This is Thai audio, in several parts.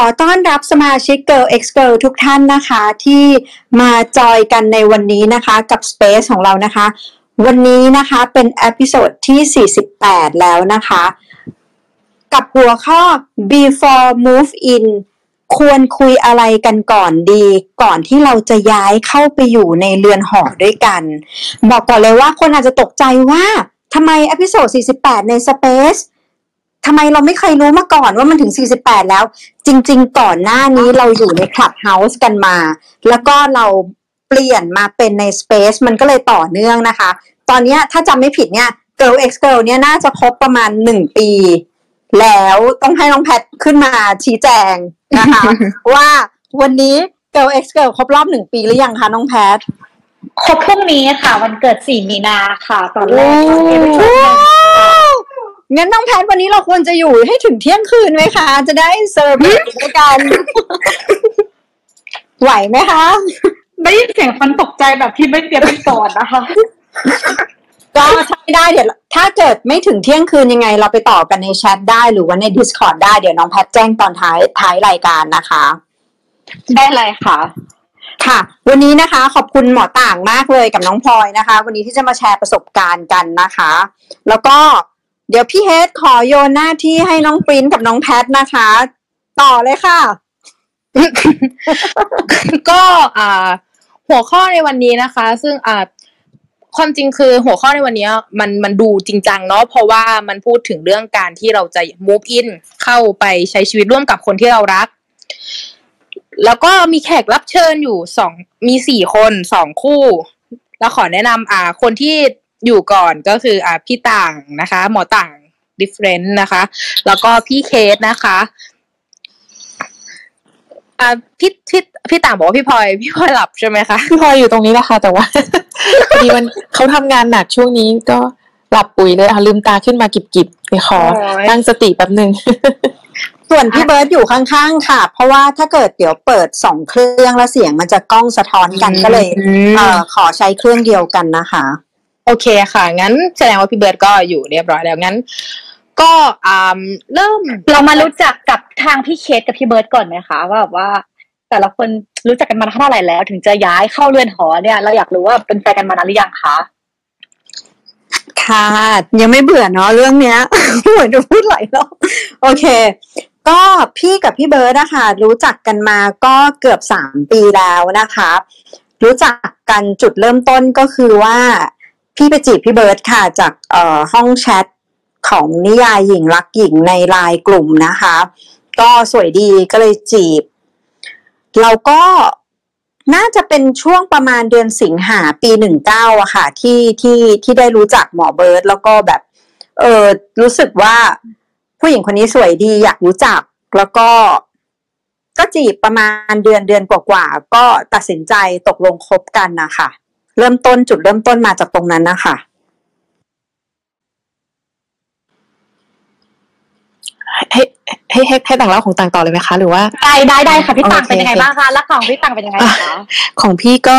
อต้อนรับสมาชิก Girl X Girl ทุกท่านนะคะ ที่มาจอยกันในวันนี้นะคะกับ Space ของเรานะคะ วันนี้นะคะเป็น episode ที่ 48 แล้วนะคะ กับหัวข้อ before move in ควรคุยอะไรกันก่อนดี ก่อนที่เราจะย้ายเข้าไปอยู่ในเรือนหอด้วยกัน บอกก่อนเลยว่าคนอาจจะตกใจว่าทำไม episode 48 ใน Space ทำไมเราไม่เคยรู้มาก่อนว่ามันถึง 48 แล้ว จริง ๆ ก่อนหน้านี้เราอยู่ใน Clubhouse กันมา แล้วก็เราเปลี่ยนมาเป็นใน Space มันก็เลยต่อเนื่องนะคะ ตอนเนี้ยถ้าจำไม่ผิดเนี่ย Girl X Girl เนี่ยน่าจะครบประมาณ 1 ปี แล้วต้องให้น้องแพทขึ้นมาชี้แจงนะคะ ว่าวันนี้ Girl X Girl ครบรอบหนึ่งปีหรือยังคะน้องแพทครบพรุ่งนี้ค่ะ วันเกิดสี่มีนาค่ะ ตอนแรกตอนนี้ไปชม งั้นน้องแพทวันนี้เราควรจะอยู่ให้ถึงเที่ยงคืนไหมคะ จะได้เซอร์ไพรส์ด้วยกัน ไหวไหมคะได้ยินเสียงฟันตกใจแบบที่ไม่เตรียมไปก่อนนะคะ ก็ถ้าไม่ได้เดี๋ยวถ้าเกิดไม่ถึงเที่ยงคืนยังไง เราไปต่อกันในแชทได้หรือว่าใน Discord ได้เดี๋ยวน้องแพทแจ้งตอนท้ายท้ายรายการนะคะ ได้เลยค่ะ ค่ะ วันนี้นะคะ ขอบคุณหมอต่างมากเลยกับน้องพลอยนะคะ วันนี้ที่จะมาแชร์ประสบการณ์กันนะคะ แล้วก็ เดี๋ยวพี่เฮดขอโยนหน้าที่ให้น้องปริ้นกับน้องแพทนะคะ ต่อเลยค่ะ ก็อ่า หัวข้อในวันนี้นะคะ ซึ่งอ่าความจริงคือหัวข้อในวันนี้มันมันดูจริงจังเนาะเพราะว่ามันพูดถึงเรื่องการที่เราจะ move in เข้าไปใช้ชีวิตร่วมกับคนที่เรารัก แล้วก็มีแขกรับเชิญอยู่สองมีสี่คนสองคู่ แล้วขอแนะนำอ่า คนที่ อยู่ก่อนก็คืออ่าพี่ต่างนะคะ หมอต่าง different นะคะ แล้วก็พี่เคสนะคะอ่าพี่พี่พี่ต่างบอกว่าพี่พลอยพี่พลอยหลับใช่ไหมคะพี่พลอยอยู่ตรงนี้แหละค่ะ แต่ว่าพอดีมันเขาทำงานหนักช่วงนี้ก็หลับปุ๋ยเลยค่ะลืมตาขึ้นมากิบกิบๆไปขอโอ้ยตั้งสติแป๊บหนึ่งส่วนพี่เบิร์ดอยู่ข้างๆค่ะ เพราะว่าถ้าเกิดเดี๋ยวเปิดสองเครื่องแล้วเสียงมันจะกล้องสะท้อนกันก็เลยอืมเอ่อขอใช้เครื่องเดียวกันนะคะ โอเคค่ะ งั้นแสดงว่าพี่เบิร์ดก็อยู่เรียบร้อยแล้วงั้น ก็อ่าเริ่มเรามารู้จักกับทางพี่เคสกับพี่เบิร์ดก่อนไหมคะว่าแบบว่า แต่ละคนรู้จักกันมาเท่าไหร่แล้ว ถึงจะย้ายเข้าเรือนหอเนี่ย เราอยากรู้ว่าเป็นแฟนกันมานานหรือยังคะค่ะยังไม่เบื่อเนาะเรื่องเนี้ยเหมือนจะพูดหลายรอบโอเค ก็พี่กับพี่เบิร์ดนะคะรู้จักกันมาก็เกือบสามปีแล้วนะคะ รู้จักกันจุดเริ่มต้นก็คือว่า พี่ไปจีบพี่เบิร์ดค่ะจากเอ่อห้องแชทของนิยายหญิงรักหญิงในไลน์กลุ่มนะคะ ก็สวยดีก็เลยจีบ เราก็น่าจะเป็นช่วงประมาณเดือนสิงหาปีหนึ่งเก้าอะค่ะ ที่ที่ที่ได้รู้จักหมอเบิร์ดแล้วก็แบบ เออรู้สึกว่าผู้หญิงคนนี้สวยดีอยากรู้จักแล้วก็ ก็จีบประมาณเดือนเดือนกว่าๆก็ตัดสินใจตกลงคบกันนะคะ เริ่มต้นจุดเริ่มต้นมาจากตรงนั้นนะคะให้ให้ให้ให้ต่างเล่าของต่างต่อเลยไหมคะ หรือว่าได้ได้ได้ค่ะพี่ต่างโอเคเป็นยังไงบ้างคะแล้วของพี่ต่างเป็นยังไงคะของพี่ก็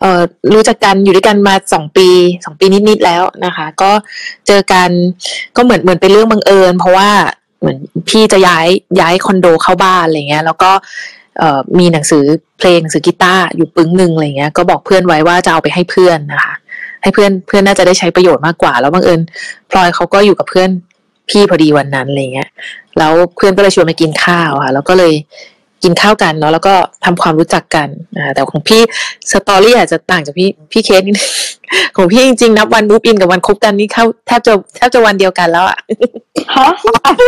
เอ่อรู้จักกันอยู่ด้วยกันมาสองปีสองปีนิดๆแล้วนะคะ ก็เจอกันก็เหมือนเหมือนเป็นเรื่องบังเอิญ เพราะว่าเหมือนพี่จะย้ายย้ายคอนโดเข้าบ้านอะไรเงี้ย แล้วก็เอ่อ มีหนังสือเพลงหนังสือกีตาร์อยู่ปึ้งหนึ่งอะไรเงี้ยก็บอกเพื่อนไว้ว่าจะเอาไปให้เพื่อนนะคะ ให้เพื่อนเพื่อนน่าจะได้ใช้ประโยชน์มากกว่า แล้วบังเอิญพลอยเขาก็อยู่กับเพื่อนพี่พอดีวันนั้นอะไรเงี้ยแล้วเพื่อนก็เลยชวนมากินข้าวค่ะ แล้วก็เลย กินข้าวกันเนาะแล้วก็ทำความรู้จักกันนะคะแต่ของพี่ story อาจจะต่างจากพี่พี่เคสนิดนึงของพี่จริงๆนับวัน move in กับวันคบกันนี่เข้าแทบจะแทบจะวันเดียวกันแล้วอะฮะ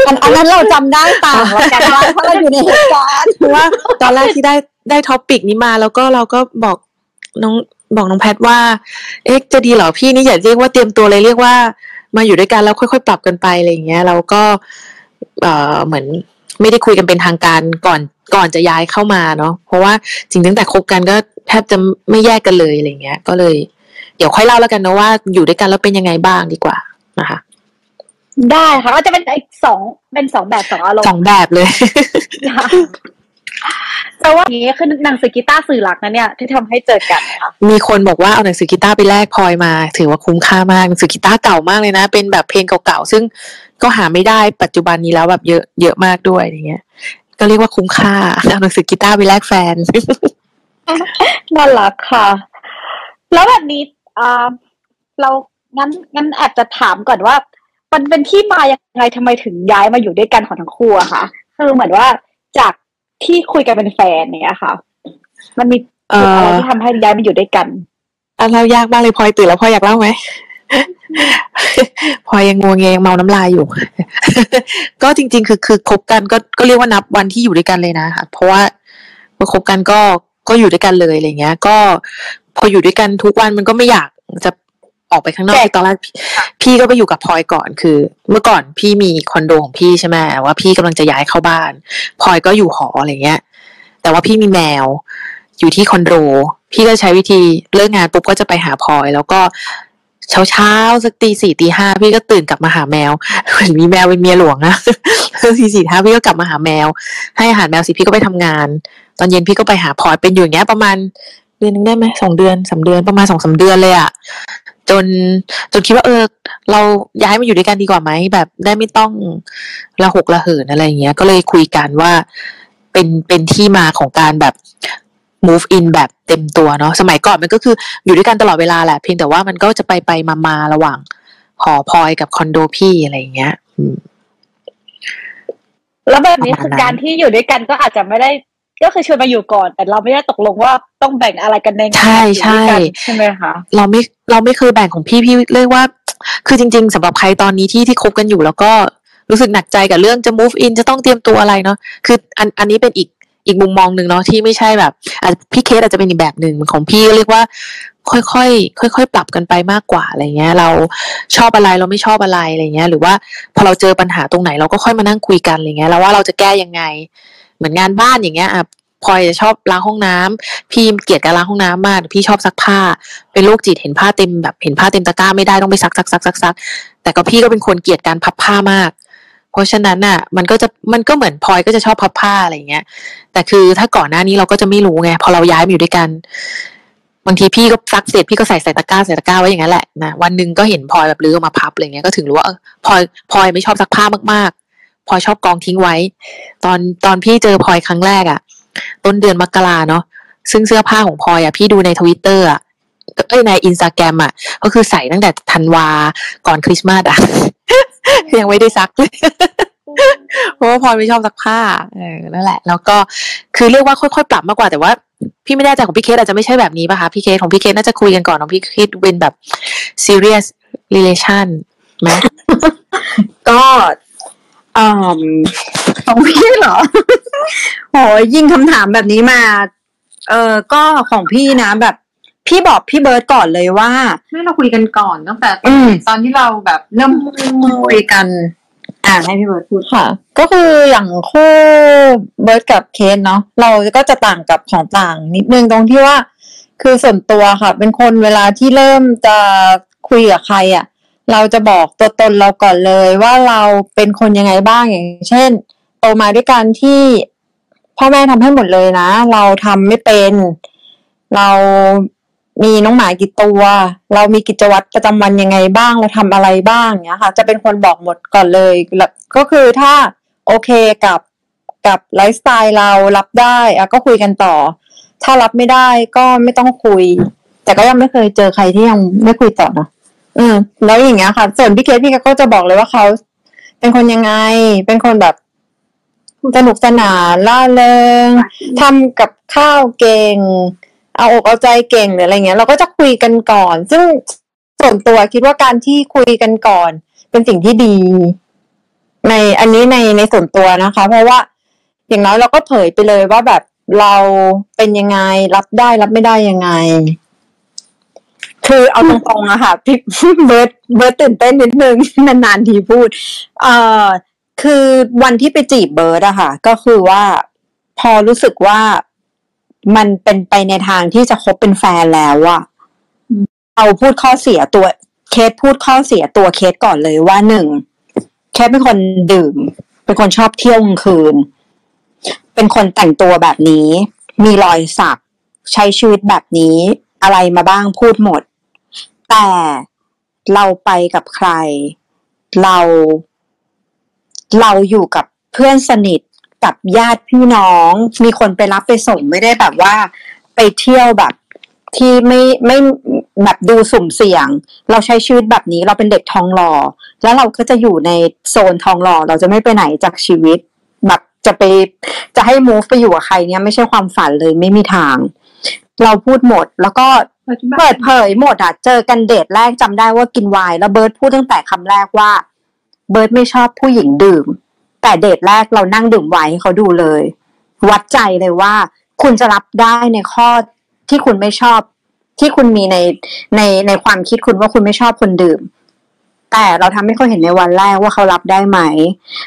อันอันนั้นเราจำได้ต่างแล้วกันว่าเพราะเราอยู่ในเหตุการณ์เพราะว่าตอนแรกที่ได้ได้ topic นี้มาแล้วก็เราก็บอกน้องบอกน้องแพทว่า เอ๊ะจะดีเหรอพี่นี่อย่าเรียกว่าเตรียมตัวเลยเรียกว่า มาอยู่ด้วยกันแล้วค่อยๆ ปรับกันไปอะไรอย่างเงี้ยเราก็เอ่อเหมือนไม่ได้คุยกันเป็นทางการก่อน ก่อนจะย้ายเข้ามาเนาะเพราะว่าจริงตั้งแต่คบกันก็แทบจะไม่แยกกันเลยอะไรเงี้ย ก็เลย เดี๋ยวค่อยเล่าแล้วกันนะว่าอยู่ด้วยกันแล้วเป็นยังไงบ้างดีกว่านะคะ ได้ค่ะก็จะเป็นอีกสองเป็นสองแบบสองอารมสณ์องแบบเลยแต่ว่าอย่างนี้คือหนังสือกีตาร์สื่อหลักนะเนี่ยที่ทำให้เจอกันค่ะมีคนบอกว่าเอาหนังสือกีตาร์ไปแลกพลอยมา ถือว่าคุ้มค่ามากหนังสือกีตาร์เก่ามากเลยนะ เป็นแบบเพลงเก่าๆซึ่งก็หาไม่ได้ปัจจุบันนี้แล้วแบบเยอะเยอะมากด้วยอย่างเงี้ย ก็เรียกว่าคุ้มค่าเอาหนังสือกีตาร์ไปแลกแฟนน่ารักค่ะ แล้วแบบนี้อ่าเรางั้นงั้นอาจจะถามก่อนว่า มันเป็นที่มายังไงทำไมถึงย้ายมาอยู่ด้วยกันของทั้งคู่อะคะคือเหมือนว่าจากที่คุยกันเป็นแฟนเนี่ยค่ะ มันมีเอ่จุดอะไรอที่ทำให้ย้ายมาอยู่ด้วยกันอะเรายากมากเลยพลอยตื่นแล้วพลอยอยากเล่าไหม พลอยยังงวงเงยังเมาน้ำลายอยู่ ก็จริง ๆ คือคือคบกันก็ก็เรียกว่านับวันที่อยู่ด้วยกันเลยนะคะเพราะว่าเมื่อคบกันก็ก็อยู่ด้วยกันเลยอะไรเงี้ย ก็พออยู่ด้วยกันทุกวันมันก็ไม่อยากจะออกไปข้างนอกแต่คือตอนแรกพี่พี่ก็ไปอยู่กับพลอยก่อนคือ เมื่อก่อนพี่มีคอนโดของพี่ใช่ไหมว่าพี่กำลังจะย้ายเข้าบ้านพลอยก็อยู่หออะไรเงี้ย แต่ว่าพี่มีแมวอยู่ที่คอนโด พี่ก็ใช้วิธีเลิกงานปุ๊บก็จะไปหาพลอย แล้วก็ เช้าเช้าสักตีสี่ตีห้าพี่ก็ตื่นกลับมาหาแมวเหมือนมีแมวเป็นเมียหลวงอะตีสี่ห้าพี่ก็กลับมาหาแมว ให้อาหารแมวสิพี่ก็ไปทำงาน ตอนเย็นพี่ก็ไปหาพลอยเป็นอยู่อย่างเงี้ยประมาณเดือนหนึงได้ไหมสองเดือนสามเดือนประมาณสองสามเดือนเลยอะจนจนคิดว่าเออ เราย้ายมาอยู่ด้วยกันดีกว่าไหมแบบได้ไม่ต้องระหกระเหินอะไรเงี้ย ก็เลยคุยกันว่าเป็นเป็นที่มาของการแบบ move in แบบเต็มตัวเนาะสมัยก่อนมันก็คืออยู่ด้วยกันตลอดเวลาแหละ เพียงแต่ว่ามันก็จะไปไปมามาระหว่างหอพลอยกับคอนโดพี่อะไรอย่างเงี้ยอืมแล้วแบบนี้ประมาณคือนั้นการที่อยู่ด้วยกันก็อาจจะไม่ได้ก็คือชวนมาอยู่ก่อน แต่เราไม่ได้ตกลงว่าต้องแบ่งอะไรกันในงานใช่อยู่ด้วยกันใช่ใช่ไหมคะเราไม่เราไม่เคยแบ่งของพี่พี่เรียกว่า คือจริง ๆสำหรับใครตอนนี้ที่ที่คบกันอยู่แล้วก็รู้สึกหนักใจกับเรื่องจะ move in จะต้องเตรียมตัวอะไรเนาะคืออันอันนี้เป็นอีก อีกมุมมองหนึ่งเนาะที่ไม่ใช่แบบอาจพี่เคสอาจจะเป็นอีกแบบหนึ่งของพี่เรียกว่า ค่อยๆค่อยๆปรับกันไปมากกว่าอะไรเงี้ย เราชอบอะไรเราไม่ชอบอะไรอะไรเงี้ย หรือว่าพอเราเจอปัญหาตรงไหนเราก็ค่อยมานั่งคุยกันอะไรเงี้ยแล้วว่าเราจะแก้ยังไง เหมือนงานบ้านอย่างเงี้ยอะพลอยจะชอบล้างห้องน้ำพี่เกลียดการล้างห้องน้ำมาก พี่ชอบซักผ้า เป็นโรคจิตเห็นผ้าเต็มแบบเห็นผ้าเต็มตะกร้าไม่ได้ต้องไปซักซักซักซักซักแต่ก็พี่ก็เป็นคนเกลียดการพับผ้ามาก เพราะฉะนั้นน่ะมันก็จะมันก็เหมือนพลอยก็จะชอบพับผ้าอะไรเงี้ย แต่คือถ้าก่อนหน้านี้เราก็จะไม่รู้ไงพอเราย้ายมาอยู่ด้วยกัน บางทีพี่ก็ซักเสร็จพี่ก็ใส่ใส่ตะกร้าใส่ตะกร้าไว้อย่างนั้นแหละนะวันหนึ่งก็เห็นพลอยแบบลื้อออกมาพับอะไรเงี้ยก็ถึงรู้ว่าเออพลอยพลอยไม่ชอบซักผ้ามากๆพลอยชอบกองทิ้งไว้ ตอนตอนพี่เจอพลอยครั้งแรกอะ ต้นเดือนมกราเนาะซึ่งเสื้อผ้าของพลอยอะพี่ดูในทวิตเตอร์อะเอ้ยในอินสตาแกรมอะ ก็คือใส่ตั้งแต่ธันวาก่อนคริสต์มาสอะ ยังไม่ได้ซักเลยเพราะว่าพลอยไม่ชอบซักผ้าเออนั่นแหละ แล้วก็คือเรียกว่าค่อยๆปรับมากกว่าแต่ว่า พี่ไม่แน่ใจของพี่เคสอาจจะไม่ใช่แบบนี้ป่ะคะพี่เคสของพี่เคสน่าจะคุยกันก่อนของพี่เคสเป็นแบบ serious relation ไหมก็อืมของพี่เหรอโหยิ่งคำถามแบบนี้มา เออก็ของพี่นะแบบ พี่บอกพี่เบิร์ดก่อนเลยว่าไม่เราคุยกันก่อนตั้งแต่อืมตอนที่เราแบบเริ่มคุยกัน อ่าให้พี่เบิร์ดพูดค่ะ ก็คืออย่างคู่เบิร์ดกับเคนเนาะเราก็จะต่างกับของต่างนิดนึงตรงที่ว่า คือส่วนตัวค่ะ เป็นคนเวลาที่เริ่มจะคุยกับใครอะ่ะ เราจะบอกตัวตนเราก่อนเลยว่าเราเป็นคนยังไงบ้างอย่างเช่นโตมาด้วยกันที่พ่อแม่ทำให้หมดเลยนะ เราทำไม่เป็น เรา มีน้องหมากี่ตัว เรามีกิจวัตรประจำวันยังไงบ้างเราทำอะไรบ้างเนี้ยค่ะ จะเป็นคนบอกหมดก่อนเลยแล้วก็คือถ้าโอเคกับกับไลฟ์สไตล์เรารับได้อะก็คุยกันต่อ ถ้ารับไม่ได้ก็ไม่ต้องคุย แต่ก็ยังไม่เคยเจอใครที่ยังไม่คุยต่อนะอืมแล้วอย่างเงี้ยค่ะ ส่วนพี่เคสพี่ก็จะบอกเลยว่าเขาเป็นคนยังไง เป็นคนแบบสนุกสนานล่าเริงทำกับข้าวเก่ง เอาอกเอาใจเก่งหรืออะไรเงี้ย เราก็จะคุยกันก่อน ซึ่งส่วนตัวคิดว่าการที่คุยกันก่อน เป็นสิ่งที่ดี ในอันนี้ในในส่วนตัวนะคะ เพราะว่าอย่างน้อยเราก็เผยไปเลยว่าแบบเราเป็นยังไง รับได้รับไม่ได้ยังไง คือเอาตรงๆอะค่ะพี่เบิร์ดเบิร์ดตื่นเต้นนิดนึงนานๆทีพูด เอ่อคือวันที่ไปจีบเบิร์ดอะค่ะ ก็คือว่าพอรู้สึกว่า มันเป็นไปในทางที่จะคบเป็นแฟนแล้วอะเอาพูดข้อเสียตัวเคสพูดข้อเสียตัวเคสก่อนเลยว่าหนึ่งเคสเป็นคนดื่ม เป็นคนชอบเที่ยวกลางคืน เป็นคนแต่งตัวแบบนี้ มีรอยสัก ใช้ชีวิตแบบนี้ อะไรมาบ้างพูดหมด แต่เราไปกับใคร เรา เราอยู่กับเพื่อนสนิท กับญาติพี่น้อง มีคนไปรับไปส่งไม่ได้แบบว่า ไปเที่ยวแบบที่ไม่ไม่แบบดูสุ่มเสี่ยง เราใช้ชีวิตแบบนี้เราเป็นเด็กทองหล่อแล้วเราก็จะอยู่ในโซนทองหล่อเราจะไม่ไปไหนจากชีวิต แบบจะไปจะให้ move ไปอยู่กับใครเนี่ยไม่ใช่ความฝันเลยไม่มีทาง เราพูดหมดแล้วก็เปิดเผยหมดอะเจอกันเดทแรกจำได้ว่ากินไวน์แล้วเบิร์ดพูดตั้งแต่คำแรกว่า เบิร์ดไม่ชอบผู้หญิงดื่ม แต่เดทแรกเรานั่งดื่มไวน์ให้เขาดูเลย วัดใจเลยว่า คุณจะรับได้ในข้อที่คุณไม่ชอบ ที่คุณมีในในในความคิดคุณว่าคุณไม่ชอบคนดื่ม แต่เราทำให้เขาเห็นในวันแรกว่าเขารับได้ไหม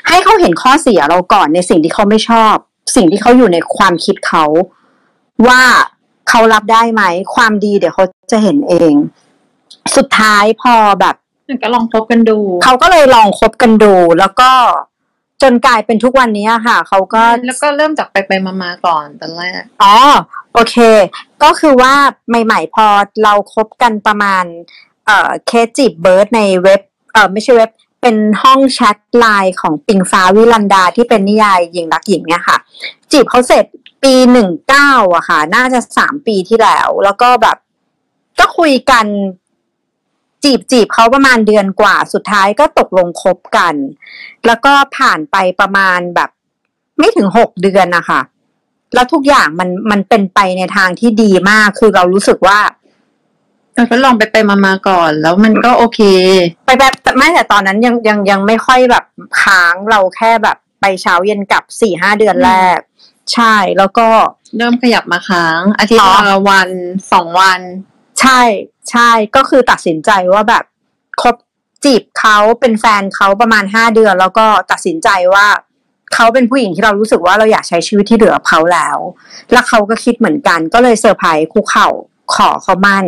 ให้เขาเห็นข้อเสียเราก่อนในสิ่งที่เขาไม่ชอบ สิ่งที่เขาอยู่ในความคิดเขาว่าเขารับได้ไหม ความดีเดี๋ยวเขาจะเห็นเอง สุดท้ายพอแบบก็ลองคบกันดู เขาก็เลยลองคบกันดูแล้วก็ จนกลายเป็นทุกวันนี้ค่ะเขาก็แล้วก็เริ่มจากไปไปมามาๆก่อนตอนแรกอ๋อโอเค ก็คือว่าใหม่ ๆ พอเราคบกันประมาณเอ่อเคสจีบเบิร์ดในเว็บเอ่อไม่ใช่เว็บเป็นห้องแชทไลน์ของปิงฟ้าวิลันดาที่เป็นนิยายหญิงรักหญิงเนี่ยค่ะ จีบเขาเสร็จปีหนึ่งเก้าอะค่ะ น่าจะสามปีที่แล้ว แล้วก็แบบ ก็คุยกัน จีบจีบเขาประมาณเดือนกว่าสุดท้ายก็ตกลงคบกัน แล้วก็ผ่านไปประมาณแบบ ไม่ถึงหกเดือนนะคะแล้วทุกอย่างมันมันเป็นไปในทางที่ดีมากคือเรารู้สึกว่าเออก็ลองไปไปมามาๆก่อน แล้วมันก็โอเค ไปแบบแต่ไม่แต่ตอนนั้นยังยังยังไม่ค่อยแบบค้างเราแค่แบบไปเช้าเย็นกลับสี่ห้าเดือนแรก ใช่แล้วก็เริ่มขยับมาค้าง อาทิตย์อ๋อละวันสองวัน ใช่ ใช่ก็คือตัดสินใจว่าแบบคบจีบเขาเป็นแฟนเขาประมาณห้าเดือน แล้วก็ตัดสินใจว่าเขาเป็นผู้หญิงที่เรารู้สึกว่าเราอยากใช้ชีวิตที่เหลือเขาแล้ว แล้วเขาก็คิดเหมือนกัน ก็เลยเซอร์ไพรส์คุกเข่าขอเขาหมั้น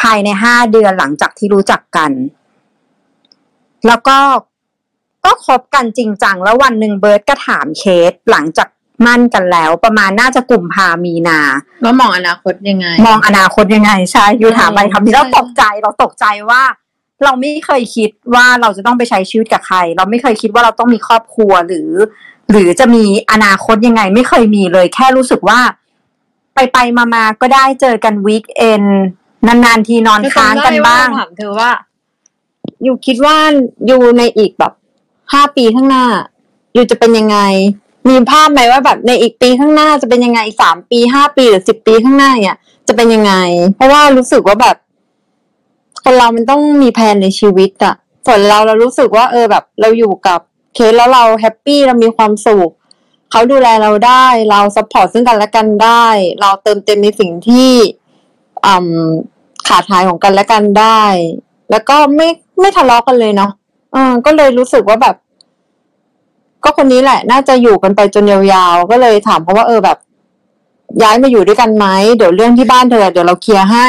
ภายในห้าเดือนหลังจากที่รู้จักกัน แล้วก็ก็คบกันจริงจังแล้ววันหนึ่งเบิร์ดก็ถามเคสหลังจาก หมั้นกันแล้ว ประมาณน่าจะกุมภามีนาแล้วมองอนาคตยังไง มองอนาคตยังไงใช่ you ถามไปอืมคำนี้ใช่เราตกใจเราตกใจว่า เราไม่เคยคิดว่าเราจะต้องไปใช้ชีวิตกับใคร เราไม่เคยคิดว่าเราต้องมีครอบครัวหรือ หรือจะมีอนาคตยังไง ไม่เคยมีเลย แค่รู้สึกว่า ไปไปมามาก็ได้เจอกันวีคเอนนานๆทีนอนค้างกันบ้างถามเธอว่า อยู่คิดว่าอยู่ในอีกแบบห้าปีข้างหน้า อยู่จะเป็นยังไง มีภาพไหมว่าแบบในอีกปีข้างหน้าจะเป็นยังไงอีกสามปีห้าปีหรือสิบปีข้างหน้าเนี่ย จะเป็นยังไง เพราะว่ารู้สึกว่าแบบ คนเรามันต้องมีแผนในชีวิตอะส่วนเราเรารู้สึกว่า เออแบบ เราอยู่กับเคสแล้วเรา happy เรามีความสุขเขาดูแลเราได้ เรา support ซึ่งกันและกันได้ เราเติมเต็มในสิ่งที่อืมขาดหายของกันและกันได้ แล้วก็ไม่ไม่ทะเลาะกันเลยเนาะเออก็เลยรู้สึกว่าแบบ ก็คนนี้แหละ น่าจะอยู่กันไปจนยาวๆ ก็เลยถามเขาว่าเออแบบ ย้ายมาอยู่ด้วยกันไหมเดี๋ยวเรื่องที่บ้านเธอเดี๋ยวเราเคลียร์ให้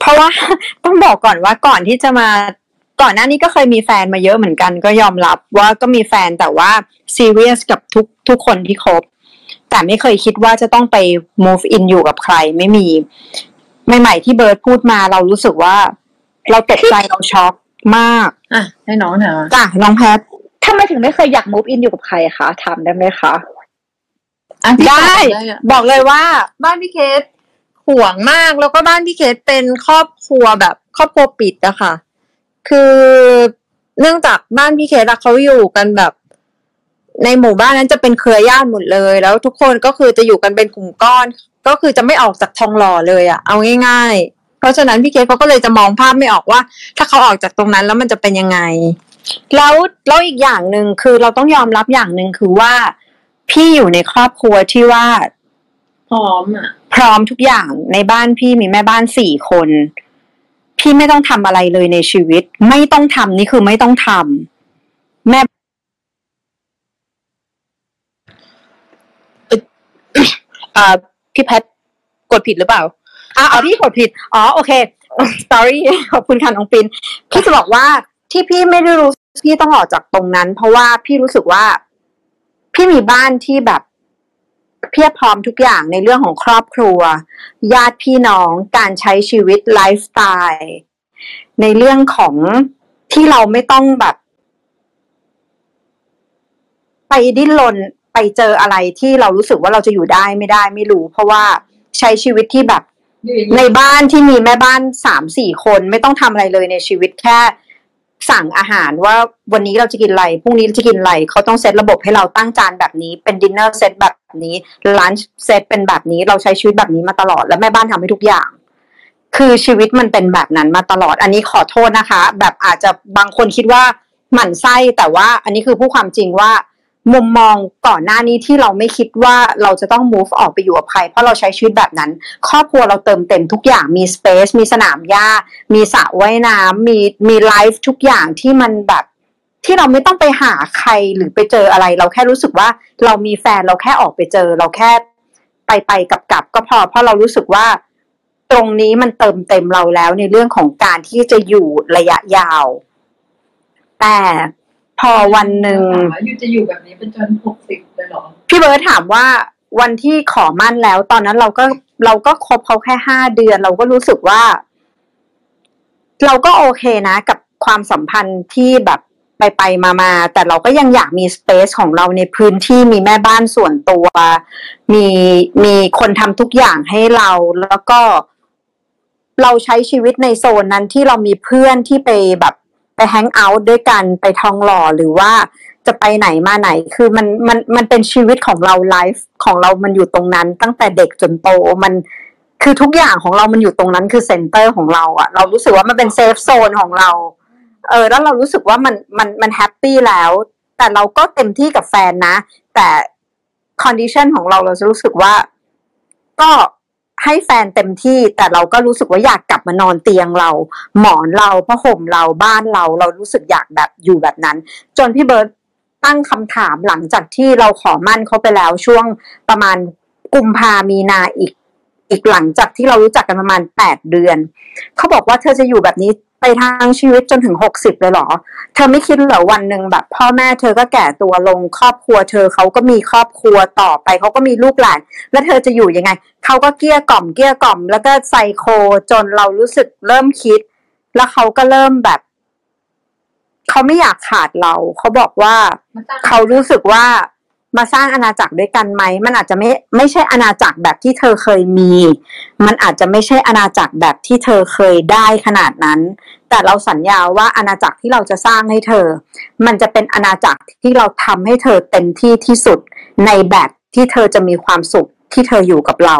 เพราะว่าต้องบอกก่อนว่าก่อนที่จะมาก่อนหน้านี้ก็เคยมีแฟนมาเยอะเหมือนกัน ก็ยอมรับว่าก็มีแฟนแต่ว่าซีเรียสกับทุกทุกคนที่คบแต่ไม่เคยคิดว่าจะต้องไป move in อยู่กับใครไม่มีใหม่ๆที่เบิร์ดพูดมาเรารู้สึกว่า เราตกใจเราช็อกมาก อะให้น้องเถอะจ้ะน้องแพททำไมถึงไม่เคยอยาก move in อยู่กับใครคะถามได้ไหมคะอะพี่ได้ตอบอะบอกเลยว่า บ้านพี่เคสห่วงมากแล้วก็บ้านพี่เคสเป็นครอบครัวแบบครอบครัวปิดอะค่ะ คือเนื่องจากบ้านพี่เคสอะเขาอยู่กันแบบ ในหมู่บ้านนั้นจะเป็นเครือญาติหมดเลย แล้วทุกคนก็คือจะอยู่กันเป็นกลุ่มก้อน ก็คือจะไม่ออกจากทองหล่อเลยอะเอาง่าย ๆ เพราะฉะนั้นพี่เคสเขาก็เลยจะมองภาพไม่ออกว่า ถ้าเขาออกจากตรงนั้นแล้วมันจะเป็นยังไง แล้วแล้วอีกอย่างหนึ่งคือเราต้องยอมรับอย่างหนึ่งคือว่า พี่อยู่ในครอบครัวที่ว่า พร้อมอะ พร้อมทุกอย่างในบ้านพี่มีแม่บ้านสี่คน พี่ไม่ต้องทำอะไรเลยในชีวิต ไม่ต้องทำนี่คือไม่ต้องทำแม่อ่าพี่แพทกดผิดหรือเปล่าอะเอาพี่กดผิด อ๋อ โอเค sorry ขอบคุณค่ะน้องปินพี่จะบอกว่า ที่พี่ไม่ได้รู้พี่ต้องออกจากตรงนั้น เพราะว่าพี่รู้สึกว่าพี่มีบ้านที่แบบเพียบพร้อมทุกอย่างในเรื่องของครอบครัว ญาติพี่น้องการใช้ชีวิตไลฟ์สไตล์ในเรื่องของที่เราไม่ต้องแบบ ไปดิ้นรนไปเจออะไรที่เรารู้สึกว่าเราจะอยู่ได้ไม่ได้ไม่รู้ เพราะว่าใช้ชีวิตที่แบบในบ้านที่มีแม่บ้านสามสี่คนไม่ต้องทำอะไรเลยในชีวิตแค่ สั่งอาหารว่าวันนี้เราจะกินอะไรพรุ่งนี้จะกินอะไรเขาต้องเซตระบบให้เราตั้งจานแบบนี้ เป็นดินเนอร์เซตแบบนี้ลันช์เซตเป็นแบบนี้เราใช้ชีวิตแบบนี้มาตลอด แล้วแม่บ้านทำให้ทุกอย่าง คือชีวิตมันเป็นแบบนั้นมาตลอด อันนี้ขอโทษนะคะ แบบอาจจะบางคนคิดว่าหมั่นไส้แต่ว่าอันนี้คือผู้ความจริงว่า มุมมองก่อนหน้านี้ที่เราไม่คิดว่าเราจะต้อง move ออกไปอยู่กับใครเพราะเราใช้ชีวิตแบบนั้น ครอบครัวเราเติมเต็มทุกอย่างมี space มีสนามหญ้า มีสระว่ายน้ำมีมีไลฟ์ทุกอย่างที่มันแบบที่เราไม่ต้องไปหาใครหรือไปเจออะไร เราแค่รู้สึกว่าเรามีแฟนเราแค่ออกไปเจอ เราแค่ไปไปกับกับก็พอ เพราะเรารู้สึกว่า ตรงนี้มันเติมเต็มเราแล้วในเรื่องของการที่จะอยู่ระยะยาว แต่ พอวันหนึ่งอยู่จะอยู่แบบนี้เป็นจนหกสิบเลยเหรอ พี่เบิร์ตถามว่าวันที่ขอมั่นแล้ว ตอนนั้นเราก็เราก็คบเขาแค่ห้าเดือน เราก็รู้สึกว่า เราก็โอเคนะ กับความสัมพันธ์ที่แบบไปไปมามาแต่เราก็ยังอยากมีสเปซของเราในพื้นที่มีแม่บ้านส่วนตัว มีมีคนทำทุกอย่างให้เราแล้วก็เราใช้ชีวิตในโซนนั้นที่เรามีเพื่อนที่ไปแบบ ไป hang out ด้วยกันไปทองหล่อหรือว่าจะไปไหนมาไหนคือมันมันมันเป็นชีวิตของเรา life ของเรามันอยู่ตรงนั้น ตั้งแต่เด็กจนโตมันคือทุกอย่างของเรามันอยู่ตรงนั้นคือ center ของเราอะเรารู้สึกว่ามันเป็น safe zone ของเรา เออ แล้วเรารู้สึกว่ามันมันมัน happy แล้ว แต่เราก็เต็มที่กับแฟนนะ แต่ condition ของเราเราจะรู้สึกว่า ก็ ให้แฟนเต็มที่แต่เราก็รู้สึกว่าอยากกลับมานอนเตียงเรา หมอนเราผ้าห่มเราบ้านเราเรารู้สึกอยากแบบอยู่แบบนั้น จนพี่เบิร์ตตั้งคำถามหลังจากที่เราขอมั่นเขาไปแล้วช่วงประมาณกุมภามีนาอีก อีกหลังจากที่เรารู้จักกันประมาณแปดเดือน เขาบอกว่าเธอจะอยู่แบบนี้ ไปทางชีวิตจนถึงหกสิบเลยเหรอ เธอไม่คิดเหรอวันหนึ่งแบบ พ่อแม่เธอก็แก่ตัวลงครอบครัว เธอเขาก็มีครอบครัวต่อไปเขาก็มีลูกหลาน แล้วเธอจะอยู่ยังไงเขาก็เกลี้ยกล่อมเกลี้ยกล่อม แล้วก็ไซโคจนเรารู้สึกเริ่มคิด แล้วเขาก็เริ่มแบบเขาไม่อยากขาดเรา เขาบอกว่าเขารู้สึกว่า มาสร้างอาณาจักรด้วยกันไหม มันอาจจะไม่ไม่ใช่อาณาจักรแบบที่เธอเคยมี มันอาจจะไม่ใช่อาณาจักรแบบที่เธอเคยได้ขนาดนั้น แต่เราสัญญาว่าอาณาจักรที่เราจะสร้างให้เธอ มันจะเป็นอาณาจักรที่เราทำให้เธอเต็มที่ที่สุดในแบบที่เธอจะมีความสุขที่เธออยู่กับเรา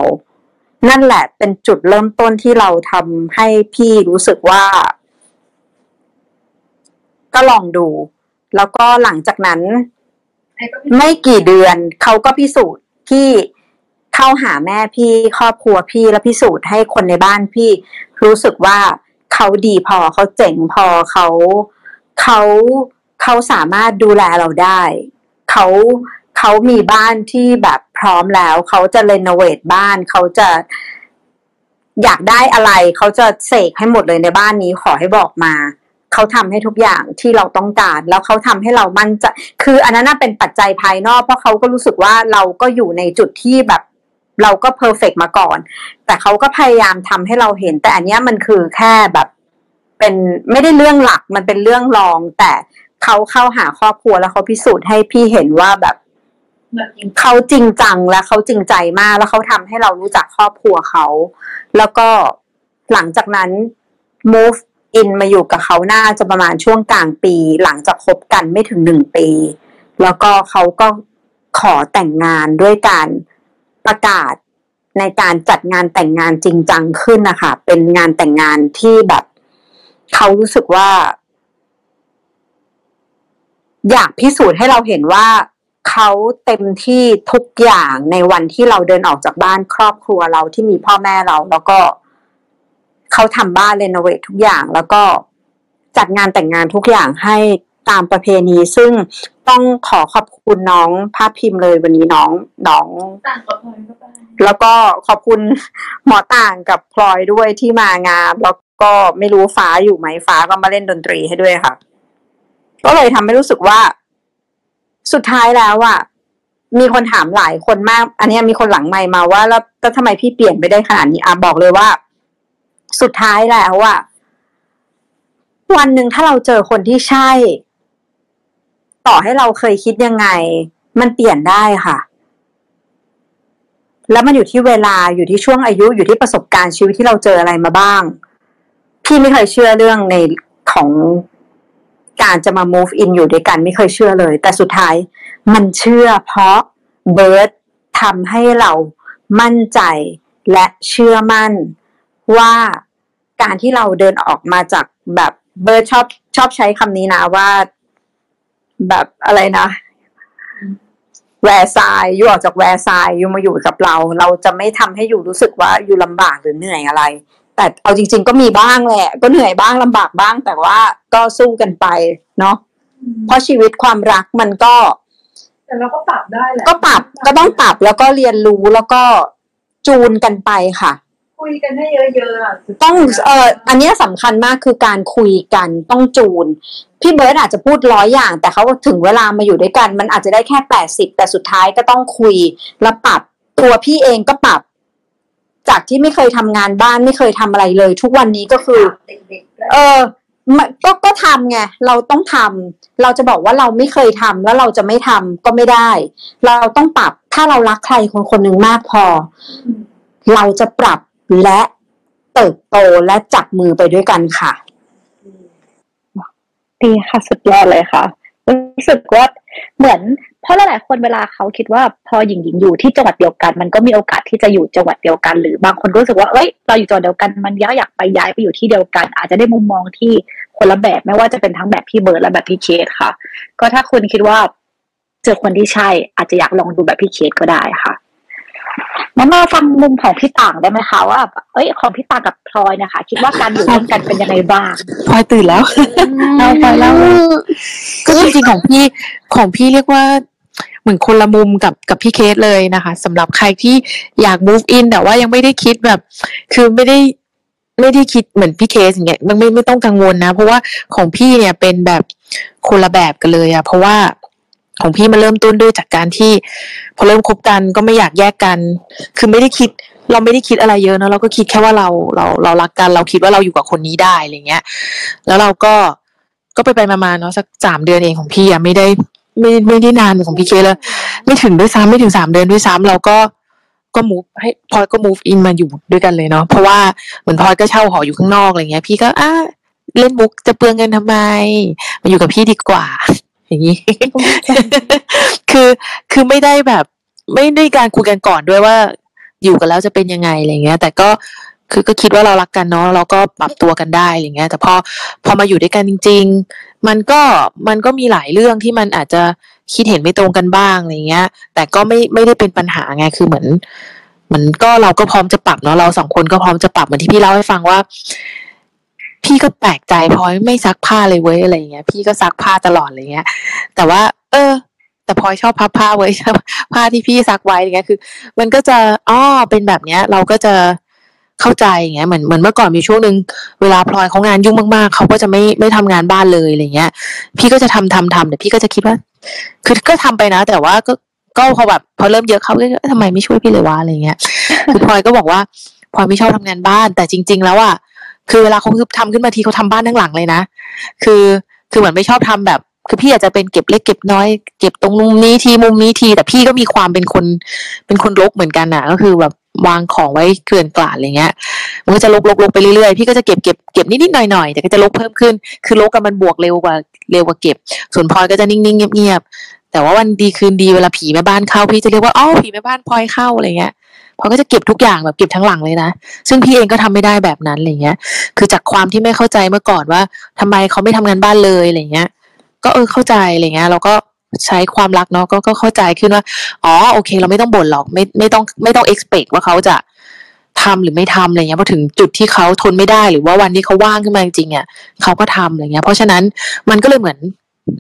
นั่นแหละเป็นจุดเริ่มต้นที่เราทำให้พี่รู้สึกว่า ก็ลองดู แล้วก็หลังจากนั้น ไม่กี่เดือนเขาก็พิสูจน์ที่เข้าหาแม่พี่ครอบครัวพี่แล้วพิสูจน์ให้คนในบ้านพี่ รู้สึกว่าเขาดีพอเขาเจ๋งพอเขาเขาเขาสามารถดูแลเราได้เขาเขามีบ้านที่แบบพร้อมแล้วเขาจะเรโนเวทบ้านเขาจะอยากได้อะไรเขาจะเสกให้หมดเลยในบ้านนี้ขอให้บอกมา เขาทำให้ทุกอย่างที่เราต้องการ แล้วเขาทำให้เรามั่นใจคืออันนั้นน่ะเป็นปัจจัยภายนอกเพราะเขาก็รู้สึกว่าเราก็อยู่ในจุดที่แบบเราก็เพอร์เฟกมาก่อน แต่เขาก็พยายามทำให้เราเห็น แต่อันเนี้ยมันคือแค่แบบ เป็นไม่ได้เรื่องหลักมันเป็นเรื่องรอง แต่เขาเข้าหาครอบครัวแล้วเขาพิสูจน์ให้พี่เห็นว่าแบบเขาจริงจังและเขาจริงใจมาก แล้วเขาทำให้เรารู้จักครอบครัวเขา แล้วก็หลังจากนั้น move in มาอยู่กับเขาน่าจะประมาณช่วงกลางปีหลังจากคบกันไม่ถึงหนึ่งปี แล้วก็เขาก็ขอแต่งงานด้วยการประกาศในการจัดงานแต่งงานจริงจังขึ้นนะคะเป็นงานแต่งงานที่แบบเขารู้สึกว่า อยากพิสูจน์ให้เราเห็นว่าเขาเต็มที่ทุกอย่างในวันที่เราเดินออกจากบ้านครอบครัวเราที่มีพ่อแม่เราแล้วก็ เขาทำบ้านเรโนเวททุกอย่าง แล้วก็จัดงานแต่งงานทุกอย่างให้ตามประเพณี ซึ่งต้องขอขอบคุณน้องภาพพิมพ์เลยวันนี้น้องน้อง ต่างกับพลอยก็ไปแล้วก็ขอบคุณหมอต่างกับพลอยด้วยที่มางาน แล้วก็ไม่รู้ฟ้าอยู่ไหมฟ้าก็มาเล่นดนตรีให้ด้วยค่ะ ก็เลยทำให้รู้สึกว่า สุดท้ายแล้วอะมีคนถามหลายคนมาก อันเนี้ยมีคนหลังไมค์มาว่าแล้วแล้วทำไมพี่เปลี่ยนไปได้ขนาดนี้อะบอกเลยว่า สุดท้ายแล้วอะวันหนึ่งถ้าเราเจอคนที่ใช่ ต่อให้เราเคยคิดยังไง มันเปลี่ยนได้ค่ะ แล้วมันอยู่ที่เวลาอยู่ที่ช่วงอายุอยู่ที่ประสบการณ์ชีวิตที่เราเจออะไรมาบ้าง พี่ไม่เคยเชื่อเรื่องในของการจะมา move in อยู่ด้วยกันไม่เคยเชื่อเลย แต่สุดท้ายมันเชื่อเพราะเบิร์ดทำให้เรามั่นใจและเชื่อมั่น ว่าการที่เราเดินออกมาจากแบบเบิร์ดชอบชอบใช้คำนี้นะว่าแบบอะไรนะ แวร์ซายอยู่ออกจากแวร์ซายอยู่มาอยู่กับเรา เราจะไม่ทำให้อยู่รู้สึกว่าอยู่ลำบากหรือเหนื่อยอะไร แต่เอาจริง ๆ ก็มีบ้างแหละ ก็เหนื่อยบ้างลำบากบ้าง แต่ว่าก็สู้กันไปเนาะเพราะชีวิตความรักมันก็ แต่เราก็ปรับได้แหละก็ปรับก็ต้องปรับแล้วก็เรียนรู้แล้วก็จูนกันไปค่ะ คุยกันให้เยอะๆอะสุดต้องเอ่ออันเนี้ยสำคัญมากคือการคุยกันต้องจูน พี่เบิร์ดอาจจะพูดร้อยอย่าง แต่เขาถึงเวลามาอยู่ด้วยกัน มันอาจจะได้แค่แปดสิบแต่สุดท้ายก็ต้องคุยแล้วปรับตัวพี่เองก็ปรับ จากที่ไม่เคยทำงานบ้านไม่เคยทำอะไรเลย ทุกวันนี้ก็คือเด็กๆแล้วเออมันก็ก็ทำไงเราต้องทำเราจะบอกว่าเราไม่เคยทำแล้วเราจะไม่ทำก็ไม่ได้ เราต้องปรับถ้าเรารักใครคนคนหนึ่งมากพอ เราจะปรับ และเติบโตและจับมือไปด้วยกันค่ะดีค่ะสุดยอดเลยค่ะรู้สึกว่าเหมือนเพราะหลายๆคนเวลาเขาคิดว่าพอหญิงหญิงอยู่ที่จังหวัดเดียวกัน มันก็มีโอกาสที่จะอยู่จังหวัดเดียวกัน หรือบางคนรู้สึกว่าเอ้ยเราอยู่จังหวัดเดียวกันมันอยากอยากไปย้ายไปอยู่ที่เดียวกัน อาจจะได้มุมมองที่คนละแบบไม่ว่าจะเป็นทั้งแบบพี่เบิร์ดและแบบพี่เคสค่ะ ก็ถ้าคุณคิดว่าเจอคนที่ใช่อาจจะอยากลองดูแบบพี่เคสก็ได้ค่ะ มามาฟังมุมของพี่ต่างได้ไหมคะว่าเอ้ยของพี่ต่างกับพลอยนะคะ คิดว่าการอยู่ร่วมกันเป็นยังไงบ้างพลอยตื่นแล้วเอาไปแล้วก็จริงๆของพี่ของพี่เรียกว่าเหมือนคนละมุมกับกับพี่เคสเลยนะคะสำหรับใครที่อยาก move in แต่ว่ายังไม่ได้คิดแบบ คือไม่ได้ไม่ได้คิดเหมือนพี่เคสอย่างเงี้ยมันไม่ไม่ต้องกังวลนะ เพราะว่าของพี่เนี่ยเป็นแบบคนละแบบกันเลยอะเพราะว่า ของพี่มาเริ่มต้นด้วยจากการที่ พอเริ่มคบกันก็ไม่อยากแยกกัน คือไม่ได้คิดเราไม่ได้คิดอะไรเยอะนะเราก็คิดแค่ว่าเราเราเรารักกัน เราคิดว่าเราอยู่กับคนนี้ได้อะไรเงี้ย แล้วเราก็ก็ไปไปมาๆเนาะสักสามเดือนเองของพี่อะไม่ได้ไม่ไม่ได้นานเหมือนของพี่เคเลยไม่ถึงด้วยซ้ำไม่ถึงสามเดือนด้วยซ้ำเราก็ก็มูฟให้พลอยก็ move in มาอยู่ด้วยกันเลยเนาะเพราะว่าเหมือนพลอยก็เช่าหออยู่ข้างนอกอะไรเงี้ย พี่ก็อะเล่นมุกจะเปลืองเงินทำไม มาอยู่กับพี่ดีกว่า อย่างนี้ คือคือไม่ได้แบบ ไม่ได้การคุยกันก่อนด้วยว่า อยู่กันแล้วจะเป็นยังไงอะไรเงี้ย แต่ก็คือก็คิดว่าเรารักกันเนาะเราก็ปรับตัวกันได้อะไรเงี้ย แต่พอพอมาอยู่ด้วยกันจริง ๆ มันก็มันก็มีหลายเรื่องที่มันอาจจะคิดเห็นไม่ตรงกันบ้างอะไรเงี้ย แต่ก็ไม่ไม่ได้เป็นปัญหาไงคือเหมือนเหมือนก็เราก็พร้อมจะปรับเนาะเราสองคนก็พร้อมจะปรับเหมือนที่พี่เล่าให้ฟังว่า พี่ก็แปลกใจพลอยไม่ซักผ้าเลยเว้ยอะไรเงี้ย พี่ก็ซักผ้าตลอดอะไรเงี้ย แต่ว่า เออ แต่พลอยชอบพับผ้าไว้ผ้าที่พี่ซักไว้อะไรเงี้ยคือ มันก็จะอ้อเป็นแบบเนี้ย เราก็จะเข้าใจอย่างเงี้ยเหมือนเหมือนเมื่อก่อนมีช่วงหนึ่งเวลาพลอยเขางานยุ่งมากๆเขาก็จะไม่ไม่ทำงานบ้านเลยอะไรเงี้ย พี่ก็จะทำทำทำแต่พี่ก็จะคิดว่า คือก็ทำไปนะ แต่ว่าก็ก็พอแบบพอเริ่มเยอะเขาก็ทำไมไม่ช่วยพี่เลยวะอะไรเงี้ยคือพลอยก็บอกว่าพลอยไม่ชอบทำงานบ้าน แต่จริง ๆ แล้วอะ คือเวลาเขาทำขึ้นมาทีเขาทำบ้านทั้งหลังเลยนะ คือคือเหมือนไม่ชอบทำแบบ คือพี่อาจจะเป็นเก็บเล็กเก็บน้อยเก็บตรงมุมนี้ทีมุมนี้ที แต่พี่ก็มีความเป็นคนเป็นคนรกเหมือนกันอะ ก็คือแบบวางของไว้เกลื่อนกลาดอะไรเงี้ย มันก็จะลกลกลกไปเรื่อยๆ พี่ก็จะเก็บเก็บเก็บนิดๆหน่อยๆ แต่ก็จะลกเพิ่มขึ้น คือลกกับมันบวกเร็วกว่าเร็วกว่าเก็บ ส่วนพลอยก็จะนิ่งๆเงียบๆ แต่ว่าวันดีคืนดีเวลาผีแม่บ้านเข้าพี่จะเรียกว่าอ๋อผีแม่บ้านพลอยเข้าอะไรเงี้ย พลอยก็จะเก็บทุกอย่างแบบเก็บทั้งหลังเลยนะ ซึ่งพี่เองก็ทำไม่ได้แบบนั้นอะไรเงี้ย คือจากความที่ไม่เข้าใจเมื่อก่อนว่าทำไมเขาไม่ทำงานบ้านเลยอะไรเงี้ย ก็เออเข้าใจอะไรเงี้ยเราก็ใช้ความรักเนาะก็ก็เข้าใจขึ้นว่า อ๋อโอเค เราไม่ต้องบ่นหรอกไม่ไม่ต้องไม่ต้อง expect ว่าเขาจะทำหรือไม่ทำอะไรเงี้ยพอถึงจุดที่เขาทนไม่ได้หรือว่าวันที่เขาว่างขึ้นมาจริงๆอะเขาก็ทำอะไรเงี้ย เพราะฉะนั้นมันก็เลยเหมือน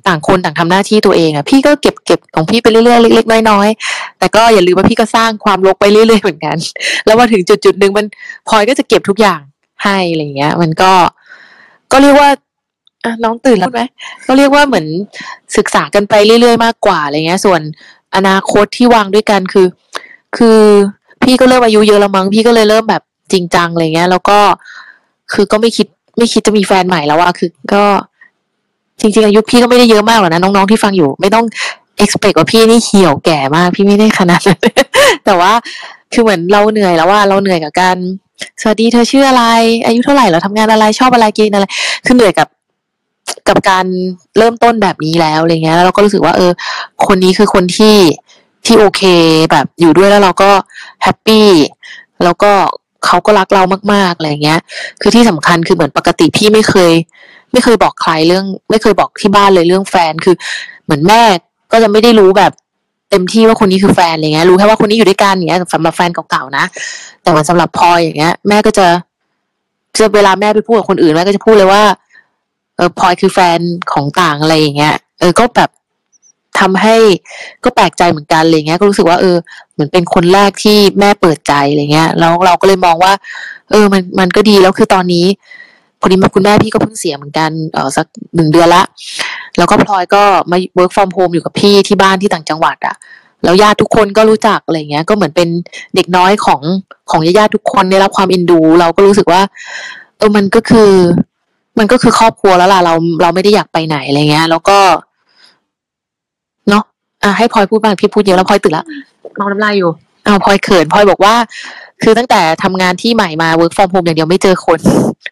ต่างคนต่างทำหน้าที่ตัวเองอะพี่ก็เก็บเก็บของพี่ไปเรื่อยๆเล็กๆน้อยๆแต่ก็อย่าลืมว่าพี่ก็สร้างความรกไปเรื่อยๆเหมือนกัน แล้วพอถึงจุดจุดๆหนึ่งมันพลอยก็จะเก็บทุกอย่างให้อะไรเงี้ย มันก็ก็เรียกว่าน้องตื่นแล้วไหมก็เรียกว่าเหมือนศึกษากันไปเรื่อยๆมากกว่าอะไรเงี้ย ส่วนอนาคตที่วางด้วยกันคือ คือพี่ก็เริ่มอายุเยอะแล้วมั้งพี่ก็เลยเริ่มแบบจริงจังอะไรเงี้ย แล้วก็คือก็ไม่คิดไม่คิดจะมีแฟนใหม่แล้วอะคือ ก็ จริงๆอายุพี่ก็ไม่ได้เยอะมากหรอกนะน้องๆที่ฟังอยู่ ไม่ต้อง expect ว่าพี่นี่เหี่ยวแก่มาก พี่ไม่ได้ขนาดนั้นแต่ว่าคือเหมือนเราเหนื่อยแล้วว่าเราเหนื่อยกับการสวัสดีเธอชื่ออะไร อายุเท่าไหร่เราทำงานอะไรชอบอะไรกินอะไร คือเหนื่อยกับกับการเริ่มต้นแบบนี้แล้วอะไรเงี้ยแล้วเราก็รู้สึกว่า เออ คนนี้คือคนที่ที่โอเคแบบอยู่ด้วยแล้วเราก็ happy แล้วก็เขาก็รักเรามากๆอะไรเงี้ย คือที่สำคัญคือเหมือนปกติพี่ไม่เคย ไม่เคยบอกใครเรื่อง ไม่เคยบอกที่บ้านเลยเรื่องแฟนคือ เหมือนแม่ก็จะไม่ได้รู้แบบเต็มที่ว่าคนนี้คือแฟนอะไรเงี้ยรู้แค่ว่าคนนี้อยู่ด้วยกันอย่างเงี้ยสำหรับแฟนเก่าๆนะแต่ว่าสำหรับพลอยอย่างเงี้ย แม่ก็จะจะเวลาแม่ไปพูดกับคนอื่นแม่ก็จะพูดเลยว่า เออพลอยคือแฟนของต่างอะไรอย่างเงี้ย เออก็แบบทำให้ก็แปลกใจเหมือนกันอะไรเงี้ย ก็รู้สึกว่าเออเหมือนเป็นคนแรกที่แม่เปิดใจอะไรเงี้ยแล้วเราก็เลยมองว่า เออ มันมันก็ดีแล้วคือตอนนี้ พอดีมาคุณแม่พี่ก็เพิ่งเสียเหมือนกันเออสักหนึ่งเดือนละ แล้วก็พลอยก็มา work from home อยู่กับพี่ที่บ้านที่ต่างจังหวัดอะแล้วญาติทุกคนก็รู้จักอะไรเงี้ย ก็เหมือนเป็นเด็กน้อยของของญาติๆทุกคนได้รับความเอ็นดู เราก็รู้สึกว่า เออมันก็คือ มันก็คือครอบครัวแล้วล่ะเราเราไม่ได้อยากไปไหนอะไรเงี้ย แล้วก็เนาะอะให้พลอยพูดบ้างพี่พูดเยอะแล้วพลอยตื่นละเมาน้ำลายอยู่อ้าวพลอยเขินพลอยบอกว่า คือตั้งแต่ทำงานที่ใหม่มา work from home อย่างเดียวไม่เจอคน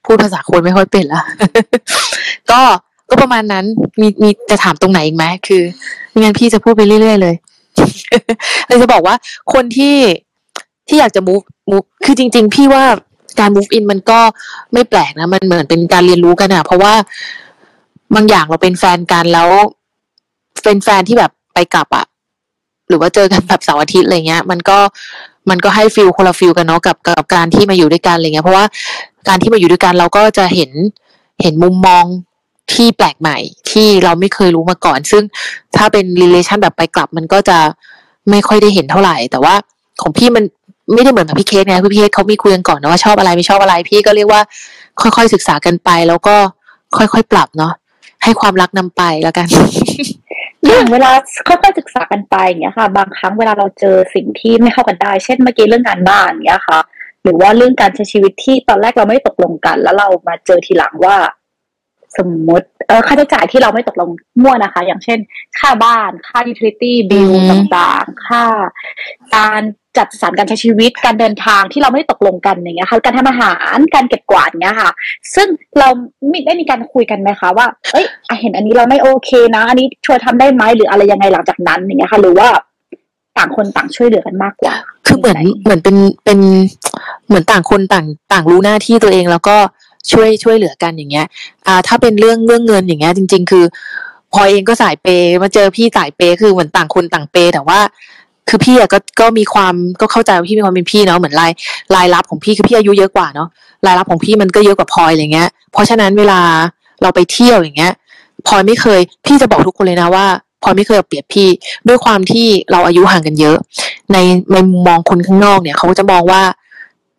พูดภาษาคนไม่ค่อยเป็นละก็ก็ประมาณนั้นมีมีจะถามตรงไหนอีกไหมคือไม่งั้นพี่จะพูดไปเรื่อยๆเลยเลยจะบอกว่าคนที่ที่อยากจะ move move คือจริง ๆ พี่ว่าการ move in มันก็ไม่แปลกนะ มันเหมือนเป็นการเรียนรู้กันอะเพราะว่าบางอย่างเราเป็นแฟนกันแล้วเป็นแฟนที่แบบไปกลับอะหรือว่าเจอกันแบบเสาร์อาทิตย์อะไรเงี้ย มันก็มันก็ให้ฟิลคนละฟิลกันเนาะกับกับการที่มาอยู่ด้วยกันอะไรเงี้ยเพราะว่าการที่มาอยู่ด้วยกันเราก็จะเห็นเห็นมุมมองที่แปลกใหม่ที่เราไม่เคยรู้มาก่อน ซึ่งถ้าเป็น relation แบบไปกลับมันก็จะไม่ค่อยได้เห็นเท่าไหร่ แต่ว่าของพี่มันไม่ได้เหมือนแบบพี่เคสไงพี่เคสเขามีคุยกันก่อนนะว่าชอบอะไรไม่ชอบอะไรพี่ก็เรียกว่า ค่อยๆศึกษากันไป แล้วก็ค่อยๆปรับเนาะให้ความรักนำไปแล้วกัน อย่างเวลาค่อยๆศึกษากันไปอย่างเงี้ยค่ะ บางครั้งเวลาเราเจอสิ่งที่ไม่เข้ากันได้ เช่นเมื่อกี้เรื่องงานบ้านอย่างเงี้ยค่ะ หรือว่าเรื่องการใช้ชีวิตที่ตอนแรกเราไม่ตกลงกัน แล้วเรามาเจอทีหลังว่า สมมติเออค่าใช้จ่ายที่เราไม่ตกลงมั่วนะคะ อย่างเช่น ค่าบ้านค่า utility bill ต่างๆ ค่าการ จัดสรรการใช้ชีวิตการเดินทางที่เราไม่ตกลงกันอย่างเงี้ยค่ะการทำอาหารการเก็บกวาดเงี้ยค่ะ ซึ่งเราไม่ได้มีการคุยกันไหมคะว่าเอ้ยเห็นอันนี้เราไม่โอเคนะ อันนี้ช่วยทำได้ไหมหรืออะไรยังไงหลังจากนั้นอย่างเงี้ยค่ะหรือว่าต่างคนต่างช่วยเหลือกันมากกว่า คือเหมือนเหมือนเป็นเป็นเหมือนต่างคนต่างต่างรู้หน้าที่ตัวเองแล้วก็ช่วยช่วยเหลือกันอย่างเงี้ย อ่า ถ้าเป็นเรื่องเรื่องเงินอย่างเงี้ยจริง ๆ คือพอเองก็สายเปย์มาเจอพี่สายเปย์คือเหมือนต่างคนต่างเปย์แต่ว่า คือพี่อะก็ก็มีความก็เข้าใจว่าพี่มีความเป็นพี่เนาะเหมือนรายรายรับของพี่คือพี่อายุเยอะกว่าเนาะรายรับของพี่มันก็เยอะกว่าพลอยอะไรเงี้ย เพราะฉะนั้นเวลาเราไปเที่ยวอย่างเงี้ยพลอยไม่เคย พี่จะบอกทุกคนเลยนะว่าพลอยไม่เคยเอาเปรียบพี่ด้วยความที่เราอายุห่างกันเยอะ ในในมุมมองคนข้างนอกเนี่ยเขาก็จะมองว่า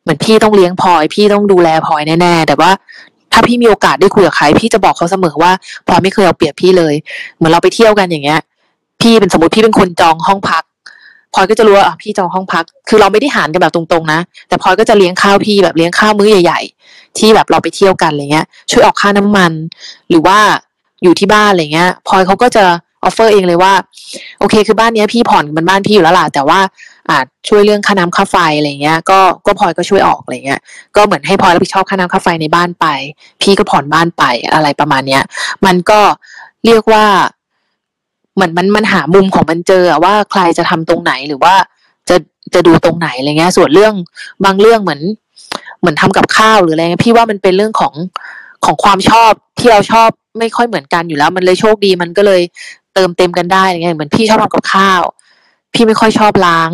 เหมือนพี่ต้องเลี้ยงพลอย พี่ต้องดูแลพลอยแน่ๆแต่ว่าถ้าพี่มีโอกาสได้คุยกับใครพี่จะบอกเขาเสมอว่าพลอยไม่เคยเอาเปรียบพี่เลย เหมือนเราไปเที่ยวกันอย่างเงี้ย พี่เป็นสมมติพี่เป็นคนจองห้องพัก พลอยก็จะรู้ว่าพี่จองห้องพัก คือเราไม่ได้หารกันแบบตรงๆนะ แต่พลอยก็จะเลี้ยงข้าวพี่แบบเลี้ยงข้าวมื้อใหญ่ๆ ที่แบบเราไปเที่ยวกันอะไรเงี้ย ช่วยออกค่าน้ำมัน หรือว่าอยู่ที่บ้านอะไรเงี้ยพลอยเขาก็จะ offer เองเลยว่า โอเค คือบ้านเนี้ยพี่ผ่อนมันบ้านพี่อยู่แล้วล่ะแต่ว่าอาจช่วยเรื่องค่าน้ำค่าไฟอะไรเงี้ย ก็ก็พลอยก็ช่วยออกอะไรเงี้ย ก็เหมือนให้พลอยรับผิดชอบค่าน้ำค่าไฟในบ้านไป พี่ก็ผ่อนบ้านไปอะไรประมาณเนี้ย มันก็เรียกว่า เหมือนมันมันหามุมของมันเจอว่าใครจะทำตรงไหนหรือว่าจะจะดูตรงไหนอะไรเงี้ย ส่วนเรื่องบางเรื่องเหมือน เหมือนทำกับข้าวหรืออะไรเงี้ยพี่ว่ามันเป็นเรื่องของของความชอบที่เราชอบไม่ค่อยเหมือนกันอยู่แล้ว มันเลยโชคดีมันก็เลยเติมเต็มกันได้อะไรเงี้ยเหมือนพี่ชอบทำกับข้าว พี่ไม่ค่อยชอบล้าง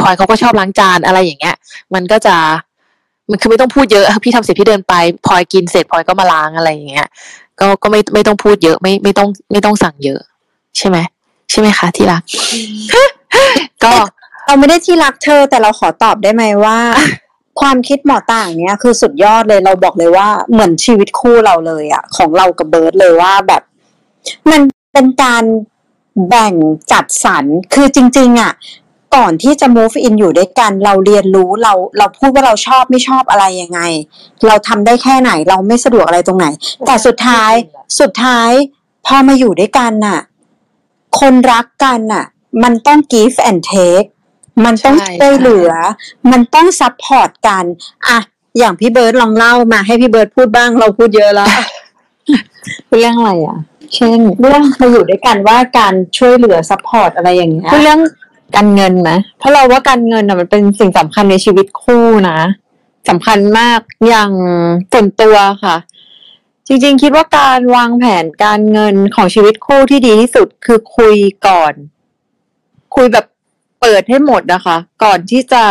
พลอยเขาก็ชอบล้างจานอะไรอย่างเงี้ย มันก็จะมันคือไม่ต้องพูดเยอะพี่ทำเสร็จพี่เดินไปพลอยกินเสร็จพลอยก็มาล้างอะไรอย่างเงี้ย ก็ก็ไม่ไม่ต้องพูดเยอะไม่ไม่ต้องไม่ต้องสั่งเยอะ ใช่ไหมใช่ไหมคะ ที่รัก ก็เราไม่ได้ที่รักเธอ แต่เราขอตอบได้ไหมว่า ความคิดหมอต่างเนี้ยคือสุดยอดเลยเราบอกเลยว่าเหมือนชีวิตคู่เราเลยอะของเรากับเบิร์ดเลยว่าแบบ มันเป็นการแบ่งจัดสรรคือจริง ๆอะก่อนที่จะ move in อยู่ด้วยกัน เราเรียนรู้เราเราพูดว่าเราชอบไม่ชอบอะไรยังไง เราทำได้แค่ไหนเราไม่สะดวกอะไรตรงไหน แต่สุดท้ายสุดท้ายพอมาอยู่ด้วยกันน่ะ คนรักกันอะ มันต้อง give and take มันต้องใช่ช่วยเหลือ มันต้อง support กันอะอย่างพี่เบิร์ดลองเล่ามาให้พี่เบิร์ดพูดบ้างเราพูดเยอะแล้วเรื่องอะไรอะ เช่น เรื่องมาอยู่ด้วยกันว่าการช่วยเหลือ support อะไรอย่างเงี้ยพูดเรื่องการเงินไหมเพราะเราว่าการเงินอะมันเป็นสิ่งสำคัญในชีวิตคู่นะสำคัญมากอย่างส่วนตัวค่ะ จริงๆ คิดว่าการวางแผนการเงินของชีวิตคู่ที่ดีที่สุดคือคุยก่อน คุยแบบเปิดให้หมดนะคะ ก่อนที่จะ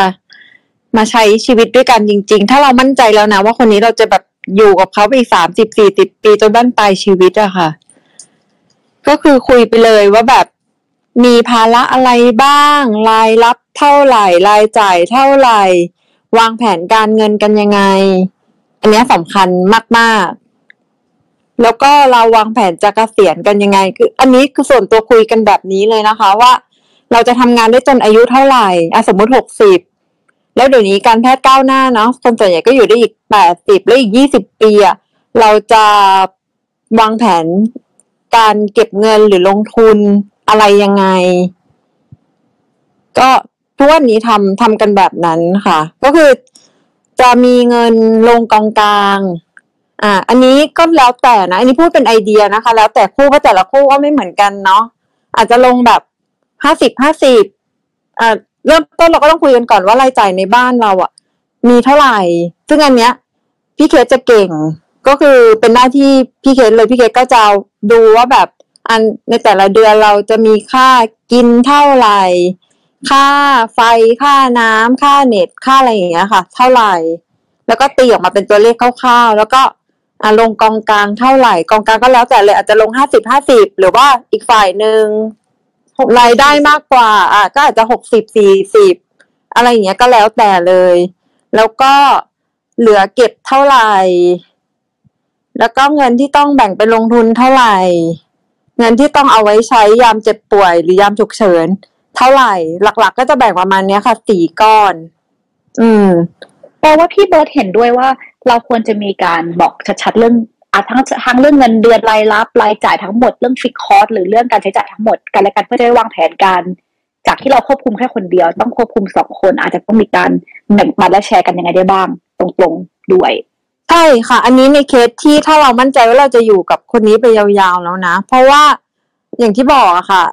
มาใช้ชีวิตด้วยกันจริง ๆ ถ้าเรามั่นใจแล้วนะ ว่าคนนี้เราจะแบบอยู่กับเขาไปอีกสามสิบสี่สิบปีจนบ้านปลายชีวิตอะค่ะ ก็คือคุยไปเลยว่าแบบมีภาระอะไรบ้าง รายรับเท่าไหร่ รายจ่ายเท่าไหร่ วางแผนการเงินกันยังไง อันนี้สำคัญมากๆ แล้วก็เราวางแผนจะเกษียณกันยังไง คือ อันนี้คือส่วนตัวคุยกันแบบนี้เลยนะคะ ว่าเราจะทำงานได้จนอายุเท่าไหร่อะสมมติหกสิบแล้วเดี๋ยวนี้การแพทย์ก้าวหน้าเนาะคนส่วนใหญ่ก็อยู่ได้อีกแปดสิบแล้วอีกยี่สิบปีอะเราจะวางแผนการเก็บเงินหรือลงทุนอะไรยังไง ก็ทุกวันนี้ทำทำกันแบบนั้นค่ะ ก็คือจะมีเงินลงกองกลาง อ่า อันนี้ก็แล้วแต่นะ อันนี้พูดเป็นไอเดียนะคะ แล้วแต่คู่เพราะแต่ละคู่ก็ไม่เหมือนกันเนาะ อาจจะลงแบบห้าสิบห้าสิบอ่าเริ่มต้นเราก็ต้องคุยกันก่อนว่ารายจ่ายในบ้านเราอะมีเท่าไหร่ ซึ่งอันเนี้ย พี่เคสจะเก่ง ก็คือเป็นหน้าที่พี่เคสเลยพี่เคสก็จะดูว่าแบบอันในแต่ละเดือนเราจะมีค่ากินเท่าไหร่ ค่าไฟค่าน้ำค่าเน็ตค่าอะไรอย่างเงี้ยค่ะ เท่าไหร่ แล้วก็ตีออกมาเป็นตัวเลขคร่าวๆแล้วก็ อะลงกองกลางเท่าไหร่กองกลางก็แล้วแต่เลยอาจจะลงห้าสิบห้าสิบหรือว่าอีกฝ่ายหนึ่งรายได้มากกว่า อะก็อาจจะหกสิบสี่สิบอะไรอย่างเงี้ยก็แล้วแต่เลย แล้วก็เหลือเก็บเท่าไหร่ แล้วก็เงินที่ต้องแบ่งไปลงทุนเท่าไหร่ เงินที่ต้องเอาไว้ใช้ยามเจ็บป่วยหรือยามฉุกเฉิน เท่าไหร่ หลัก ๆ ก็จะแบ่งประมาณเนี้ยค่ะสี่ก้อน อืม แปลว่าพี่เบิร์ตเห็นด้วยว่าเราควรจะมีการบอกชัดๆเรื่องอทั้งทั้งเรื่องเงินเดือนรายรับรายจ่ายทั้งหมดเรื่องฟิกคอร์สหรือเรื่องการใช้จ่ายทั้งหมดกันและกันเพื่อจะได้วางแผนการ จากที่เราควบคุมแค่คนเดียว ต้องควบคุมสองคนอาจจะต้องมีการแบ่งปันและแชร์กันยังไงได้บ้าง ตรงๆด้วยใช่ค่ะ อันนี้ในเคสที่ถ้าเรามั่นใจว่าเราจะอยู่กับคนนี้ไปยาวๆแล้วนะ เพราะว่าอย่างที่บอกอะค่ะ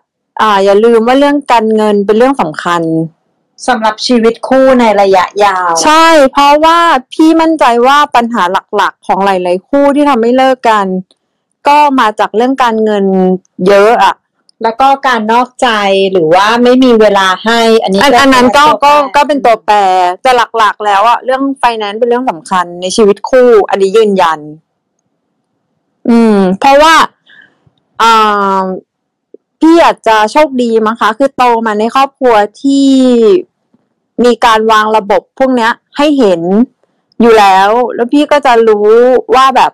อ่าอย่าลืมว่าเรื่องการเงินเป็นเรื่องสำคัญ สำหรับชีวิตคู่ในระยะยาว ใช่ เพราะว่าพี่มั่นใจว่าปัญหาหลักๆ ของหลาย ๆ คู่ที่ทำให้เลิกกัน ก็มาจากเรื่องการเงินเยอะอะแล้วก็การนอกใจหรือว่าไม่มีเวลาให้ อันนี้อันอันนั้นก็ตัวแปรก็ก็เป็นตัวแปรแต่หลักๆ แล้วอะเรื่องไฟแนนซ์เป็นเรื่องสำคัญในชีวิตคู่ อันนี้ยืนยัน อืม เพราะว่าอ่า พี่อาจจะโชคดีมั้งคะ คือโตมาในครอบครัวที่มีการวางระบบพวกเนี้ยให้เห็นอยู่แล้ว แล้วพี่ก็จะรู้ว่าแบบ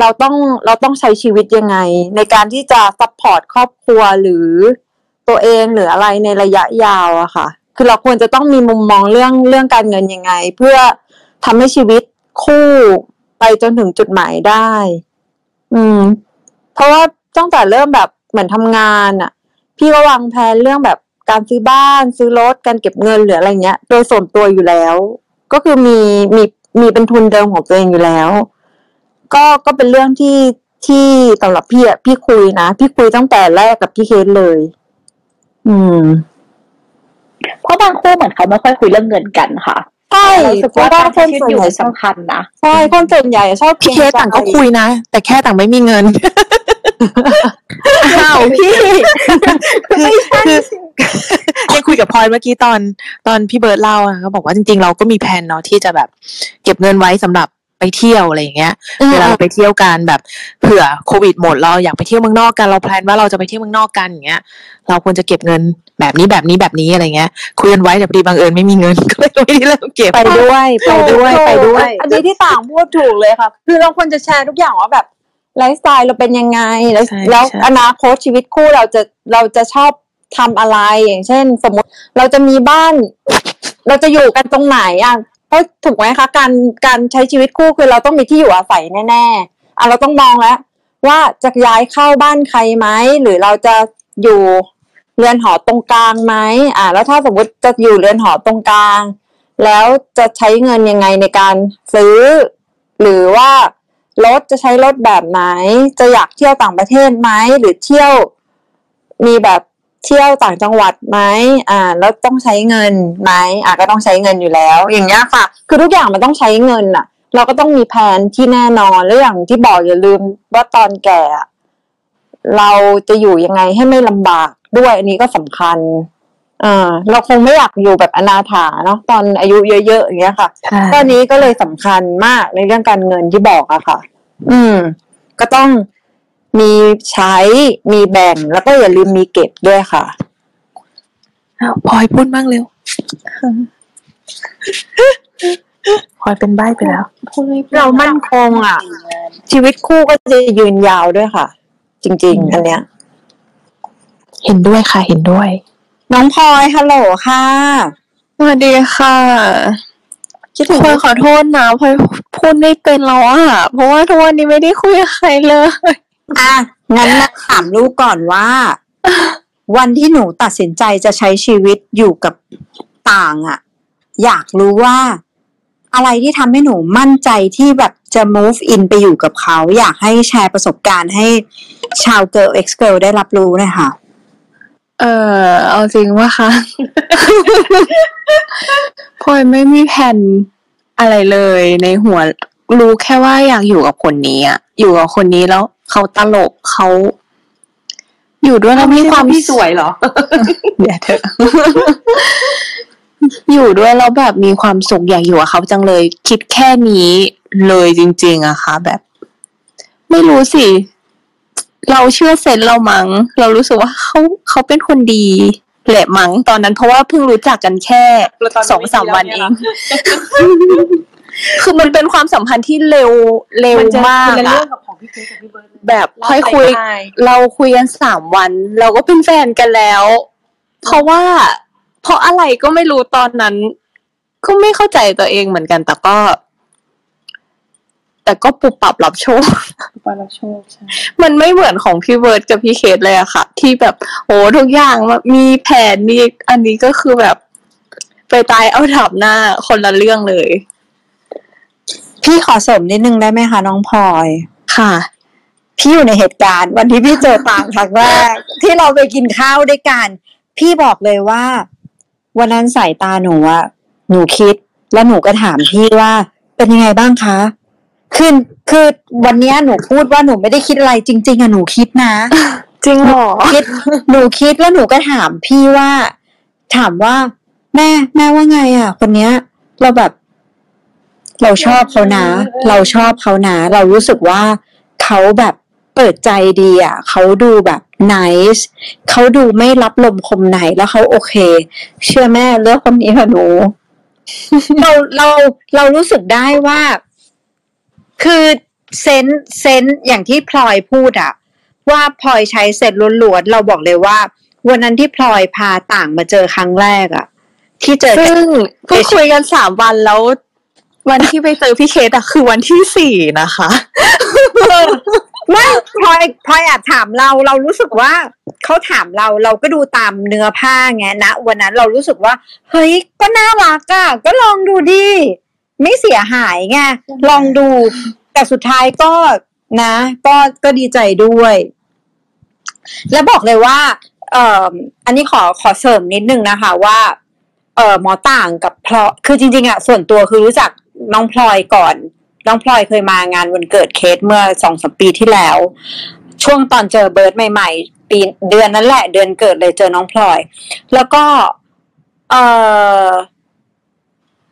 เราต้องเราต้องใช้ชีวิตยังไง ในการที่จะ support ครอบครัวหรือตัวเองหรืออะไรในระยะยาวอะค่ะ คือเราควรจะต้องมีมุมมองเรื่องเรื่องการเงินยังไง เพื่อทำให้ชีวิตคู่ไปจนถึงจุดหมายได้ อืม เพราะว่าตั้งแต่เริ่มแบบ เหมือนทำงานอะพี่ก็วางแผนเรื่องแบบการซื้อบ้าน ซื้อรถการเก็บเงินหรืออะไรเงี้ย โดยส่วนตัวอยู่แล้ว ก็คือมีมีมีเป็นทุนเดิมของตัวเองอยู่แล้ว ก็ก็เป็นเรื่องที่ที่สำหรับพี่อะพี่คุยนะพี่คุยตั้งแต่แรกกับพี่เคสเลย อืม เพราะบางคู่เหมือนเขาไม่ค่อยคุยเรื่องเงินกันค่ะใช่เรารู้สึกเพราะว่าว่าการคนที่ส่วนอยู่ใหญ่สำคัญนะใช่คนส่วนใหญ่ชอบพี่เคสต่างก็คุยนะแต่แค่ต่างไม่มีเงิน อ้าวพี่คือคือยังคุยกับพลอยเมื่อกี้ตอนตอนพี่เบิร์ดเล่าอะเขาบอกว่าจริงๆ เราก็มีแผนเนาะที่จะแบบ เก็บเงินไว้สำหรับไปเที่ยวอะไรอย่างเงี้ย เวลาเราไปเที่ยวกันแบบเผื่อโควิดหมดเราอยากไปเที่ยวเมืองนอกกันเราแพลนว่าเราจะไปเที่ยวเมืองนอกกันอย่างเงี้ย เราควรจะเก็บเงินแบบนี้แบบนี้แบบนี้อะไรเงี้ยคุยกันไว้แต่พอดีบังเอิญไม่มีเงินก็เลยไม่ได้เริ่มเก็บไปด้วยไปด้วยถูกไปด้วยถูกอันนี้ที่ต่างพูดถูกเลยค่ะ คือเราควรจะแชร์ทุกอย่างว่าแบบ ไลฟ์สไตล์เราเป็นยังไง แล้วใช่แล้วใช่ อนาคตชีวิตคู่เราจะเราจะชอบทำอะไรอย่างเช่น สมมติเราจะมีบ้าน เราจะอยู่กันตรงไหนอะเพราะถูกไหมคะการการใช้ชีวิตคู่คือเราต้องมีที่อยู่อาศัยแน่ๆอะเราต้องมองแล้ว ว่าจะย้ายเข้าบ้านใครไหมหรือเราจะอยู่เรือนหอตรงกลางไหมอ่า แล้วถ้าสมมติจะอยู่เรือนหอตรงกลาง แล้วจะใช้เงินยังไงในการซื้อ หรือว่า รถจะใช้รถแบบไหน จะอยากเที่ยวต่างประเทศไหมหรือเที่ยวมีแบบเที่ยวต่างจังหวัดไหมอ่า แล้วต้องใช้เงินไหมอ่าก็ต้องใช้เงินอยู่แล้ว อย่างเงี้ยค่ะ คือทุกอย่างมันต้องใช้เงินอะเราก็ต้องมีแผนที่แน่นอนแล้วอย่างที่บอกอย่าลืมว่าตอนแก่ เราจะอยู่ยังไงให้ไม่ลำบากด้วยอันนี้ก็สำคัญ อ่าเราคงไม่อยากอยู่แบบอนาถาเนาะตอนอายุเยอะๆอย่างเงี้ยค่ะใช่ข้อนี้ก็เลยสำคัญมากในเรื่องการเงินที่บอกอะค่ะ อืม ก็ต้องมีใช้มีแบ่งแล้วก็อย่าลืมมีเก็บด้วยค่ะอ้าวพลอยพูดบ้างเร็วพลอยเป็นใบ้ไปแล้วเรามั่นคงอะชีวิตคู่ก็จะยืนยาวด้วยค่ะ จริง ๆ อันเนี้ย เห็นด้วยค่ะ เห็นด้วย น้องพลอยฮัลโหลค่ะ สวัสดีค่ะคิดถึงพลอยขอโทษนะพลอยพูดไม่เป็นแล้วอะ เพราะว่าทุกวันนี้ไม่ได้คุยกับใครเลย อะ งั้นนะถามลูกก่อนว่า วันที่หนูตัดสินใจจะใช้ชีวิตอยู่กับต่างอะอยากรู้ว่า อะไรที่ทำให้หนูมั่นใจที่แบบจะ move in ไปอยู่กับเขา อยากให้แชร์ประสบการณ์ให้ชาว girl x girl ได้รับรู้หน่อยค่ะ เออเอาจริงว่าคะพลอยไม่มีแผนอะไรเลยในหัว รู้แค่ว่าอยากอยู่กับคนนี้อะอยู่กับคนนี้แล้วเขาตลกเขาอยู่ด้วยแล้วมีความพี่สวยเหรอเดี๋ยวเถอะอยู่ด้วยแล้วแบบมีความสุขอยากอยู่กับเขาจังเลย คิดแค่นี้เลยจริง ๆอะค่ะ แบบ ไม่รู้สิ เราเชื่อเซนส์เรามัง้งเรารู้สึกว่าเขาเขาเป็นคนดีแหละมั้งตอนนั้นเพราะว่าเพิ่งรู้จักกันแค่แล้วตอนนี้สองสามไม่ดีแล้ววันเนี่เอยงเหรอคือมันเป็นความสัมพันธ์ที่เร็วเร็วมันจะมากคนละเรื่อะองกับของพี่เจกับพี่เบิร์ดเลยแบบค่อยคุย เราคุยกันสามวัน เราก็เป็นแฟนกันแล้ว เพราะว่า เพราะอะไรก็ไม่รู้ตอนนั้น ก็ไม่เข้าใจตัวเองเหมือนกันแต่ก็ แต่ก็ปุบปรับรับโชคปาราโชคใช่ มันไม่เหมือนของพี่เบิร์ดกับพี่เคสเลยอะค่ะ ที่แบบโอ้ทุกอย่างมีแผนมีอันนี้ก็คือแบบ ไปตายเอาดับหน้าคนละเรื่องเลย พี่ขอเสริมนิดนึงได้ไหมคะน้องพลอยค่ะพี่อยู่ในเหตุการณ์ วันที่พี่เจอต่างครั้งแรกที่เราไปกินข้าวด้วยกัน พี่บอกเลยว่า วันนั้นสายตาหนูอะหนูคิด แล้วหนูก็ถามพี่ว่า เป็นยังไงบ้างคะ คือคือวันเนี้ยหนูพูดว่าหนูไม่ได้คิดอะไรจริง ๆอะหนูคิดนะ จริงเหรอคิดหนูคิดแล้วหนูก็ถามพี่ว่า ถามว่า แม่แม่ว่าไงอะคนเนี้ย เราแบบ เราชอบเขานะ เราชอบเขานะ เรารู้สึกว่าเขาแบบเปิดใจดีอะเขาดูแบบ nice เขาดูไม่รับลมคมไหนแล้วเขาโอเค เชื่อแม่เลือกคนนี้ค่ะหนูเราเราเรารู้สึกได้ว่า คือเซนเซนอย่างที่พลอยพูดอะว่าพลอยใช้เซนล้วนๆเราบอกเลยว่า วันนั้นที่พลอยพาต่างมาเจอครั้งแรกอะที่เจอกันซึ่งเพิ่งคุยกันสามวันแล้ว วันที่ไปเจอพี่เคสอะคือวันที่สี่นะคะไม่พลอยพลอยแอบถามเราเรารู้สึกว่าเขาถามเราเราก็ดูตามเนื้อผ้าไงนะวันนั้นเรารู้สึกว่า เฮ้ยก็น่ารักอะก็ลองดูดิ ไม่เสียหายไงลองดู แต่สุดท้ายก็นะ ก็ก็ดีใจด้วย แล้วบอกเลยว่า เอ่ออันนี้ขอขอเสริมนิดนึงนะคะว่าเอ่อหมอต่างกับพลอยคือจริงๆอะส่วนตัวคือรู้จักน้องพลอยก่อน น้องพลอยเคยมางานวันเกิดเคสเมื่อสองสมปีที่แล้ว ช่วงตอนเจอเบิร์ดใหม่ๆ ปีเดือนนั้นแหละ เดือนเกิดเลยเจอน้องพลอย แล้วก็ เอ่อ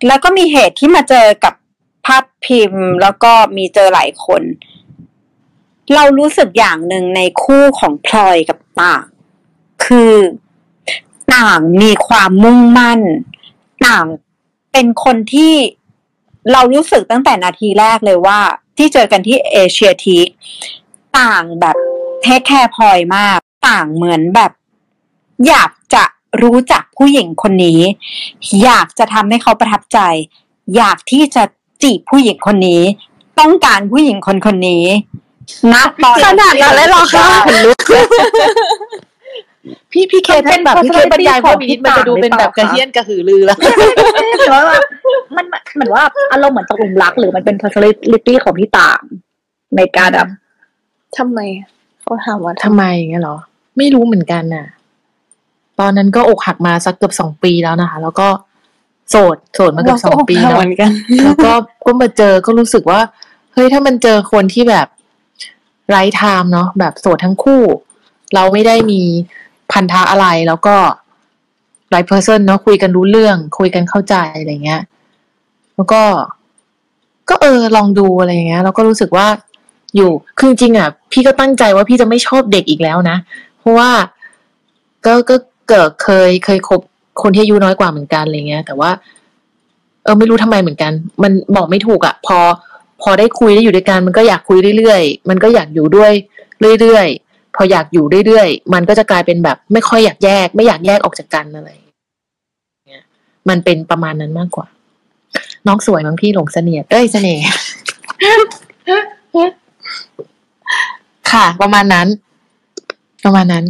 แล้วก็มีเหตุที่มาเจอกับภาพพิมพ์ แล้วก็มีเจอหลายคน เรารู้สึกอย่างหนึ่งในคู่ของพลอยกับต่าง คือต่างมีความมุ่งมั่น ต่างเป็นคนที่เรารู้สึกตั้งแต่นาทีแรกเลยว่า ที่เจอกันที่เอเชียทีคต่างแบบเทคแคร์พลอยมาก ต่างเหมือนแบบ อยากจะ รู้จักผู้หญิงคนนี้ อยากจะทำให้เขาประทับใจ อยากที่จะจีบผู้หญิงคนนี้ ต้องการผู้หญิงคนคนนี้ณตอนขนาดนั้นเลยเหรอคะขนลุกพี่พี่เคสมันเป็นแบบพี่เคส personality บรรยายขพอวงกพี่นี้มันจะดูเป็นแบบกระต่างหรือเปล่าเฮี้ยนกระหือรือแล้วหรือว่ามันเหมือนว่าอารมณ์เหมือนตกหลุมรัก หรือมันเป็น personality ของพี่ต่างในการแบบทำไมเขาถามว่าทำไมอย่างเงี้ยเหรอ ไม่รู้เหมือนกันน่ะ ตอนนั้นก็อกหักมาสักเกือบสองปีแล้วนะคะ แล้วก็โสดโสดมาเกือบสองปีเราก็อกหักแล้วเหมือนกันแล้วก็ก็มาเจอก็รู้สึกว่า เฮ้ยถ้ามันเจอคนที่แบบไร้ไทม์เนาะแบบโสดทั้งคู่ เราไม่ได้มีพันธะอะไรแล้วก็ไ right person เนาะคุยกันรู้เรื่อง คุยกันเข้าใจอะไรเงี้ย แล้วก็ ก็เออลองดูอะไรเงี้ย แล้วก็รู้สึกว่าอยู่คือจริงๆอะ พี่ก็ตั้งใจว่าพี่จะไม่ชอบเด็กอีกแล้วนะ เพราะว่าก็ก็ เกิดเคยเคยคบคนที่อายุน้อยกว่าเหมือนกันอะไรเงี้ย แต่ว่า เออไม่รู้ทำไมเหมือนกัน มันบอกไม่ถูกอะ่ะ พอ พอได้คุยได้อยู่ด้วยกัน มันก็อยากคุยเรื่อยๆ มันก็อยากอยู่ด้วยเรื่อยๆ พออยากอยู่เรื่อยๆ มันก็จะกลายเป็นแบบ ไม่ค่อยอยากแยก ไม่อยากแยกออกจากกันอะไรเงี้ยมันเป็นประมาณนั้นมากกว่า น้องสวยมั้งพี่หลงเสน่ห์เอ้ยเสน่ห์ค่ะ ประมาณนั้น ประมาณนั้น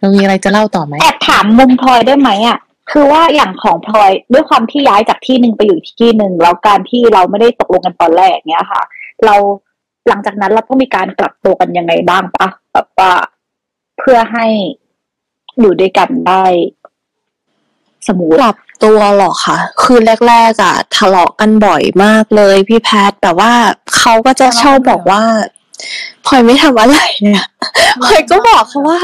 เรามีอะไรจะเล่าต่อไหมแอบถามมุมพลอยได้ไหมอะคือว่าอย่างของพลอยด้วยความที่ย้ายจากที่หนึ่งไปอยู่ที่หนึ่งแล้วการที่เราไม่ได้ตกลงกันตอนแรกเนี้ยค่ะ เราหลังจากนั้นเราต้องมีการกลับตัวกันยังไงบ้างปะแบบว่าเพื่อให้อยู่ด้วยกันได้สมูทปรับตัวหรอคะคือแรกๆอะทะเลาะกันบ่อยมากเลย พี่แพทแต่ว่าเขาก็จะชอบบอกว่า พลอยไม่ทำอะไรเนี่ยพลอยก็บอกเขาว่า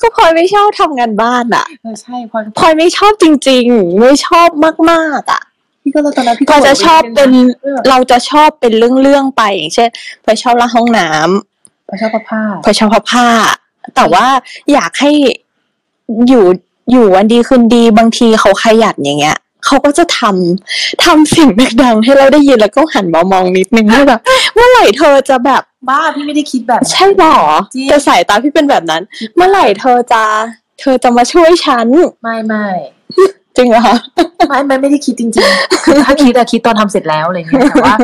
ก็พลอยไม่ชอบทำงานบ้านอะเออใช่พอพลอยไม่ชอบจริง ๆ ไม่ชอบมากๆอะพี่ก็ตอนนั้นพี่พลอยจะชอบเป็นเออเราจะชอบเป็นเรื่องๆไปอย่างเช่นพลอยชอบล้างห้องน้ำพอชอบผ้าผ้าพลอยชอบพับผ้า แต่ว่าอยากให้อยู่อยู่วันดีคืนดีบางทีเขาขยันอย่างเงี้ย เขาก็จะทำทำเสิ่งดังๆให้เราได้ยินแล้วก็หันมามองนิดนึงว่าแบบเมื่อไหร่เธอจะแบบบ้าพี่ไม่ได้คิดแบบนั้นใช่หรอจริงแต่สายตาพี่เป็นแบบนั้น เมื่อไหร่เธอจะ เธอจะมาช่วยฉันไม่ไม่จริงเหรอคะไม่ไม่ไม่ได้คิดจริงๆคือถ้าคิดอะคิดตอนทำเสร็จแล้วอะไรเงี้ยแต่ว่า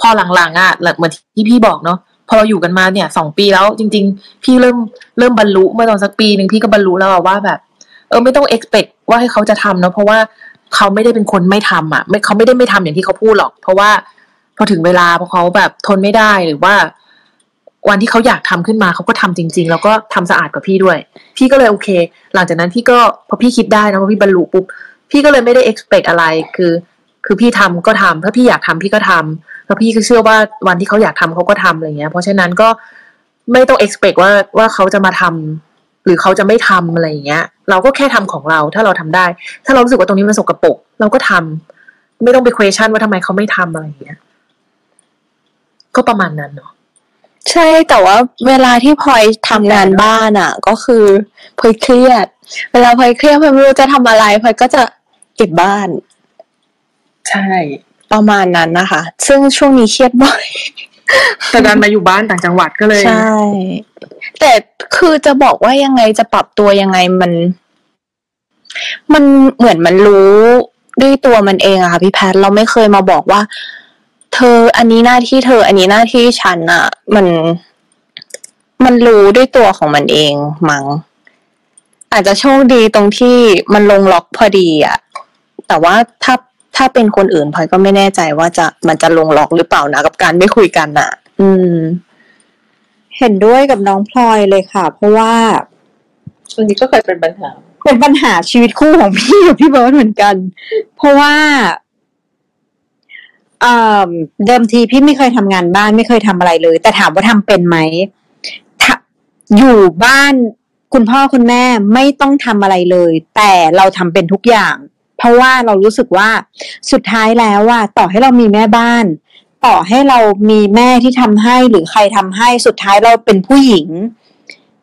พอหลังๆอะหลังเหมือนที่พี่บอกเนาะพอเราอยู่กันมาเนี่ยสองปีแล้วจริง ๆ พี่เริ่มเริ่มบรรลุเมื่อตอนสักปีหนึ่งพี่ก็บรรลุแล้วอะว่าแบบ เออไม่ต้อง expect ว่าให้เขาจะทำเนาะเพราะว่า เขาไม่ได้เป็นคนไม่ทำอะไม่เขาไม่ได้ไม่ทำอย่างที่เขาพูดหรอก เพราะว่าพอถึงเวลาพอเขาแบบทนไม่ได้หรือว่า วันที่เขาอยากทำขึ้นมาเขาก็ทำจริง ๆ แล้วก็ทำสะอาดกว่าพี่ด้วย พี่ก็เลยโอเค หลังจากนั้นพี่ก็พอพี่คิดได้นะพอพี่บรรลุปุ๊บพี่ก็เลยไม่ได้ expect อะไรคือ คือพี่ทำก็ทำถ้าพี่อยากทำพี่ก็ทำแล้วพี่ก็เชื่อว่าวันที่เขาอยากทำเขาก็ทำอะไรเงี้ย เพราะฉะนั้นก็ไม่ต้อง expect ว่าว่าเขาจะมาทำหรือเขาจะไม่ทำอะไรอย่างเงี้ย เราก็แค่ทำของเราถ้าเราทำได้ ถ้าเรารู้สึกว่าตรงนี้มันสกปรกเราก็ทำไม่ต้องไป question ว่าทำไมเขาไม่ทำอะไรอย่างเงี้ยก็ประมาณนั้นเนาะใช่แต่ว่าเวลาที่พลอยทำงานบ้านอะ ก็คือพลอยเครียด เวลาพลอยเครียดพลอยไม่รู้จะทำอะไรพลอยก็จะเก็บบ้าน ใช่ ประมาณนั้นนะคะ ซึ่งช่วงนี้เครียดบ่อย แต่ดันมาอยู่บ้านต่างจังหวัดก็เลยใช่ แต่คือจะบอกว่ายังไงจะปรับตัวยังไงมัน มันเหมือนมันรู้ด้วยตัวมันเองอะค่ะพี่แพทเราไม่เคยมาบอกว่า เธออันนี้หน้าที่เธอ อันนี้หน้าที่ฉันอะมัน มันรู้ด้วยตัวของมันเองมัง้งอาจจะโชคดีตรงที่มันลงล็อกพอดีอะแต่ว่าถ้า ถ้าเป็นคนอื่นพลอยก็ไม่แน่ใจว่าจะมันจะลงล็อกหรือเปล่านะกับการไม่คุยกันอะอืม เห็นด้วยกับน้องพลอยเลยค่ะ เพราะว่าอันนี้ก็เคยเป็นปัญหา เป็นปัญหาชีวิตคู่ของพี่กับพี่เบิร์ดเหมือนกัน เพราะว่าอ่าเดิมทีพี่ไม่เคยทำงานบ้านไม่เคยทำอะไรเลย แต่ถามว่าทำเป็นไหมอยู่บ้านคุณพ่อคุณแม่ไม่ต้องทำอะไรเลย แต่เราทำเป็นทุกอย่าง เพราะว่าเรารู้สึกว่าสุดท้ายแล้วว่าต่อให้เรามีแม่บ้าน ต่อให้เรามีแม่ที่ทำให้หรือใครทำให้สุดท้ายเราเป็นผู้หญิง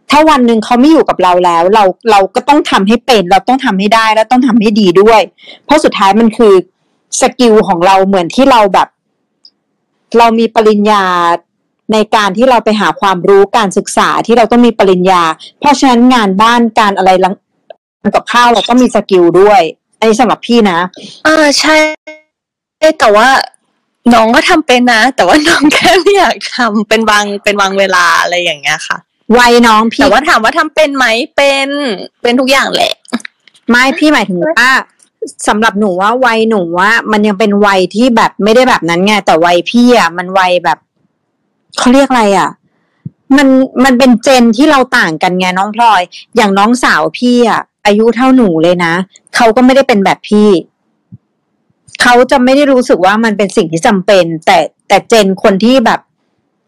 ถ้าวันหนึ่งเขาไม่อยู่กับเราแล้ว เราเราก็ต้องทำให้เป็น เราต้องทำให้ได้แล้วต้องทำให้ดีด้วย เพราะสุดท้ายมันคือสกิลของเราเหมือนที่เราแบบ เรามีปริญญาในการที่เราไปหาความรู้การศึกษาที่เราต้องมีปริญญา เพราะฉะนั้นงานบ้านการอะไรกับข้าวเราก็มีสกิลด้วย นนี้สำหรับพี่นะอ่าใช่แต่ว่าน้องก็ทำเป็นนะ แต่ว่าน้องแค่ไม่อยากทำเป็นบางเป็นบางเวลาอะไรอย่างเงี้ยค่ะวัยน้องพี่แต่ว่าถามว่าทำเป็นไหมเป็นเป็นทุกอย่างแหละ ไม่พี่หมายถึงว่าสำหรับหนูว่าวัยหนูว่า มันยังเป็นวัยที่แบบไม่ได้แบบนั้นไงแต่วัยพี่อะมันวัยแบบเขาเรียกอะไรอะ มันมันเป็นเจนที่เราต่างกันไงน้องพลอย อย่างน้องสาวพี่อะ อายุเท่าหนูเลยนะเขาก็ไม่ได้เป็นแบบพี่เขาจะไม่ได้รู้สึกว่ามันเป็นสิ่งที่จำเป็น แต่แต่เจนคนที่แบบ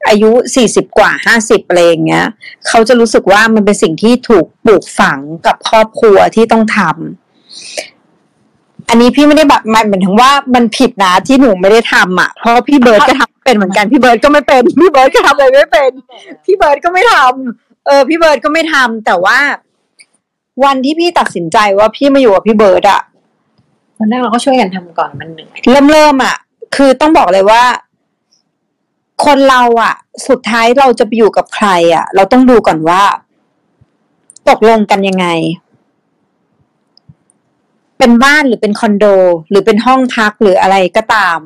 อายุสี่สิบกว่าห้าสิบอะไรอย่างเงี้ยเขาจะรู้สึกว่ามันเป็นสิ่งที่ถูกปลูกฝังกับครอบครัวที่ต้องทำอันนี้พี่ไม่ได้แบบหมายถึงว่ามันผิดนะที่หนูไม่ได้ทำอะเพราะพี่เบิร์ดก็ทำเป็นเหมือนกันพี่เบิร์ดก็ไม่เป็นพี่เบิร์ดก็ทำอะไรไม่เป็น พี่เบิร์ดก็ไม่ทำเออ พี่เบิร์ดก็ไม่ทำแต่ว่า วันที่พี่ตัดสินใจว่าพี่มาอยู่กับพี่เบิร์ดอะตอนแรกเราก็ช่วยกันทำก่อนมันเหนื่อยเริ่มเริ่มอะคือต้องบอกเลยว่า คนเราอะสุดท้ายเราจะไปอยู่กับใครอะเราต้องดูก่อนว่า ตกลงกันยังไง เป็นบ้านหรือเป็นคอนโด หรือเป็นห้องพักหรืออะไรก็ตาม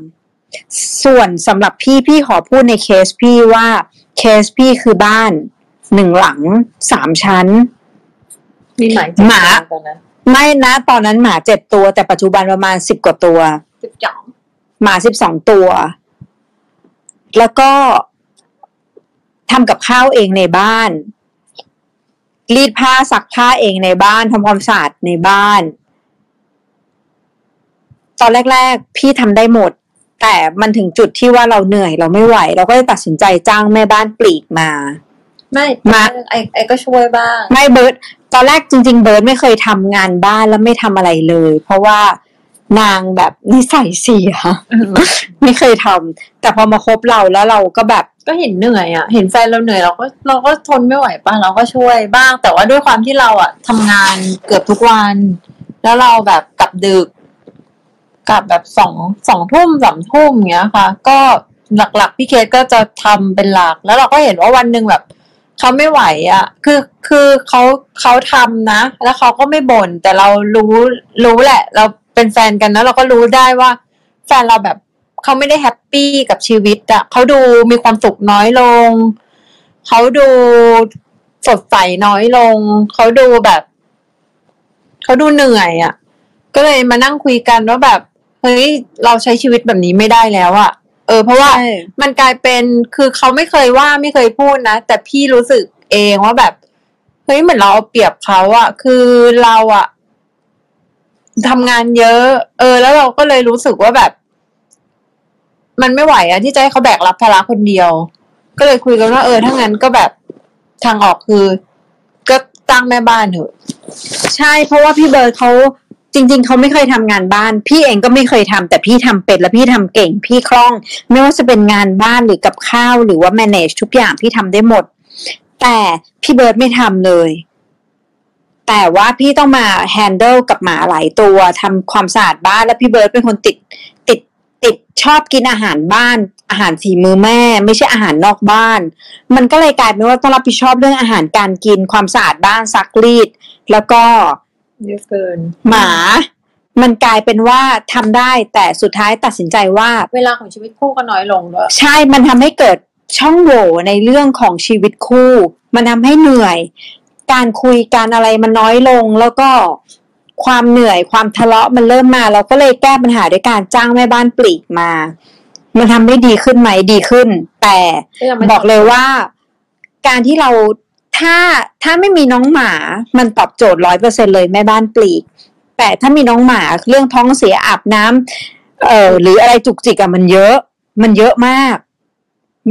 ส่วนสำหรับพี่พี่ขอพูดในเคสพี่ว่าเคสพี่คือบ้านหนึ่งหลังสามชั้น มีหมายหมาตอนนั้นไม่นะตอนนั้นหมาเจ็ดตัวแต่ปัจจุบันประมาณสิบกว่าตัวสิบสองหมาสิบสองตัว แล้วก็ทำกับข้าวเองในบ้าน รีดผ้าซักผ้าเองในบ้านทำความสะอาดในบ้าน ตอนแรก ๆ พี่ทำได้หมด แต่มันถึงจุดที่ว่าเราเหนื่อยเราไม่ไหว เราก็เลยตัดสินใจจ้างแม่บ้านปลีกมา ไม่มาไอไอก็ช่วยบ้าง ไม่เบิร์ด ตอนแรกจริง ๆ เบิร์ดไม่เคยทำงานบ้านแล้วไม่ทำอะไรเลย เพราะว่านางแบบนิสัยเสียไม่เคยทำแต่พอมาคบเราแล้วเราก็แบบก็เห็นเหนื่อยอะ เห็นแฟนเราเหนื่อยเราก็เราก็ทนไม่ไหวป่ะเราก็ช่วยบ้าง แต่ว่าด้วยความที่เราอะทำงานเกือบทุกวัน แล้วเราแบบกลับดึกกลับแบบสองสองทุ่มสามทุ่มอย่างเงี้ยค่ะ ก็หลักๆพี่เคสก็จะทำเป็นหลัก แล้วเราก็เห็นว่าวันหนึ่งแบบ เขาไม่ไหวอะ คือคือเขาเขาทำนะ แล้วเขาก็ไม่บ่นแต่เรารู้รู้แหละ เราเป็นแฟนกันนะเราก็รู้ได้ว่า แฟนเราแบบเขาไม่ได้แฮปปี้กับชีวิตอะเขาดูมีความสุขน้อยลง เขาดูสดใสน้อยลง เขาดูแบบ เขาดูเหนื่อยอะก็เลยมานั่งคุยกันว่าแบบ เฮ้ย เราใช้ชีวิตแบบนี้ไม่ได้แล้วอะ เออ เพราะว่ามันกลายเป็นคือเขาไม่เคยว่าไม่เคยพูดนะ แต่พี่รู้สึกเองว่าแบบเฮ้ยเหมือนเราเอาเปรียบเขาอะคือเราอะทำงานเยอะ เออ แล้วเราก็เลยรู้สึกว่าแบบ มันไม่ไหวอะที่จะให้เขาแบกรับภาระคนเดียว ก็เลยคุยกันว่า เออถ้างั้นก็แบบทางออกคือ ก็ตั้งแม่บ้านเถอะ ใช่เพราะว่าพี่เบิร์ดเขา จริง ๆ เขาไม่เคยทำงานบ้าน พี่เองก็ไม่เคยทำแต่พี่ทำเป็นและพี่ทำเก่ง พี่คล่อง ไม่ว่าจะเป็นงานบ้านหรือกับข้าวหรือว่า manage ทุกอย่างพี่ทำได้หมด แต่พี่เบิร์ดไม่ทำเลย แต่ว่าพี่ต้องมา handle กับหมาหลายตัวทำความสะอาดบ้านแล้วพี่เบิร์ดเป็นคนติดติดติดชอบกินอาหารบ้าน อาหารฝีมือแม่ ไม่ใช่อาหารนอกบ้าน มันก็เลยกลายเป็นว่าต้องรับผิดชอบเรื่องอาหารการกินความสะอาดบ้านซักรีด แล้วก็ เยอะเกิน หมา มันกลายเป็นว่าทำได้แต่สุดท้ายตัดสินใจว่า เวลาของชีวิตคู่ก็น้อยลงด้วยใช่มันทำให้เกิดช่องโหว่ในเรื่องของชีวิตคู่ มันทำให้เหนื่อย การคุยการอะไรมันน้อยลงแล้วก็ความเหนื่อยความทะเลาะมันเริ่มมา เราก็เลยแก้ปัญหาด้วยการจ้างแม่บ้านปลีกมา มันทำให้ดีขึ้นไหมดีขึ้น แต่ก็ยังไม่บอกเลยว่า การที่เรา ถ้าถ้าไม่มีน้องหมามันตอบโจทย์ร้อยเปอร์เซ็นเลยแม่บ้านปลีก แต่ถ้ามีน้องหมาเรื่องท้องเสียอาบน้ำเอ่อหรืออะไรจุกจิกอะมันเยอะ มันเยอะมาก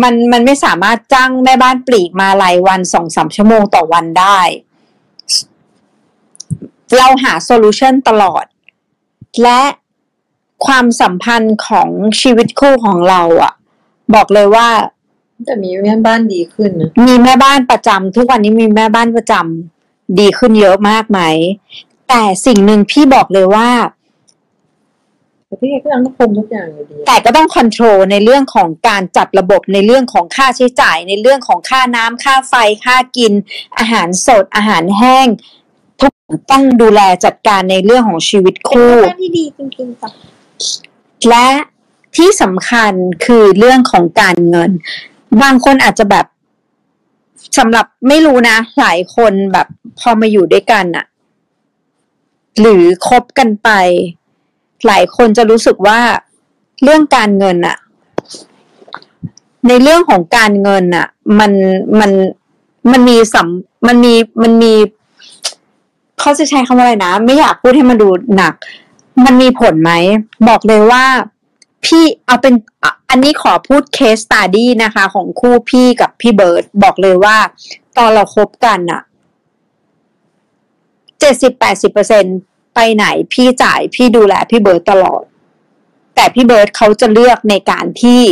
มันมันไม่สามารถจ้างแม่บ้านปลีกมารายวันสองสามชั่วโมงต่อวันได้ เราหา solution ตลอด และความสัมพันธ์ของชีวิตคู่ของเราอะบอกเลยว่า แต่มีแม่บ้านดีขึ้นนะมีแม่บ้านประจำทุกวันนี้มีแม่บ้านประจำดีขึ้นเยอะมากไหม แต่สิ่งหนึ่งพี่บอกเลยว่าแต่พี่ก็ยังต้องคุมทุกอย่างอยู่ดี แต่ก็ต้อง control ในเรื่องของการจัดระบบในเรื่องของค่าใช้จ่าย ในเรื่องของค่าน้ำค่าไฟค่ากิน อาหารสดอาหารแห้ง ทุกอย่างต้องดูแลจัดการในเรื่องของชีวิตคู่บ้านที่ดีจริงๆจ้ะและที่สำคัญคือเรื่องของการเงิน บางคนอาจจะแบบสำหรับไม่รู้นะ หลายคนแบบพอมาอยู่ด้วยกันอะหรือคบกันไป หลายคนจะรู้สึกว่าเรื่องการเงินอะในเรื่องของการเงินอะมันมันมันมีสัมมันมีมันมีเขาจะใช้คำว่าอะไรนะ ไม่อยากพูดให้มันดูหนัก มันมีผลไหม บอกเลยว่า พี่เอาเป็นอันนี้ขอพูดเคสต u d ดี้นะคะ ของคู่พี่กับพี่เบิร์ดบอกเลยว่า ตอนเราคบกันอะเจ็ดสิบแปดสิบเปอร์เซ็นต์ไปไหนพี่จ่ายพี่ดูแลพี่เบิร์ดตลอด แต่พี่เบิร์ดเขาจะเลือกในการที่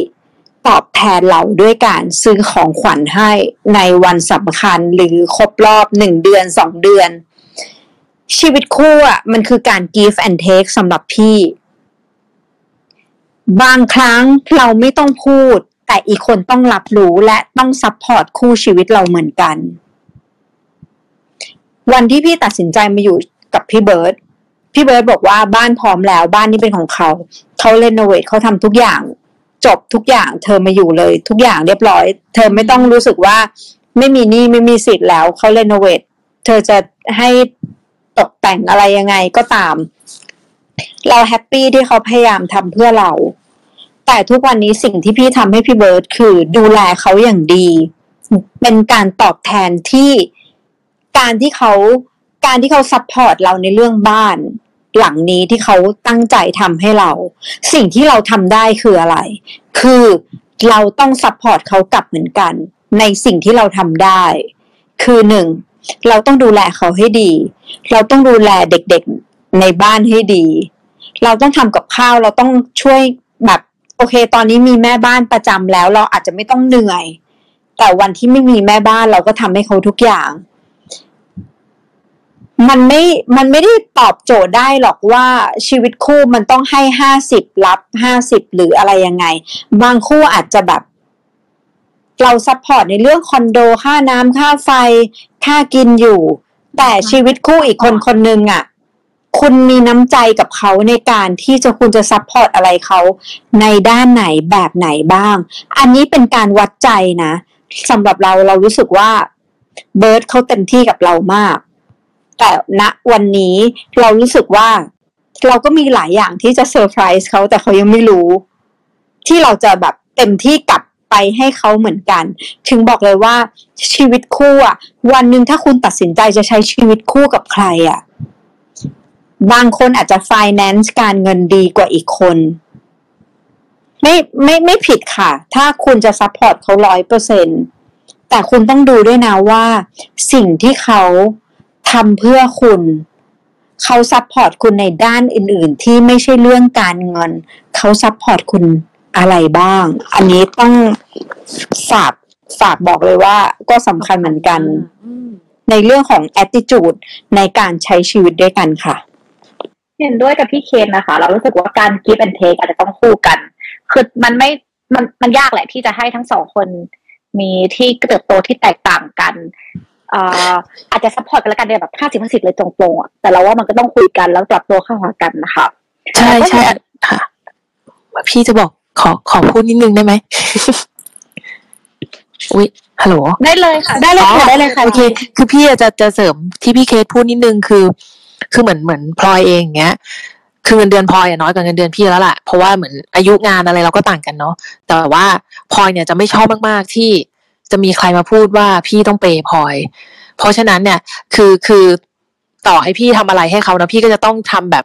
ตอบแทนเราด้วยการซื้อของขวัญให้ในวันสำคัญหรือครบรอบหนึ่งเดือนสองเดือน ชีวิตคู่อะมันคือการ give and take สำหรับพี่ บางครั้งเราไม่ต้องพูด แต่อีกคนต้องรับรู้และต้อง support คู่ชีวิตเราเหมือนกัน วันที่พี่ตัดสินใจมาอยู่กับพี่เบิร์ตพี่เบิร์ตบอกว่าบ้านพร้อมแล้ว บ้านนี้เป็นของเขาเขาเรโนเวทเขาทำทุกอย่าง จบทุกอย่าง เธอมาอยู่เลย ทุกอย่างเรียบร้อย เธอไม่ต้องรู้สึกว่า ไม่มีหนี้ไม่มีสิทธิ์แล้วเขาเรโนเวทเธอจะให้ตกแต่งอะไรยังไงก็ตาม เราแฮปปี้ที่เขาพยายามทำเพื่อเรา แต่ทุกวันนี้สิ่งที่พี่ทำให้พี่เบิร์ตคือดูแลเขาอย่างดี เป็นการตอบแทนที่การที่เขาการที่เขา support เราในเรื่องบ้าน หลังนี้ที่เขาตั้งใจทำให้เรา สิ่งที่เราทำได้คืออะไร คือเราต้อง support เขากลับเหมือนกัน ในสิ่งที่เราทำได้ คือหนึ่งเราต้องดูแลเขาให้ดี เราต้องดูแลเด็กๆในบ้านให้ดี เราต้องทำกับข้าว เราต้องช่วย โอเค ตอนนี้มีแม่บ้านประจำแล้ว เราอาจจะไม่ต้องเหนื่อย แต่วันที่ไม่มีแม่บ้านเราก็ทำให้เขาทุกอย่าง มันไม่ มันไม่ได้ตอบโจทย์ได้หรอกว่าชีวิตคู่มันต้องให้ห้าสิบรับห้าสิบหรืออะไรยังไง บางคู่อาจจะแบบ เรา support ในเรื่องคอนโดค่าน้ำค่าไฟ ค่ากินอยู่ แต่ชีวิตคู่อีกคนคนหนึ่งอะ คุณมีน้ำใจกับเขาในการที่จะคุณจะ support อะไรเขาในด้านไหนแบบไหนบ้าง อันนี้เป็นการวัดใจนะสำหรับเราเรารู้สึกว่าเบิร์ดเขาเต็มที่กับเรามาก แต่ณวันนี้เรารู้สึกว่าเราก็มีหลายอย่างที่จะเซอร์ไพรส์เขาแต่เขายังไม่รู้ ที่เราจะแบบเต็มที่กลับไปให้เขาเหมือนกัน ถึงบอกเลยว่าชีวิตคู่อะวันหนึ่งถ้าคุณตัดสินใจจะใช้ชีวิตคู่กับใครอะ บางคนอาจจะ finance การเงินดีกว่าอีกคน ไม่ไม่ไม่ผิดค่ะ ถ้าคุณจะ support เขาร้อยเปอร์เซ็นแต่คุณต้องดูด้วยนะว่า สิ่งที่เขาทำเพื่อคุณ เขา support คุณในด้านอื่น ๆ ที่ไม่ใช่เรื่องการเงิน เขา support คุณอะไรบ้าง อันนี้ต้องฝากฝากบอกเลยว่า ก็สำคัญเหมือนกัน ในเรื่องของ attitude ในการใช้ชีวิตด้วยกันค่ะ เห็นด้วยกับพี่เคนนะคะ เรารู้สึกว่าการ give and take อาจจะต้องคู่กัน คือมันไม่มันมันยากแหละที่จะให้ทั้งสองคนมีที่เติบโตที่แตกต่างกันอ่าอาจจะ support กันแล้วกันในแบบห้าสิบห้าสิบเลยตรงๆอะแต่เราว่ามันก็ต้องคุยกันแล้วปรับตัวเข้าหากันนะคะใช่ใช่ค่ะพี่จะบอกขอขอพูดนิดนึงได้ไหมอุ๊ยฮัลโหลได้เลยค่ะ ได้เลยค่ะอ๋อได้เลยค่ะโอเค คือพี่อะจะจะเสริมที่พี่เคสพูดนิดนึงคือ คือเหมือนเหมือนพลอยเองเงี้ยคือเงินเดือนพลอยน้อยกว่าเงินเดือนพี่แล้วล่ะเพราะว่าเหมือนอายุงานอะไรเราก็ต่างกันเนาะแต่ว่าพลอยเนี่ยจะไม่ชอบมากๆที่จะมีใครมาพูดว่าพี่ต้องเปย์พลอย เพราะฉะนั้นเนี่ยคือคือต่อให้พี่ทำอะไรให้เขานะพี่ก็จะต้องทำแบบ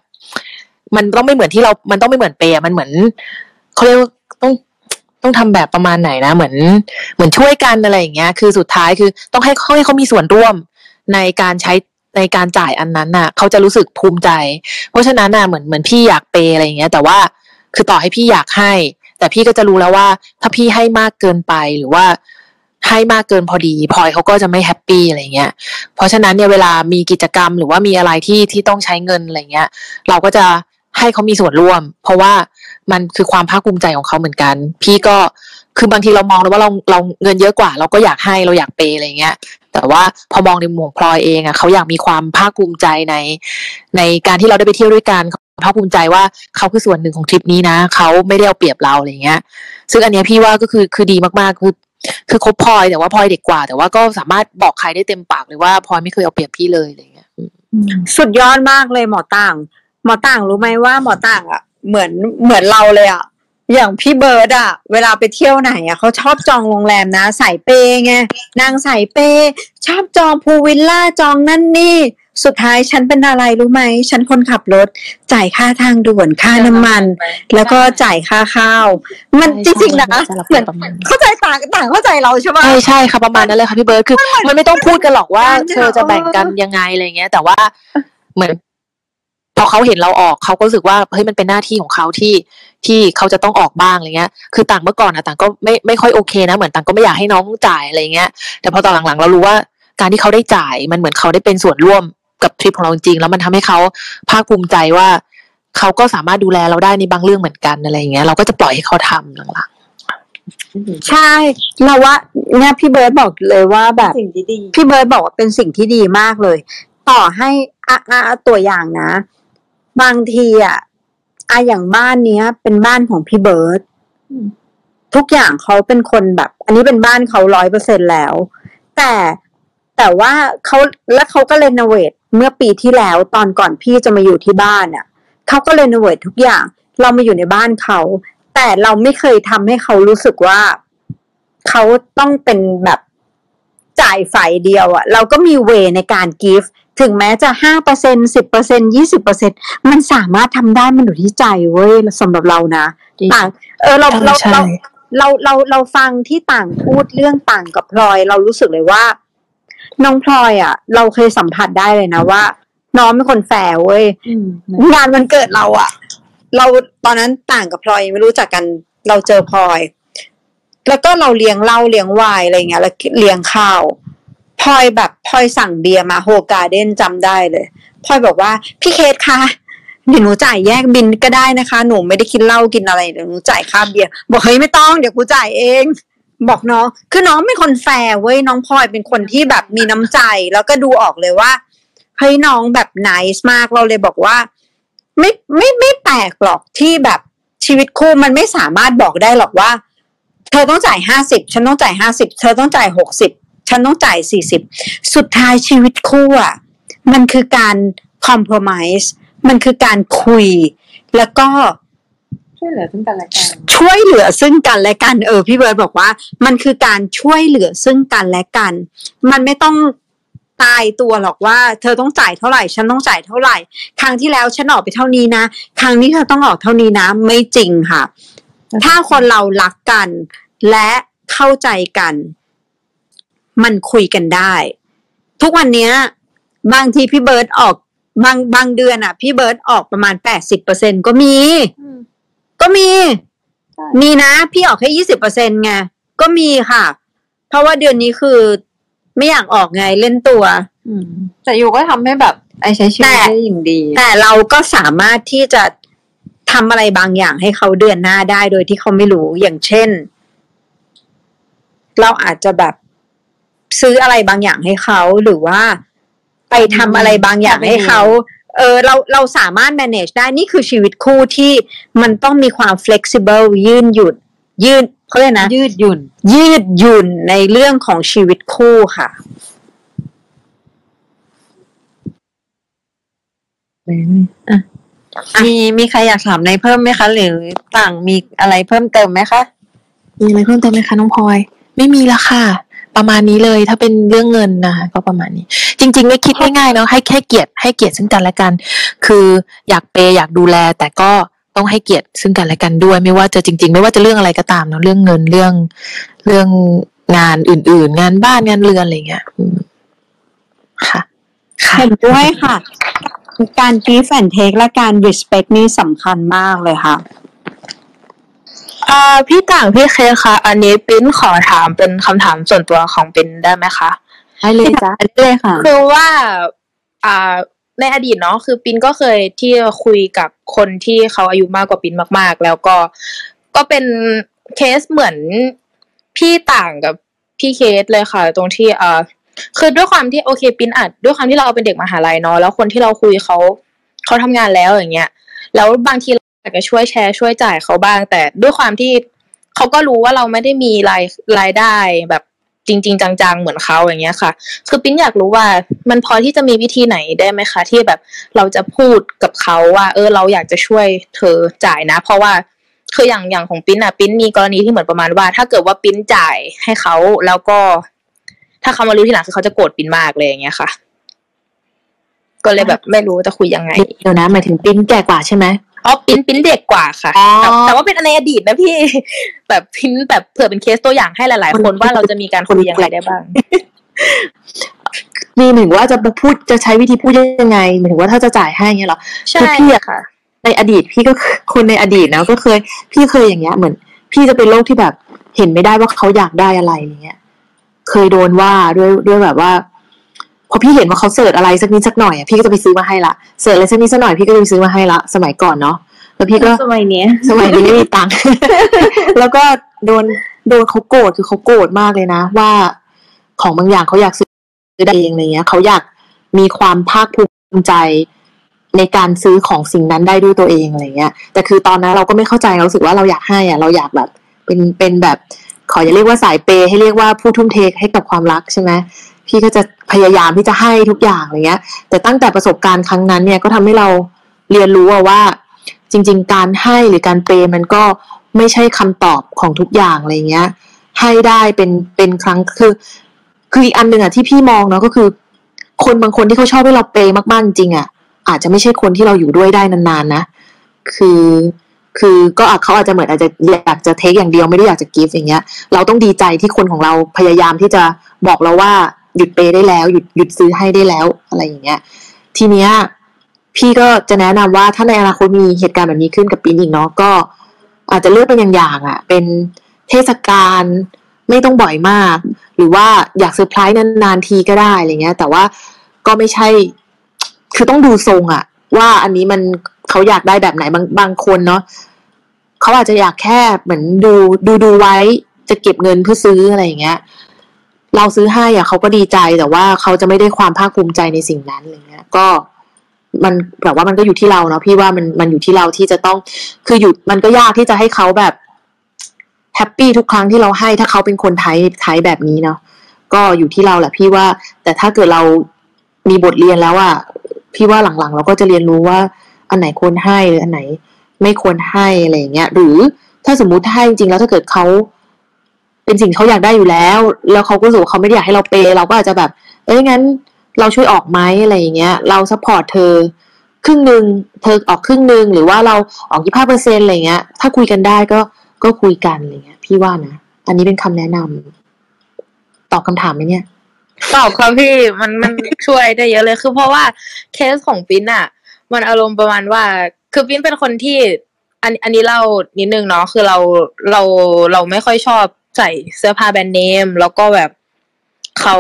มันต้องไม่เหมือนที่เรา มันต้องไม่เหมือนเปย์มันเหมือนเขาเรียกว่าต้องต้องทำแบบประมาณไหนนะ เหมือน เหมือนช่วยกันอะไรอย่างเงี้ย คือสุดท้ายคือต้องให้เขาให้เขามีส่วนร่วมในการใช้ ในการจ่ายอันนั้นน่ะ เขาจะรู้สึกภูมิใจ เพราะฉะนั้นน่ะเหมือนเหมือนพี่อยากเปย์อะไรอย่างเงี้ย แต่ว่าคือต่อให้พี่อยากให้ แต่พี่ก็จะรู้แล้วว่า ถ้าพี่ให้มากเกินไปหรือว่าให้มากเกินพอดีพลอยเขาก็จะไม่แฮปปี้อะไรเงี้ย เพราะฉะนั้นเนี่ยเวลามีกิจกรรมหรือว่ามีอะไรที่ที่ต้องใช้เงินอะไรเงี้ย เราก็จะให้เขามีส่วนร่วม เพราะว่ามันคือความภาคภูมิใจของเขาเหมือนกัน พี่ก็คือบางทีเรามองแล้วว่าเราเราเงินเยอะกว่า เราก็อยากให้เราอยากเปย์อะไรเงี้ย แต่ว่าพอมองในมุมของพลอยเองอะเขาอยากมีความภาคภูมิใจใน ในการที่เราได้ไปเที่ยวด้วยกันภาคภูมิใจว่าเขาคือส่วนหนึ่งของทริปนี้นะเขาไม่ได้เอาเปรียบเราอะไรเงี้ย ซึ่งอันเนี้ยพี่ว่าก็คือคือดีมากๆคือคือคบพลอยแต่ว่าพลอยเด็กกว่า แต่ว่าก็สามารถบอกใครได้เต็มปากเลยว่าพลอยไม่เคยเอาเปรียบพี่เลยอะไรเงี้ยสุดยอดมากเลยหมอต่าง หมอต่างรู้ไหมว่าหมอต่างอะเหมือนเหมือนเราเลยอะ อย่างพี่เบิร์ดอะเวลาไปเที่ยวไหนอะเขาชอบจองโรงแรมนะใส่เปย์ไงนางใส่เปย์ชอบจองพูลวิลล่าจองนั่นนี่ สุดท้ายฉันเป็นอะไรรู้ไหม ฉันคนขับรถ จ่ายค่าทางด่วนค่าน้ำมัน แล้วก็จ่ายค่าข้าว มันจริงๆนะใช่ใช่เหมือนประมาณนั้นเข้าใจต่างต่างเข้าใจเราใช่ไหมใช่ใช่ค่ะประมาณนั้นเลยค่ะพี่เบิร์ดคือ มันไม่ต้องพูดกันหรอกว่าการที่เธอจะแบ่งกันเออยังไงอะไรเงี้ย แต่ว่าเหมือน พอเขาเห็นเราออกเขาก็รู้สึกว่าเฮ้ยมันเป็นหน้าที่ของเขาที่ที่เขาจะต้องออกบ้างอะไรเงี้ย คือต่างเมื่อก่อนอะต่างก็ไม่ไม่ค่อยโอเคนะ เหมือนต่างก็ไม่อยากให้น้องจ่ายอะไรเงี้ย แต่พอตอนหลังๆ เรารู้ว่าการที่เขาได้จ่ายมันเหมือนเขาได้เป็นส่วนร่วมกับทริปของเราจริงๆแล้วมันทำให้เขาภาคภูมิใจว่าเขาก็สามารถดูแลเราได้ในบางเรื่องเหมือนกันอะไรเงี้ย เราก็จะปล่อยให้เขาทำหลังใช่ เราว่าเนี่ยพี่เบิร์ดบอกเลยว่าแบบสิ่งที่ดีพี่เบิร์ดบอกว่าเป็นสิ่งที่ดีมากเลย ต่อให้อะอะอะตัวอย่างนะ บางทีอะอะอย่างบ้านเนี้ย เป็นบ้านของพี่เบิร์ดทุกอย่างเขาเป็นคนแบบ อันนี้เป็นบ้านเขาร้อยเปอร์เซ็นต์แล้ว แต่แต่ว่าเขาแล้วเขาก็เรโนเวทเมื่อปีที่แล้วตอนก่อนพี่จะมาอยู่ที่บ้านอะเขาก็เรโนเวททุกอย่าง เรามาอยู่ในบ้านเขา แต่เราไม่เคยทำให้เขารู้สึกว่าเขาต้องเป็นแบบจ่ายฝ่ายเดียวอะเราก็มีเวในการกิฟต์ ถึงแม้จะห้าเปอร์เซ็นสิบเปอร์เซ็นยี่สิบเปอร์เซ็นมันสามารถทำได้มันอยู่ที่ใจเว้ยสำหรับเรานะต่างเออเราใช่เราใช่เราเราเราเราฟังที่ต่างพูดเรื่องต่างกับพลอย เรารู้สึกเลยว่า น้องพลอยอะเราเคยสัมผัสได้เลยนะว่า น้องเป็นคนแฟร์เว้ยงานวันเกิดเราอะเราตอนนั้นต่างกับพลอยยังไม่รู้จักกันเราเจอพลอย แล้วก็เราเลี้ยงเหล้าเลี้ยงไวน์อะไรเงี้ยแล้วเลี้ยงข้าว พลอยแบบพลอยสั่งเบียร์มา Hoegaarden จำได้เลยพลอยบอกว่าพี่เคสคะเดี๋ยวหนูจ่ายแยกบิลก็ได้นะคะ หนูไม่ได้กินเหล้ากินอะไรเดี๋ยวหนูจ่ายค่าเบียร์บอกเฮ้ยไม่ต้องเดี๋ยวกูจ่ายเอง บอกน้องคือน้องเป็นคนแฟร์เว้ยน้องพลอยเป็นคนที่แบบมีน้ำใจ แล้วก็ดูออกเลยว่าเฮ้ยน้องแบบน c e มากเราเลยบอกว่า ไม่ไม่ไม่แปลกหรอกที่แบบชีวิตคู่มันไม่สามารถบอกได้หรอกว่า เธอต้องจ่ายห้าสิบฉันต้องจ่ายห้าสิบเธอต้องจ่ายหกสิบ ฉันต้องจ่ายสี่สิบสุดท้ายชีวิตคู่อะมันคือการคอม p r o m i s e มันคือการคุย แล้วก็ช่วยเหลือซึ่งกันและกันช่วยเหลือซึ่งกันและกันเออพี่เบิร์ดบอกว่า มันคือการช่วยเหลือซึ่งกันและกัน มันไม่ต้องตายตัวหรอกว่า เธอต้องจ่ายเท่าไหร่ ฉันต้องจ่ายเท่าไหร่ ครั้งที่แล้วฉันออกไปเท่านี้นะ ครั้งนี้เธอต้องออกเท่านี้นะ ไม่จริงค่ะ ถ้าคนเรารักกันและเข้าใจกัน มันคุยกันได้ ทุกวันเนี้ย บางทีพี่เบิร์ดออกบางบางเดือนอะ พี่เบิร์ดออกประมาณแปดสิบเปอร์เซ็นก็มี ก็มี มีนะ พี่ออกแค่ยี่สิบเปอร์เซ็นไงก็มีค่ะ เพราะว่าเดือนนี้คือไม่อยากออกไงเล่นตัวอืมแต่อยู่ก็ทำให้แบบไอใช้ชีวิตแต่ได้อย่างดี แต่เราก็สามารถที่จะทำอะไรบางอย่างให้เขาเดือนหน้าได้โดยที่เขาไม่รู้อย่างเช่น เราอาจจะแบบ ซื้ออะไรบางอย่างให้เขาหรือว่า ไปทำอะไรบางอย่างให้เขาเออเราเราสามารถ manage ได้นี่คือชีวิตคู่ที่มันต้องมีความ flexible ยืนหยุดยืดเขาเรียกนะ ยืดหยุ่น ยืดหยุ่นในเรื่องของชีวิตคู่ค่ะอะมีมีใครอยากถามในเพิ่มไหมคะ หรือต่างมีอะไรเพิ่มเติมไหมคะ มีอะไรเพิ่มเติมไหมคะน้องพลอย ไม่มีละค่ะ ประมาณนี้เลย ถ้าเป็นเรื่องเงินนะคะก็ประมาณนี้ จริง ๆ ไม่คิดง่ายๆเนาะให้แค่เกียรติให้เกียรติซึ่งกันและกัน คืออยากเปย์อยากดูแล แต่ก็ต้องให้เกียรติซึ่งกันและกันด้วย ไม่ว่าจะจริง ๆ ไม่ว่าจะเรื่องอะไรก็ตามเนาะเรื่องเงินเรื่องเรื่องงานอื่น ๆ งานบ้านงานเรือนอะไรเงี้ยค่ะค่ะเห็นด้วยค่ะ การ give and take และการ respect นี่สำคัญมากเลยค่ะ อ่าพี่ต่างพี่เคสคะอันนี้ปิ้นขอถามเป็นคำถามส่วนตัวของปิ้นได้ไหมคะได้เลยจ้ะเลยค่ะ คือว่าอ่าในอดีตเนาะคือปินก็เคยที่คุยกับคนที่เขาอายุมากกว่าปินมาก ๆ แล้วก็ก็เป็นเคสเหมือนพี่ต่างกับพี่เคสเลยค่ะ ตรงที่อ่าคือด้วยความที่โอเคปินอาจด้วยความที่เราเป็นเด็กมหาลัยเนาะแล้วคนที่เราคุยเขาเขาทำงานแล้วอย่างเงี้ยแล้วบางทีเรา อยากจะช่วยแชร์ช่วยจ่ายเขาบ้าง แต่ด้วยความที่เขาก็รู้ว่าเราไม่ได้มีรายรายได้แบบจริง ๆ จังๆ เหมือนเขาอย่างเงี้ยค่ะ คือปิ้นอยากรู้ว่ามันพอที่จะมีวิธีไหนได้ไหมคะ ที่แบบเราจะพูดกับเขาว่า เออ เราอยากจะช่วยเธอจ่ายนะ เพราะว่าคืออย่างอย่างของปิ้นอะปิ้นมีกรณีที่เหมือนประมาณว่า ถ้าเกิดว่าปิ้นจ่ายให้เขาแล้วก็ ถ้าเขามารู้ทีหลังคือเขาจะโกรธปิ้นมากเลยอย่างเงี้ยค่ะ ก็เลยแบบไม่รู้จะคุยยังไงเดี๋ยวนะหมายถึงปิ้นแก่กว่าใช่ไหม อ๋อปิ้นปิ้นเด็กกว่าค่ะอ๋อแต่แต่ว่าเป็นในอดีตนะพี่ แบบปิ้นแบบเผื่อเป็นเคสตัวอย่างให้หลาย ๆ คนว่าเราจะมีการคุยยังไงได้บ้างนี่หมายถึงว่าจะพูดจะใช้วิธีพูดยังไงหมายถึงว่าถ้าจะจ่ายให้เงี้ยเหรอใช่คือพี่อะค่ะ ในอดีตพี่ก็คือคนในอดีตนะก็เคย พี่เคยอย่างเงี้ยเหมือน พี่จะเป็นโรคที่แบบเห็นไม่ได้ว่าเขาอยากได้อะไรอย่างเงี้ย เคยโดนว่าด้วยด้วยแบบว่า พอพี่เห็นว่าเขาเสิร์ชอะไรสักนิดสักหน่อยอะพี่ก็จะไปซื้อมาให้ละเสิร์ชอะไรสักนิดสักหน่อยพี่ก็จะไปซื้อมาให้ละสมัยก่อนเนาะแล้วพี่ก็สมัยเนี้ยสมัยนี้ไม่มีตังค์แล้วก็โดนโดนเขาโกรธคือเขาโกรธมากเลยนะ ว่าของบางอย่างเขาอยากซื้อได้เองอะไรเงี้ยเขาอยากมีความภาคภูมิใจในการซื้อของสิ่งนั้นได้ด้วยตัวเองอะไรเงี้ย แต่คือตอนนั้นเราก็ไม่เข้าใจเรารู้สึกว่าเราอยากให้อะเราอยากแบบ เป็นเป็นแบบ ขออย่าเรียกว่าสายเปย์ให้เรียกว่าผู้ทุ่มเทให้กับความรักใช่ไหม พี่ก็จะพยายามที่จะให้ทุกอย่างอะไรเงี้ย แต่ตั้งแต่ประสบการณ์ครั้งนั้นเนี่ยก็ทำให้เราเรียนรู้ว่า จริง ๆ การให้หรือการเปย์มันก็ไม่ใช่คำตอบของทุกอย่างอะไรเงี้ย ให้ได้เป็นเป็นครั้งคือ คืออีกอันหนึ่งอะที่พี่มองเนาะก็คือ คนบางคนที่เขาชอบให้เราเปย์มากๆจริงอะอาจจะไม่ใช่คนที่เราอยู่ด้วยได้นานๆนะคือคือก็อเขาอาจจะเหมือนอาจจะอยากจะเทคอย่างเดียวไม่ได้อยากจะกิฟต์อย่างเงี้ย เราต้องดีใจที่คนของเราพยายามที่จะบอกเราว่า หยุดเปย์ได้แล้วหยุดหยุดซื้อให้ได้แล้วอะไรอย่างเงี้ย ทีเนี้ยพี่ก็จะแนะนำว่าถ้าในอนาคตมีเหตุการณ์แบบนี้ขึ้นกับปีนอีกเนาะก็ อาจจะเลือกเป็นอย่างๆอะ เป็นเทศกาลไม่ต้องบ่อยมาก หรือว่าอยากเซอร์ไพรส์นานๆทีก็ได้อะไรเงี้ย แต่ว่าก็ไม่ใช่ คือต้องดูทรงอะ ว่าอันนี้มันเขาอยากได้แบบไหนบางบางคนเนาะเขาอาจจะอยากแค่เหมือนดูดูดูไว้จะเก็บเงินเพื่อซื้ออะไรอย่างเงี้ย เราซื้อให้อะเขาก็ดีใจแต่ว่าเขาจะไม่ได้ความภาคภูมิใจในสิ่งนั้นอะไรเงี้ยก็มันแบบว่ามันก็อยู่ที่เราเนาะพี่ว่ามันมันอยู่ที่เราที่จะต้อง คืออยู่มันก็ยากที่จะให้เขาแบบ happy ทุกครั้งที่เราให้ถ้าเขาเป็นคนไทยไทยแบบนี้เนาะก็อยู่ที่เราแหละพี่ว่า แต่ถ้าเกิดเรามีบทเรียนแล้วอะพี่ว่าหลังๆ เราก็จะเรียนรู้ว่า อันไหนควรให้หรืออันไหน ไม่ควรให้อะไรอย่างเงี้ย หรือถ้าสมมุติให้จริงๆแล้วถ้าเกิดเขา เป็นสิ่งเขาอยากได้อยู่แล้ว แล้วเขาก็รู้สึกว่าเขาไม่ได้อยากให้เราเปย์เราก็อาจจะแบบ เอ้ยงั้นเราช่วยออกไหมอะไรอย่างเงี้ย เรา support เธอครึ่งหนึ่งเธอออกครึ่งหนึ่งหรือว่าเราออกยี่ห้าเปอร์เซ็นต์อะไรเงี้ย ถ้าคุยกันได้ก็ก็คุยกันอะไรเงี้ย พี่ว่านะอันนี้เป็นคำแนะนำตอบคำถามไหมเนี่ยตอบครับพี่มันมันช่วยได้เยอะเลย คือเพราะว่าเคสของปิ้นอะมันอารมณ์ประมาณว่า คือปิ้นเป็นคนที่ อันอันนี้เล่านิดนึงเนาะคือเราเราเราไม่ค่อยชอบ ใส่เสื้อผ้าแบรนด์เนม แล้วก็แบบเขา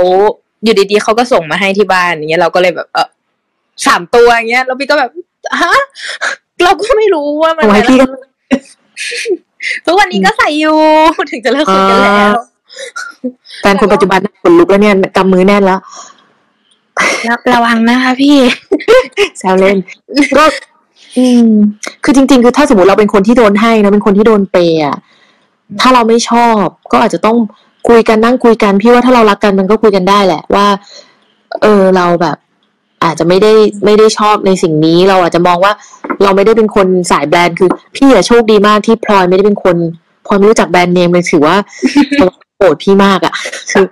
อยู่ดีๆเขาก็ส่งมาให้ที่บ้านอย่างเงี้ยเราก็เลยแบบเออสามตัวอย่างเงี้ยแล้วพี่ก็แบบฮะเราก็ไม่รู้ว่ามันโอ้ยพี่ก็ทุกวันนี้ก็ใส่อยู่ถึงจะเลิกคุยกันแล้วแฟนคนปัจจุบันน่ะขนลุกแล้วเนี่ยกำมือแน่นแล้วระระวังนะคะพี่แซวเล่นก็อืม คือจริง ๆ คือถ้าสมมติเราเป็นคนที่โดนให้นะเป็นคนที่โดนเปย์อะ ถ้าเราไม่ชอบ ก็อาจจะต้องคุยกันนั่งคุยกันพี่ว่าถ้าเรารักกันมันก็คุยกันได้แหละว่า เออเราแบบ อาจจะไม่ได้ไม่ได้ชอบในสิ่งนี้ เราอาจจะมองว่า เราไม่ได้เป็นคนสายแบรนด์คือ พี่อะโชคดีมากที่พลอยไม่ได้เป็นคนพลอยไม่รู้จักแบรนด์เนมเลยถือว่าโกรธพี่มากอะคือ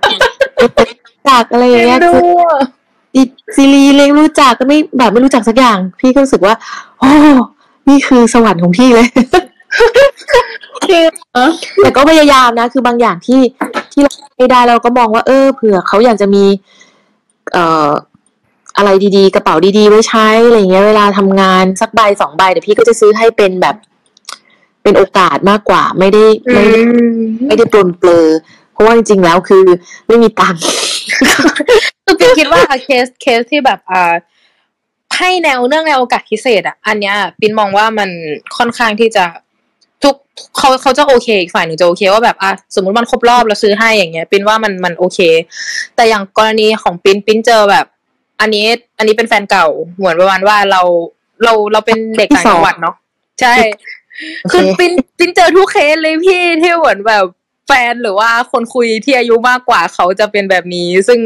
จากอะไรอย่างเงี้ยคือซีรีส์เล็กรู้จักก็ไม่แบบไม่รู้จักสักอย่าง พี่ก็รู้สึกว่า โอ้นี่คือสวรรค์ของพี่เลย แต่ก็พยายามนะ คือบางอย่างที่ที่เราไม่ได้เราก็มองว่า เออเผื่อเขาอยากจะมี เอ่ออะไรดีๆ กระเป๋าดีๆ ไว้ใช้อะไรเงี้ย เวลาทำงานสักใบสองใบเดี๋ยวพี่ก็จะซื้อให้เป็นแบบ เป็นโอกาสมากกว่า ไม่ได้ไม่ได้ไม่ได้ปรนเปรอเพราะว่าจริงๆแล้วคือไม่มีตังค์คือปินคิดว่าเคสเคสที่แบบอ่าให้แนวเรื่องในโอกาสพิเศษอะ อันเนี้ยปินมองว่ามันค่อนข้างที่จะทุก เขาเขาจะโอเคอีกฝ่ายหนึ่งจะโอเคว่าแบบอะสมมติมันครบรอบแล้วซื้อให้อย่างเงี้ยปินว่ามันมันโอเค แต่อย่างกรณีของปินปินเจอแบบ อันนี้ อันนี้เป็นแฟนเก่าเหมือนประมาณว่าเราเราเราเป็นเด็กต่างจังหวัดเนาะใช่โอเคคือปินปินเจอทุกเคสเลยพี่ที่เหมือนแบบแฟนหรือว่าคนคุยที่อายุมากกว่าเขาจะเป็นแบบนี้ ซึ่ง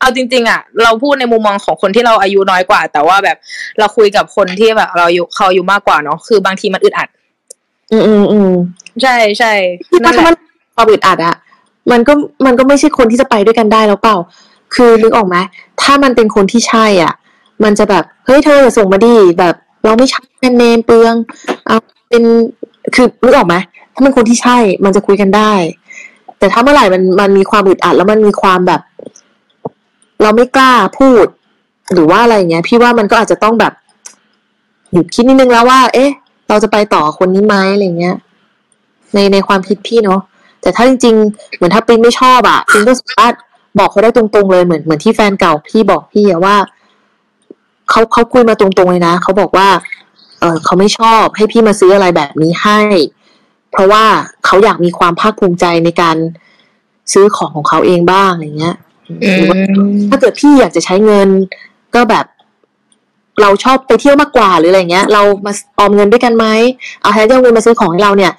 เอาจริง ๆ อะ เราพูดในมุมมองของคนที่เราอายุน้อยกว่า แต่ว่าแบบเราคุยกับคนที่แบบเราอายุเขาอายุมากกว่าเนาะคือบางทีมันอึดอัด อืมอืมอืมใช่ใช่ที่นั่นแหถ้าละมันความอึดอัดอะมันก็มันก็ไม่ใช่คนที่จะไปด้วยกันได้แล้วเปล่า คือนึกออกไหมถ้ามันเป็นคนที่ใช่อะ มันจะแบบเฮ้ยเธอส่งมาดีแบบ เราไม่ใช้แบรนด์เนมเปลืองเอาเป็นคือนึกออกไหมถ้ามันคนที่ใช่ มันจะคุยกันได้ แต่ถ้าเมื่อไหร่มันมันมีความอึดอัด แล้วมันมีความแบบ เราไม่กล้าพูด หรือว่าอะไรเงี้ย พี่ว่ามันก็อาจจะต้องแบบหยุดคิดนิดนึงแล้วว่า เอ๊ะ เราจะไปต่อคนนี้ไหมอะไรเงี้ย ในในความคิดพี่เนาะแต่ถ้าจริง ๆ เหมือนถ้าปินไม่ชอบอะปินก็สามารถบอกเขาได้ตรงๆเลยเหมือนเหมือนที่แฟนเก่าพี่บอกพี่อะว่าเขาเขาคุยมาตรงๆเลยนะเขาบอกว่า เออเขาไม่ชอบให้พี่มาซื้ออะไรแบบนี้ให้ เพราะว่าเขาอยากมีความภาคภูมิใจในการซื้อของของเขาเองบ้างอะไรเงี้ยอืมถ้าเกิดพี่อยากจะใช้เงิน ก็แบบ เราชอบไปเที่ยวมากกว่าหรืออะไรเงี้ย เรามาออมเงินด้วยกันไหมเอาแทนที่เอาเงินมาซื้อของให้เราเนี่ย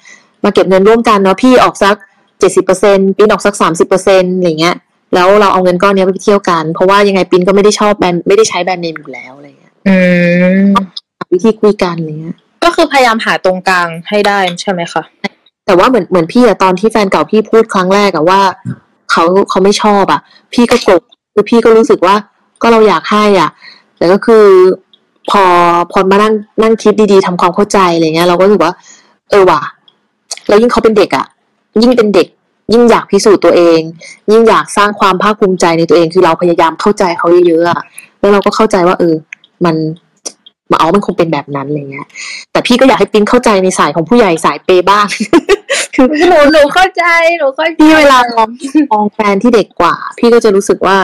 มาเก็บเงินร่วมกันเนาะพี่ออกสักเจ็ดสิบเปอร์เซ็นปินออกสักสามสิบเปอร์เซ็นอะไรเงี้ยแล้วเราเอาเงินก้อนเนี้ยไปเที่ยวกัน เพราะว่ายังไงปินก็ไม่ได้ชอบแบรนด์ไม่ได้ใช้แบรนด์เนมอยู่แล้วอะไรเงี้ยอืมวิธีคุยกันอะไรเงี้ย ก็คือพยายามหาตรงกลางให้ได้ใช่ไหมคะแต่ว่าเหมือนเหมือนพี่อะตอนที่แฟนเก่าพี่พูดครั้งแรกอะว่าเขาเขาไม่ชอบอะพี่ก็โกรธคือพี่ก็รู้สึกว่าก็เราอยากให้อะ แต่ก็คือ พอพอมานั่งนั่งคิดดีๆทำความเข้าใจอะไรเงี้ย เราก็รู้สึกว่า เออว่ะแล้วยิ่งเขาเป็นเด็กอะ ยิ่งเป็นเด็ก ยิ่งอยากพิสูจน์ตัวเอง ยิ่งอยากสร้างความภาคภูมิใจในตัวเองคือเราพยายามเข้าใจเขาเยอะๆอะแล้วเราก็เข้าใจว่า เออ มันมาเอามันคงเป็นแบบนั้นอะไรเงี้ย แต่พี่ก็อยากให้ปิ๊นเข้าใจในสายของผู้ใหญ่สายเปย์บ้าง คือหนูหนูเข้าใจหนูเข้าใจพี่เวลามองมองแฟนที่เด็กกว่า พี่ก็จะรู้สึกว่า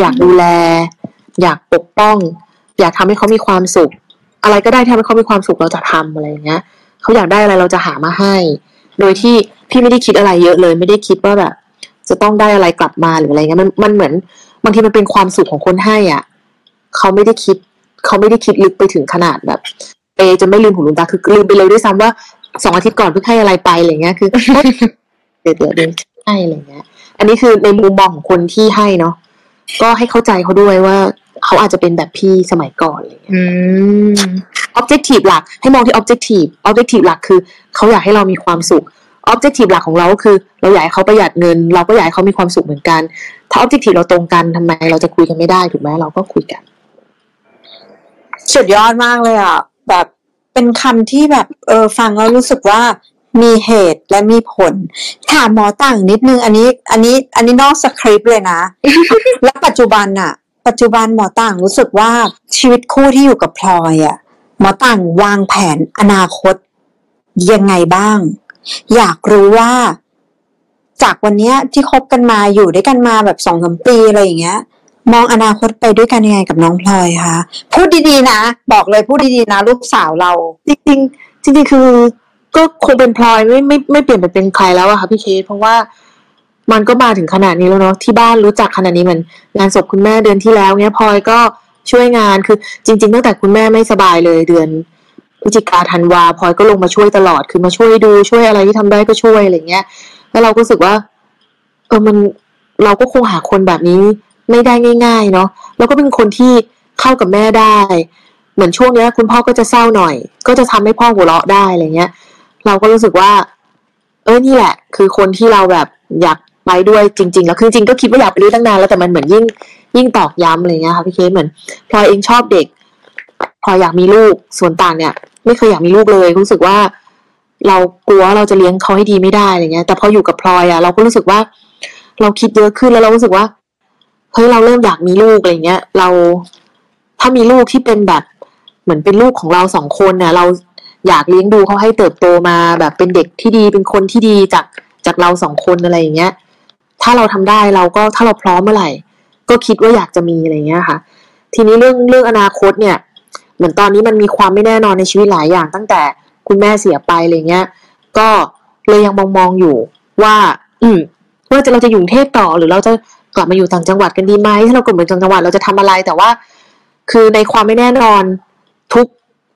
อยากดูแล อยากปกป้อง อยากทำให้เขามีความสุข อะไรก็ได้ที่ทำให้เขามีความสุขเราจะทำอะไรอย่างเงี้ยเขาอยากได้อะไรเราจะหามาให้ โดยที่พี่ไม่ได้คิดอะไรเยอะเลย ไม่ได้คิดว่าแบบจะต้องได้อะไรกลับมาหรืออะไรเงี้ยมันมันเหมือนบางทีมันเป็นความสุขของคนให้อะเขาไม่ได้คิด เขาไม่ได้คิดลึกไปถึงขนาดแบบเปจนไม่ลืมหูลืมตาคือลืมไปเลยด้วยซ้ำว่าสองอาทิตย์ก่อนเพิ่งให้อะไรไปอะไรเงี้ยคือเดี๋ยวเดี๋ยวเดี๋ยวให้อะไรเงี้ย อันนี้คือในมุมมองของคนที่ให้เนาะก็ให้เข้าใจเขาด้วยว่า เขาอาจจะเป็นแบบพี่สมัยก่อนอะไรเงี้ยอืม objective หลัก ให้มองที่ objective objective หลักคือเขาอยากให้เรามีความสุข objective หลักของเราก็คือ เราอยากให้เขาประหยัดเงิน เราก็อยากให้เขามีความสุขเหมือนกัน ถ้า objective เราตรงกันทำไมเราจะคุยกันไม่ได้ถูกไหมเราก็คุยกันสุดยอดมากเลยอะแบบเป็นคำที่แบบเออฟังแล้วรู้สึกว่ามีเหตุและมีผล ถามหมอต่างนิดนึง อันนี้ อันนี้ อันนี้นอกสคริปต์เลยนะ และปัจจุบันอะ ปัจจุบันหมอต่างรู้สึกว่าชีวิตคู่ที่อยู่กับพลอยอะหมอต่างวางแผนอนาคต ยังไงบ้าง อยากรู้ว่า จากวันนี้ที่คบกันมาอยู่ด้วยกันมาแบบสองสามปีอะไรอย่างเงี้ย มองอนาคตไปด้วยกันยังไงกับน้องพลอยคะพูดดีๆนะบอกเลยพูดดีๆนะลูกสาวเราจริงๆจริงๆคือ ก็คงเป็นพลอยไม่ไม่ไม่เปลี่ยนไปเป็นใครแล้วอะค่ะพี่เคสเพราะว่า มันก็มาถึงขนาดนี้แล้วเนาะที่บ้านรู้จักขนาดนี้เหมือนงานศพคุณแม่เดือนที่แล้วเนี้ยพลอยก็ช่วยงานคือจริง ๆ ตั้งแต่คุณแม่ไม่สบายเลยเดือนพฤศจิกาธันวาพลอยก็ลงมาช่วยตลอดคือมาช่วยดูช่วยอะไรที่ทำได้ก็ช่วยอะไรเงี้ย แล้วเราก็รู้สึกว่า เออมันเราก็คงหาคนแบบนี้ไม่ได้ง่าย ๆ เนาะแล้วก็เป็นคนที่เข้ากับแม่ได้ เหมือนช่วงเนี้ย คุณพ่อก็จะเศร้าหน่อย ก็จะทำให้พ่อหัวเราะได้อะไรเงี้ย เราก็รู้สึกว่า เออนี่แหละ คือคนที่เราแบบอยาก ไปด้วยจริง ๆ แล้วคือจริงก็คิดว่าอยากไปด้วยตั้งนานแล้วแต่มันเหมือนยิ่งยิ่งตอกย้ำอะไรเงี้ยค่ะพี่เคสเหมือนพลอยเองชอบเด็กพลอยอยากมีลูกส่วนต่างเนี่ย ไม่เคยอยากมีลูกเลยรู้สึกว่า เรากลัวเราจะเลี้ยงเขาให้ดีไม่ได้อะไรเงี้ย แต่พออยู่กับพลอยอะเราก็รู้สึกว่า เราคิดเยอะขึ้นแล้วเรารู้สึกว่าเฮ้ยเราเริ่มอยากมีลูกอะไรเงี้ย เราถ้ามีลูกที่เป็นแบบเหมือนเป็นลูกของเราสองคนเนี่ยเราอยากเลี้ยงดูเขาให้เติบโตมาแบบเป็นเด็กที่ดีเป็นคนที่ดีจากจากเราสองคนอะไรอย่างเงี้ย ถ้าเราทำได้เราก็ถ้าเราพร้อมเมื่อไหร่ ก็คิดว่าอยากจะมีอะไรเงี้ยค่ะ ทีนี้เรื่องเรื่องอนาคตเนี่ย เหมือนตอนนี้มันมีความไม่แน่นอนในชีวิตหลายอย่าง ตั้งแต่คุณแม่เสียไปอะไรเงี้ย ก็เลยยังมองมองอยู่ว่า อืมว่าจะเราจะอยู่เทพต่อหรือเราจะกลับมาอยู่ต่างจังหวัดกันดีไหมถ้าเรากลับมาอยู่ต่างจังหวัดเราจะทำอะไรแต่ว่า คือในความไม่แน่นอนทุก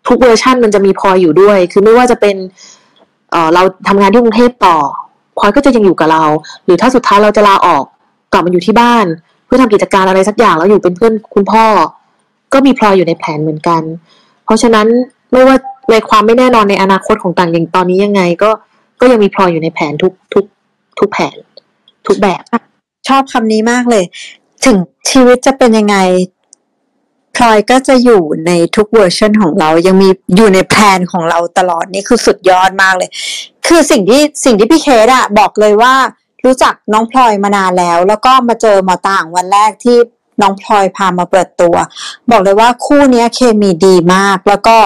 ทุกเวอร์ชันมันจะมีพออยู่ด้วย คือไม่ว่าจะเป็นเออเราทำงานที่กรุงเทพต่อ พลอยก็จะยังอยู่กับเรา หรือถ้าสุดท้ายเราจะลาออกกลับมาอยู่ที่บ้าน เพื่อทำกิจการอะไรสักอย่างแล้วอยู่เป็นเพื่อนคุณพ่อ ก็มีพลอยอยู่ในแผนเหมือนกัน เพราะฉะนั้นไม่ว่าในความไม่แน่นอนในอนาคตของต่างอย่างตอนนี้ยังไง ก็ก็ยังมีพลอยอยู่ในแผนทุกทุกทุกแผน ทุกแบบ ชอบคำนี้มากเลย ถึงชีวิตจะเป็นยังไง พลอยก็จะอยู่ในทุกเวอร์ชันของเรายังมีอยู่ในแพลนของเราตลอดนี่คือสุดยอดมากเลย คือสิ่งที่สิ่งที่พี่เคสอะบอกเลยว่ารู้จักน้องพลอยมานานแล้ว แล้วก็มาเจอหมอต่างวันแรกที่น้องพลอยพามาเปิดตัว บอกเลยว่าคู่นี้เคมีดีมาก แล้วก็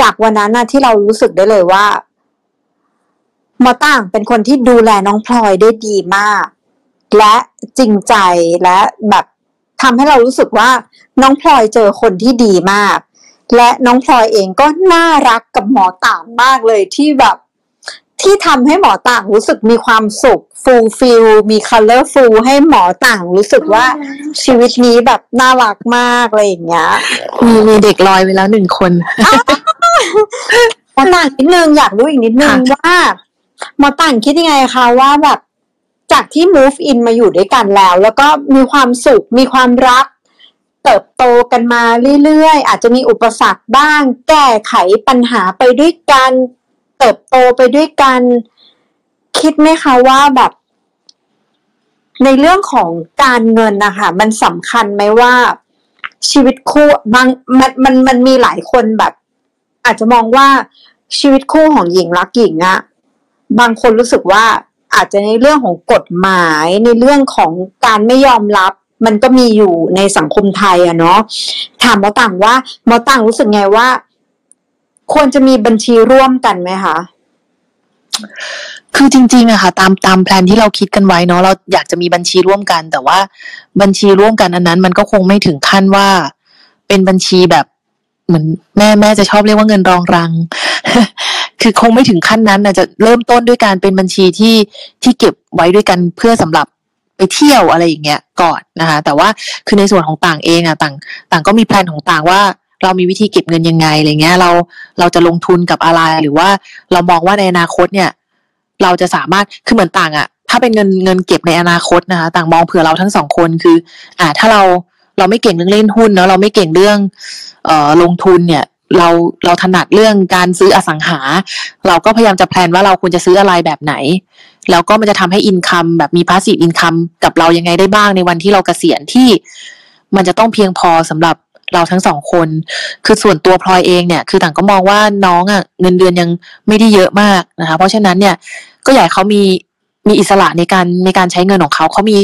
จากวันนั้นนะที่เรารู้สึกได้เลยว่าหมอต่างเป็นคนที่ดูแลน้องพลอยได้ดีมาก และจริงใจและแบบ ทำให้เรารู้สึกว่าน้องพลอยเจอคนที่ดีมาก และน้องพลอยเองก็น่ารักกับหมอต่างมากเลยที่แบบที่ทำให้หมอต่างรู้สึกมีความสุข fulfill มี colorful ให้หมอต่างรู้สึกว่าชีวิตนี้แบบน่ารักมากอะไรอย่างเงี้ยมีมีเด็กลอยไปแล้วหนึ่งคนหมอต่างนิดนึงอยากรู้อีกนิดนึงว่าหมอต่างคิดยังไงคะว่าแบบ จากที่ move in มาอยู่ด้วยกันแล้ว แล้วก็มีความสุข มีความรัก เติบโตกันมาเรื่อยๆ อาจจะมีอุปสรรคบ้าง แก้ไขปัญหาไปด้วยกัน เติบโตไปด้วยกัน คิดไหมคะว่าแบบ ในเรื่องของการเงินนะคะ มันสำคัญไหมว่า ชีวิตคู่บางมันมันมันมีหลายคนแบบ อาจจะมองว่าชีวิตคู่ของหญิงรักหญิงอะบางคนรู้สึกว่า อาจจะในเรื่องของกฎหมายในเรื่องของการไม่ยอมรับมันก็มีอยู่ในสังคมไทยอะเนาะถามหมอต่างว่าหมอต่างรู้สึกไงว่า ควรจะมีบัญชีร่วมกันไหมคะคือจริงๆอะค่ะตามตามแพลนที่เราคิดกันไว้เนาะเราอยากจะมีบัญชีร่วมกัน แต่ว่าบัญชีร่วมกันอันนั้น มันก็คงไม่ถึงขั้นว่า เป็นบัญชีแบบ เหมือนแม่แม่จะชอบเรียกว่าเงินรองรัง คือคงไม่ถึงขั้นนั้นนะจะเริ่มต้นด้วยการเป็นบัญชีที่ที่เก็บไว้ด้วยกันเพื่อสำหรับไปเที่ยวอะไรอย่างเงี้ยก่อนนะคะ แต่ว่าคือในส่วนของต่างเองอะต่าง ต่างก็มีแพลนของต่างว่าเรามีวิธีเก็บเงินยังไงอะไรเงี้ย เราเราจะลงทุนกับอะไรหรือว่าเรามองว่าในอนาคตเนี่ย เราจะสามารถคือเหมือนต่างอะถ้าเป็นเงินเงินเก็บในอนาคตนะคะ ต่างมองเผื่อเราทั้งสองคนคือ อ่า ถ้าเรา เราไม่เก่งเรื่องเล่นหุ้นเนาะเราไม่เก่งเรื่องเอ่อลงทุนเนี่ยเราเราถนัดเรื่องการซื้ออสังหา เราก็พยายามจะ plan ว่าเราควรจะซื้ออะไรแบบไหน แล้วก็มันจะทำให้ income แบบมี passive income กับเรายังไงได้บ้างในวันที่เราเกษียณที่ มันจะต้องเพียงพอสำหรับเราทั้งสองคน คือส่วนตัวพลอยเองเนี่ย คือต่างก็มองว่าน้องอะ่ะเงินเดือนยังไม่ได้เยอะมากนะคะ เพราะฉะนั้นเนี่ยก็อยากเขามีมีอิสระในการในการใช้เงินของเขาเขามี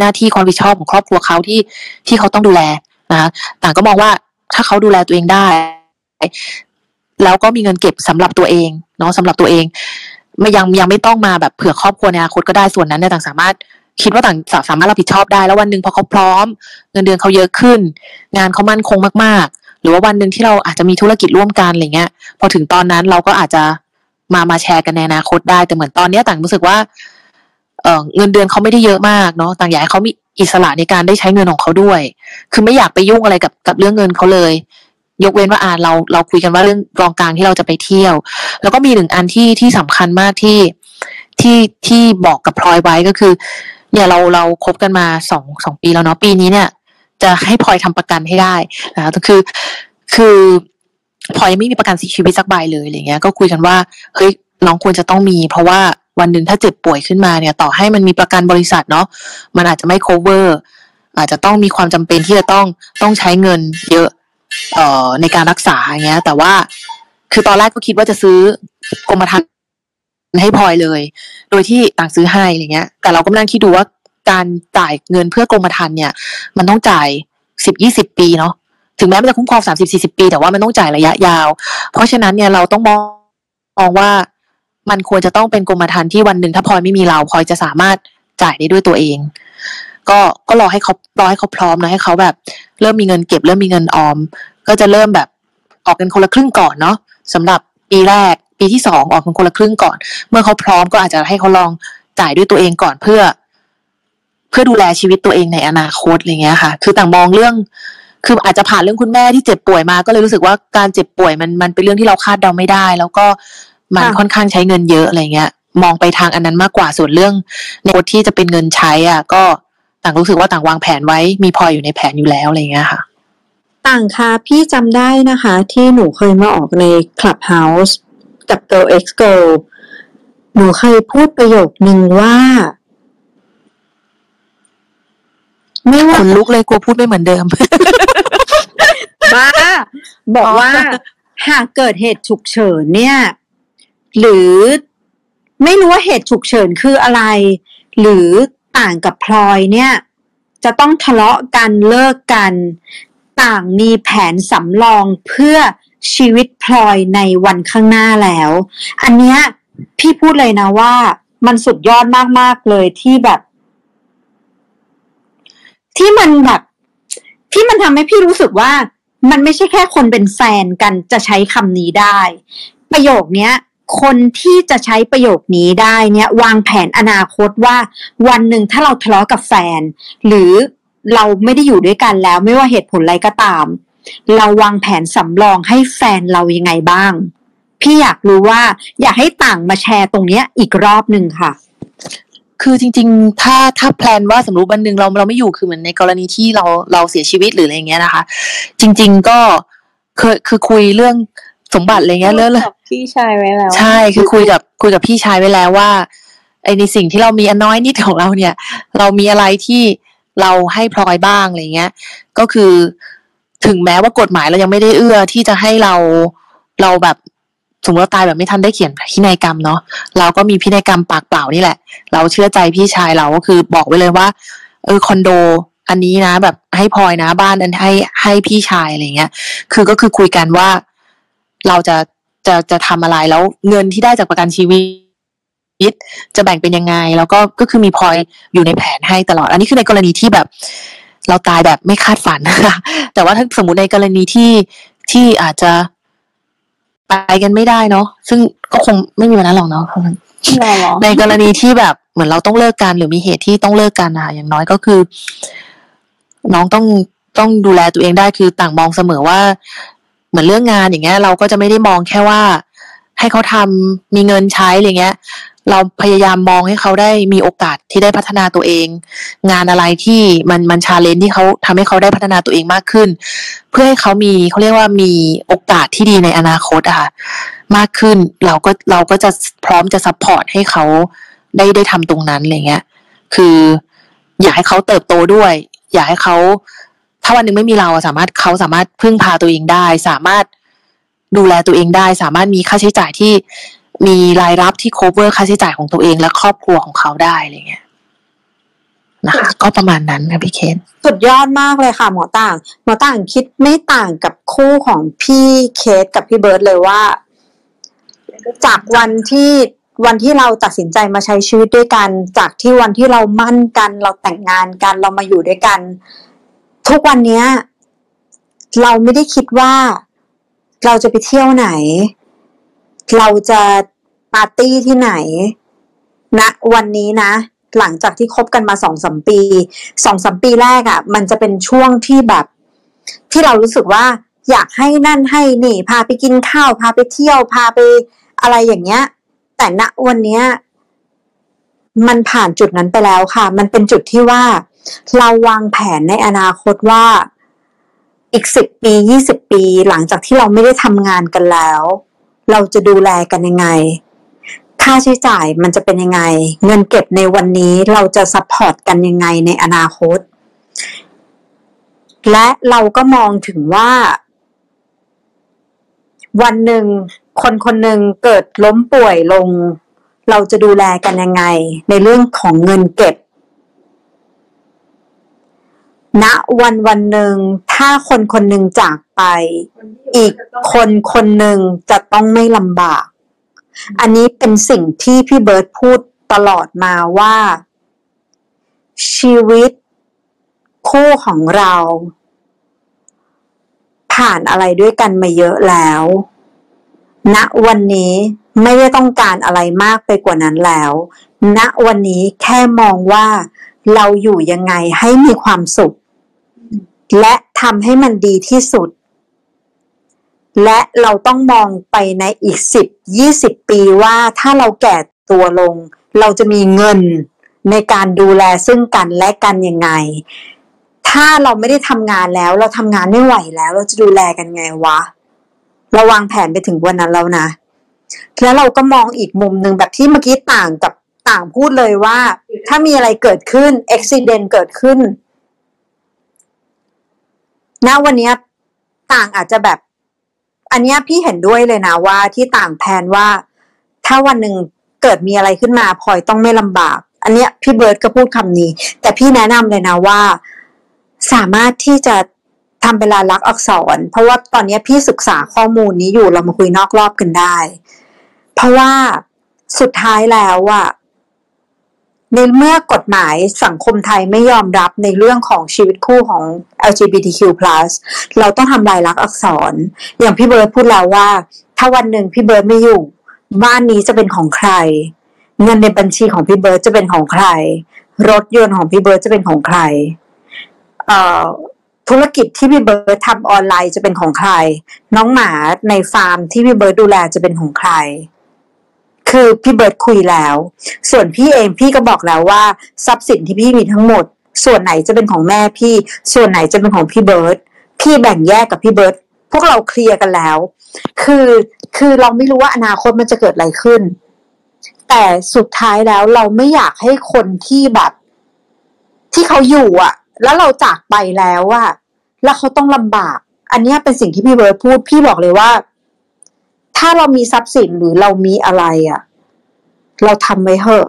หน้าที่ความรับผิดชอบของครอบครัวเขาที่ที่เขาต้องดูแลนะคะต่างก็มองว่าถ้าเขาดูแลตัวเองได้ แล้วก็มีเงินเก็บสำหรับตัวเองเนาะสำหรับตัวเอง ไม่ยังยังไม่ต้องมาแบบเผื่อครอบครัวในอนาคตก็ได้ส่วนนั้นเนี่ยต่างสามารถคิดว่าต่างสามารถรับผิดชอบได้ แล้ววันหนึ่งพอเขาพร้อม เงินเดือนเขาเยอะขึ้น งานเขามั่นคงมากๆ หรือว่าวันหนึ่งที่เราอาจจะมีธุรกิจร่วมกันอะไรเงี้ย พอถึงตอนนั้นเราก็อาจจะมามาแชร์กันในอนาคตได้แต่เหมือนตอนเนี้ยต่างรู้สึกว่า เออเงินเดือนเขาไม่ได้เยอะมากเนาะต่างอยากให้เขามีอิสระในการได้ใช้เงินของเขาด้วย คือไม่อยากไปยุ่งอะไรกับกับเรื่องเงินเขาเลย ยกเว้นว่าอ่าเราเราคุยกันว่าเรื่องกองกลางที่เราจะไปเที่ยว แล้วก็มีหนึ่งอันที่ที่สำคัญมากที่ที่ที่บอกกับพลอยไว้ก็คือ เนี่ยเราเราคบกันมาสองสองปีแล้วเนาะปีนี้เนี่ย จะให้พลอยทำประกันให้ได้นะคะคือคือพลอยยังไม่มีประกันชีวิตสักใบเลยอะไรเงี้ย ก็คุยกันว่าเฮ้ยน้องควรจะต้องมี เพราะว่า วันหนึ่งถ้าเจ็บป่วยขึ้นมาเนี่ย ต่อให้มันมีประกันบริษัทเนาะมันอาจจะไม่ cover อาจจะต้องมีความจำเป็นที่จะต้องต้องใช้เงินเยอะเอ่อในการรักษาอย่างเงี้ย แต่ว่าคือตอนแรกก็คิดว่าจะซื้อกรมธรรม์ให้พลอยเลย โดยที่ต่างซื้อให้อะไรเงี้ย แต่เราก็มานั่งคิดดูว่าการจ่ายเงินเพื่อกรมธรรม์เนี่ย มันต้องจ่ายสิบยี่สิบปีเนาะถึงแม้มันจะคุ้มครองสามสิบสี่สิบปี แต่ว่ามันต้องจ่ายระยะยาว เพราะฉะนั้นเนี่ยเราต้องมองมองว่า มันควรจะต้องเป็นกรมธรรม์ที่วันหนึ่งถ้าพลอยไม่มีเราพลอยจะสามารถจ่ายได้ด้วยตัวเอง ก็ก็รอให้เขารอให้เขาพร้อมนะให้เขาแบบ เริ่มมีเงินเก็บเริ่มมีเงินออม ก็จะเริ่มแบบออกกันคนละครึ่งก่อนเนาะสำหรับปีแรกปีที่สองออกกันคนละครึ่งก่อน เมื่อเขาพร้อมก็อาจจะให้เขาลองจ่ายด้วยตัวเองก่อนเพื่อ เพื่อดูแลชีวิตตัวเองในอนาคตอะไรเงี้ยค่ะ คือต่างมองเรื่อง คืออาจจะผ่านเรื่องคุณแม่ที่เจ็บป่วยมา ก็เลยรู้สึกว่าการเจ็บป่วยมันมันเป็นเรื่องที่เราคาดเดาไม่ได้ แล้วก็ มันค่ะค่อนข้างใช้เงินเยอะอะไรเงี้ย มองไปทางอันนั้นมากกว่าส่วนเรื่องในบทที่จะเป็นเงินใช้อะ ก็ต่างรู้สึกว่าต่างวางแผนไว้มีพออยู่ในแผนอยู่แล้วอะไรเงี้ยค่ะ ต่างค่ะพี่จำได้นะคะ ที่หนูเคยมาออกใน Clubhouse กับ Girl X Girl หนูเคยพูดประโยคนึงว่า ไม่ว่าคนลุกเลยกลัวพูดไม่เหมือนเดิม บ้าบอกว่า หากเกิดเหตุฉุกเฉินเนี่ย หรือไม่รู้ว่าเหตุฉุกเฉินคืออะไร หรือต่างกับพลอยเนี่ย จะต้องทะเลาะกันเลิกกัน ต่างมีแผนสำรองเพื่อชีวิตพลอยในวันข้างหน้าแล้ว อันเนี้ยพี่พูดเลยนะว่ามันสุดยอดมากๆเลยที่แบบ ที่มันแบบ ที่มันทำให้พี่รู้สึกว่า มันไม่ใช่แค่คนเป็นแฟนกันจะใช้คำนี้ได้ ประโยคเนี้ย คนที่จะใช้ประโยคนี้ได้เนี่ยวางแผนอนาคตว่าวันหนึ่งถ้าเราทะเลาะกับแฟน หรือเราไม่ได้อยู่ด้วยกันแล้วไม่ว่าเหตุผลอะไรก็ตาม เราวางแผนสำรองให้แฟนเรายังไงบ้าง พี่อยากรู้ว่าอยากให้ต่างมาแชร์ตรงเนี้ยอีกรอบหนึ่งค่ะ คือจริง ๆ ถ้าถ้าแพลนว่าสมมติวันหนึ่งเราเราไม่อยู่คือเหมือนในกรณีที่เราเราเสียชีวิตหรืออะไรเงี้ยนะคะ จริง ๆ ก็เคยคือคุยเรื่อง สมบัติอะไรเงี้ยเรื่องกับพี่ชายไว้แล้ว ใช่คือคุยกับคุยกับพี่ชายไว้แล้วว่าไอในสิ่งที่เรามีอันน้อยนิดของเราเนี่ย เรามีอะไรที่เราให้พลอยบ้างอะไรเงี้ย ก็คือถึงแม้ว่ากฎหมายเรายังไม่ได้เอื้อที่จะให้เราเราแบบสมมติเราตายแบบไม่ทันได้เขียนพินัยกรรมเนาะเราก็มีพินัยกรรมปากเปล่านี่แหละ เราเชื่อใจพี่ชายเราก็คือบอกไว้เลยว่า เออคอนโด อันนี้นะ แบบให้พลอยนะบ้านอันให้ให้พี่ชายอะไรเงี้ย คือก็คือคุยกันว่า เราจะจะจะทำอะไรแล้วเงินที่ได้จากประกันชีวิต จะแบ่งเป็นยังไง แล้วก็ก็คือมีพลอยอยู่ในแผนให้ตลอด อันนี้คือในกรณีที่แบบ เราตายแบบไม่คาดฝันนะคะแต่ว่าถ้าสมมติในกรณีที่ที่อาจจะไปกันไม่ได้เนาะซึ่งก็คงไม่มีวันนั้นหรอกเนาะหรอหรอในกรณีที่แบบเหมือนเราต้องเลิกกันหรือมีเหตุที่ต้องเลิกกันอะอย่างน้อยก็คือ น้องต้องต้องดูแลตัวเองได้คือต่างมองเสมอว่า เหมือนเรื่องงานอย่างเงี้ย เราก็จะไม่ได้มองแค่ว่าให้เขาทำมีเงินใช้อะไรเงี้ย เราพยายามมองให้เขาได้มีโอกาสที่ได้พัฒนาตัวเอง งานอะไรที่มันมัน challenge ที่เขาทำให้เขาได้พัฒนาตัวเองมากขึ้น เพื่อให้เขามีเขาเรียกว่ามีโอกาสที่ดีในอนาคตอะค่ะมากขึ้นเราก็เราก็จะพร้อมจะ support ให้เขาได้ได้ทำตรงนั้นอะไรเงี้ย คือ อยากให้เขาเติบโตด้วย อยากให้เขา ถ้าวันหนึ่งไม่มีเราอะสามารถเขาสามารถพึ่งพาตัวเองได้ สามารถดูแลตัวเองได้ สามารถมีค่าใช้จ่ายที่มีรายรับที่ cover ค่าใช้จ่ายของตัวเองและครอบครัวของเขาได้อะไรเงี้ยนะคะก็ประมาณนั้นค่ะพี่เคนสุดยอดมากเลยค่ะ หมอต่าง หมอต่างคิดไม่ต่างกับคู่ของพี่เคสกับพี่เบิร์ดเลยว่า จากวันที่วันที่เราตัดสินใจมาใช้ชีวิตด้วยกัน จากที่วันที่เรามั่นกัน เราแต่งงานกันเรามาอยู่ด้วยกัน ทุกวันเนี้ยเราไม่ได้คิดว่าเราจะไปเที่ยวไหน เราจะปาร์ตี้ที่ไหนณนะวันนี้นะ หลังจากที่คบกันมาสองสมปีสองสมปีแรกอะ่ะ มันจะเป็นช่วงที่แบบ ที่เรารู้สึกว่า อยากให้นั่นให้นี่ พาไปกินข้าว พาไปเที่ยว พาไปอะไรอย่างเงี้ย แต่ณวันเนี้ยมันผ่านจุดนั้นไปแล้วค่ะ มันเป็นจุดที่ว่า เราวางแผนในอนาคตว่าอีกสิบปียี่สิบปี หลังจากที่เราไม่ได้ทำงานกันแล้ว เราจะดูแลกันยังไง ค่าใช้จ่ายมันจะเป็นยังไง เงินเก็บในวันนี้เราจะ support กันยังไงในอนาคต และเราก็มองถึงว่า วันหนึ่งคนคนหนึ่งเกิดล้มป่วยลง เราจะดูแลกันยังไง ในเรื่องของเงินเก็บ ณวันวันหนึ่งถ้าคนคนหนึ่งจากไป อีกคนคนหนึ่งจะต้องไม่ลำบาก อันนี้เป็นสิ่งที่พี่เบิร์ตพูดตลอดมาว่า ชีวิต คู่ของเรา ผ่านอะไรด้วยกันมาเยอะแล้วณวันนี้ไม่ได้ต้องการอะไรมากไปกว่านั้นแล้วณวันนี้แค่มองว่า เราอยู่ยังไงให้มีความสุข และทำให้มันดีที่สุด และเราต้องมองไปในอีกสิบยี่สิบปีว่าถ้าเราแก่ตัวลง เราจะมีเงินในการดูแลซึ่งกันและกันยังไง ถ้าเราไม่ได้ทำงานแล้ว เราทำงานไม่ไหวแล้ว เราจะดูแลกันไงวะเราวางแผนไปถึงวันนั้นแล้วนะแล้วเราก็มองอีกมุมหนึ่งแบบที่เมื่อกี้ต่างกับ ต่างพูดเลยว่า ถ้ามีอะไรเกิดขึ้นอุบิเหตุเกิดขึ้นณวันนี้ต่างอาจจะแบบ อันนี้พี่เห็นด้วยเลยนะว่าที่ต่างแพนว่า ถ้าวันหนึ่งเกิดมีอะไรขึ้นมาพลอยต้องไม่ลำบาก อันเนี้ยพี่เบิร์ดก็พูดคำนี้ แต่พี่แนะนำเลยนะว่า สามารถที่จะทำเป็นลายลักษณ์อักษร เพราะว่าตอนนี้พี่ศึกษาข้อมูลนี้อยู่เรามาคุยนอกรอบกันได้ เพราะว่าสุดท้ายแล้วอะ ในเมื่อกฎหมายสังคมไทยไม่ยอมรับในเรื่องของชีวิตคู่ของ LGBTQ+ เราต้องทำลายลักษณ์อักษร อย่างพี่เบิร์ดพูดแล้วว่า ถ้าวันหนึ่งพี่เบิร์ดไม่อยู่ บ้านนี้จะเป็นของใคร เงินในบัญชีของพี่เบิร์ดจะเป็นของใคร รถยนต์ของพี่เบิร์ดจะเป็นของใครเอ่อธุรกิจที่พี่เบิร์ดทำออนไลน์จะเป็นของใคร น้องหมาในฟาร์มที่พี่เบิร์ดดูแลจะเป็นของใคร คือพี่เบิร์ดคุยแล้ว ส่วนพี่เองพี่ก็บอกแล้วว่า ทรัพย์สินที่พี่มีทั้งหมด ส่วนไหนจะเป็นของแม่พี่ ส่วนไหนจะเป็นของพี่เบิร์ดพี่แบ่งแยกกับพี่เบิร์ดพวกเราเคลียร์กันแล้ว คือคือเราไม่รู้ว่าอนาคตมันจะเกิดอะไรขึ้น แต่สุดท้ายแล้วเราไม่อยากให้คนที่แบบ ที่เขาอยู่อะแล้วเราจากไปแล้วอะแล้วเขาต้องลำบาก อันนี้เป็นสิ่งที่พี่เบิร์ดพูด พี่บอกเลยว่า ถ้าเรามีทรัพย์สินหรือเรามีอะไรอะ เราทำไว้เถอะ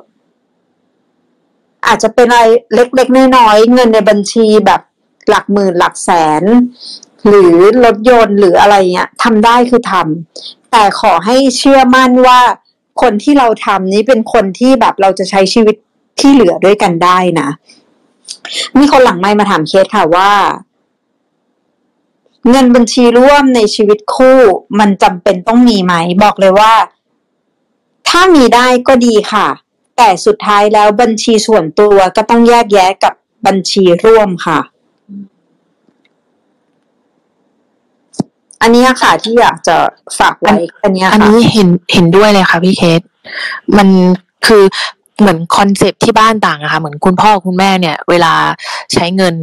อาจจะเป็นอะไรเล็กๆน้อยๆเงินในบัญชีแบบหลักหมื่นหลักแสน หรือรถยนต์หรืออะไรเงี้ยทำได้คือทำแต่ขอให้เชื่อมั่นว่าคนที่เราทำนี้เป็นคนที่แบบเราจะใช้ชีวิตที่เหลือด้วยกันได้นะ มีคนหลังไม่มาถามเคสค่ะว่า เงินบัญชีร่วมในชีวิตคู่มันจำเป็นต้องมีไหม บอกเลยว่า ถ้ามีได้ก็ดีค่ะ แต่สุดท้ายแล้วบัญชีส่วนตัวก็ต้องแยกแยะกับบัญชีร่วมค่ะ อันนี้ค่ะที่อยากจะฝากไว้อันนี้อันค่ะนี้เห็นเห็นด้วยเลยค่ะพี่เคสมันคือเหมือนคอนเซปต์ที่บ้านต่างอะค่ะ เหมือนคุณพ่อคุณแม่เนี่ย เวลาใช้เงิน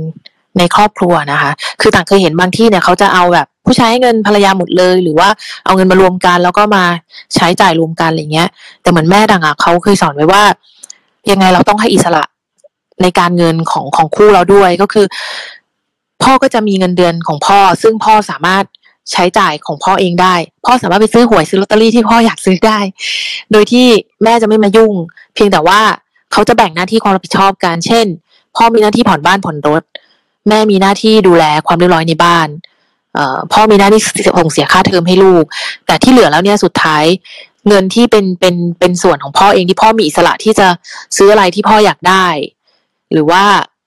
ในครอบครัวนะคะ คือต่างเคยเห็นบางที่เนี่ยเขาจะเอาแบบผู้ชายให้เงินภรรยาหมดเลย หรือว่าเอาเงินมารวมกันแล้วก็มาใช้จ่ายรวมกันอะไรเงี้ย แต่เหมือนแม่ต่างอะเขาเคยสอนไว้ว่า ยังไงเราต้องให้อิสระในการเงินของของคู่เราด้วยก็คือ พ่อก็จะมีเงินเดือนของพ่อ ซึ่งพ่อสามารถใช้จ่ายของพ่อเองได้ พ่อสามารถไปซื้อหวยซื้อลอตเตอรี่ที่พ่ออยากซื้อได้ โดยที่แม่จะไม่มายุ่ง เพียงแต่ว่าเขาจะแบ่งหน้าที่ความรับผิดชอบกัน เช่น พ่อมีหน้าที่ผ่อนบ้านผ่อนรถ แม่มีหน้าที่ดูแลความเรียบร้อยในบ้านพ่อมีหน้าที่ส่งเสียค่าเทอมให้ลูก แต่ที่เหลือแล้วเนี่ยสุดท้ายเงินที่เป็นเป็นเป็นส่วนของพ่อเองที่พ่อมีอิสระที่จะซื้ออะไรที่พ่ออยากได้ หรือว่า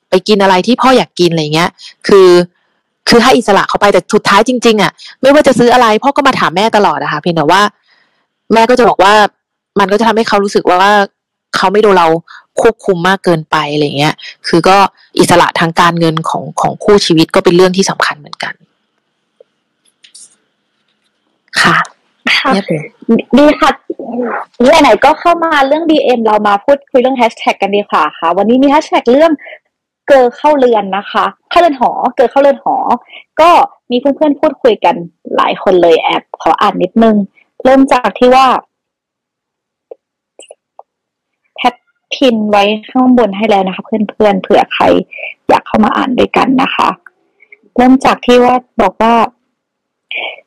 ไปกินอะไรที่พ่ออยากกินอะไรเงี้ย คือ คือให้อิสระเขาไปแต่สุดท้ายจริง ๆ อะ ไม่ว่าจะซื้ออะไรพ่อก็มาถามแม่ตลอดอะคะเพียงแต่ว่า แม่ก็จะบอกว่ามันก็จะทำให้เขารู้สึกว่าเขาไม่โดนเรา ควบคุมมากเกินไปอะไรเงี้ย คือก็อิสระทางการเงินของของคู่ชีวิตก็เป็นเรื่องที่สำคัญเหมือนกัน ค่ะค่ะเรียบร้อยดีค่ะไหนๆก็เข้ามาเรื่อง DM เรามาพูดคุยเรื่องแฮชแท็กกันดีกว่าค่ะ วันนี้มีแฮชแท็กเรื่องเกิร์เข้าเรือนนะคะเข้าเรือนหอ เกิร์เข้าเรือนหอ ก็มีเพื่อนๆพูดคุยกันหลายคนเลยแอบขออ่านนิดนึง เริ่มจากที่ว่าแพทพินไว้ข้างบนให้แล้วนะคะ เพื่อนๆเผื่อใครอยากเข้ามาอ่านด้วยกันนะคะ เริ่มจากที่ว่าบอกว่า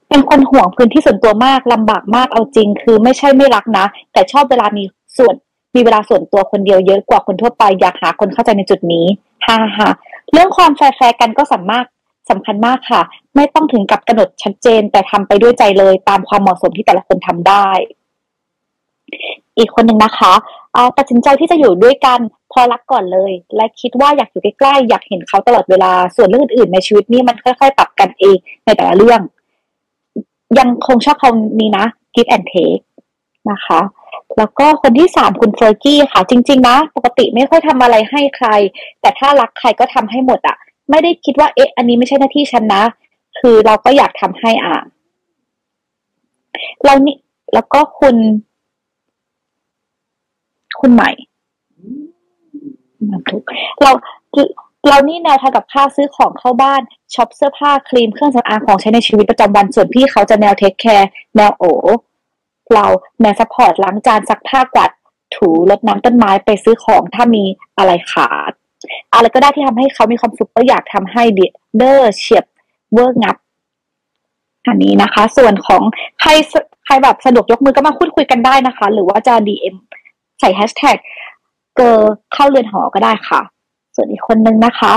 เป็นคนห่วงพื้นที่ส่วนตัวมากลำบากมากเอาจริง คือไม่ใช่ไม่รักนะ แต่ชอบเวลามีส่วนมีเวลาส่วนตัวคนเดียวเยอะกว่าคนทั่วไปอยากหาคนเข้าใจในจุดนี้ฮ่าฮ่าเรื่องความแฟร์กันก็สามารถสำคัญมากค่ะ ไม่ต้องถึงกับกำหนดชัดเจน แต่ทำไปด้วยใจเลย ตามความเหมาะสมที่แต่ละคนทำได้ อีกคนหนึ่งนะคะเอาตัดสินใจที่จะอยู่ด้วยกันพอรักก่อนเลย และคิดว่าอยากอยู่ใกล้ๆอยากเห็นเขาตลอดเวลาส่วนเรื่องอื่นๆในชีวิตนี่มันค่อยๆปรับกันเองในแต่ละเรื่อง ยังคงชอบคำนี้นะ give and take นะคะ แล้วก็คนที่สามคุณเฟอร์กี้ค่ะ จริง ๆ นะ ปกติไม่ค่อยทำอะไรให้ใคร แต่ถ้ารักใครก็ทำให้หมดอะไม่ได้คิดว่าเอ๊ะ อันนี้ไม่ใช่หน้าที่ฉันนะ คือเราก็อยากทำให้อะเรานี่แล้วก็คุณ คุณใหม่มันทุกเราเรานี่แนวทางกับค่าซื้อของเข้าบ้านshop เสื้อผ้าครีมเครื่องสำอางของใช้ในชีวิตประจำวันส่วนพี่เขาจะแนว take care แนวโอ๋เราแนว support ล้างจานซักผ้ากวาดถูรดน้ำต้นไม้ไปซื้อของถ้ามีอะไรขาด อะไรก็ได้ที่ทำให้เขามีความสุขก็อยากทำให้เด้อเฉียบเวอร์งับอันนี้นะคะ ส่วนของใครใครแบบสะดวกยกมือก็มาพูดคุยกันได้นะคะ หรือว่าจะ DM ใส่แฮชแท็กเกอเข้าเรือนหอก็ได้ค่ะ ส่วนอีกคนนึงนะคะ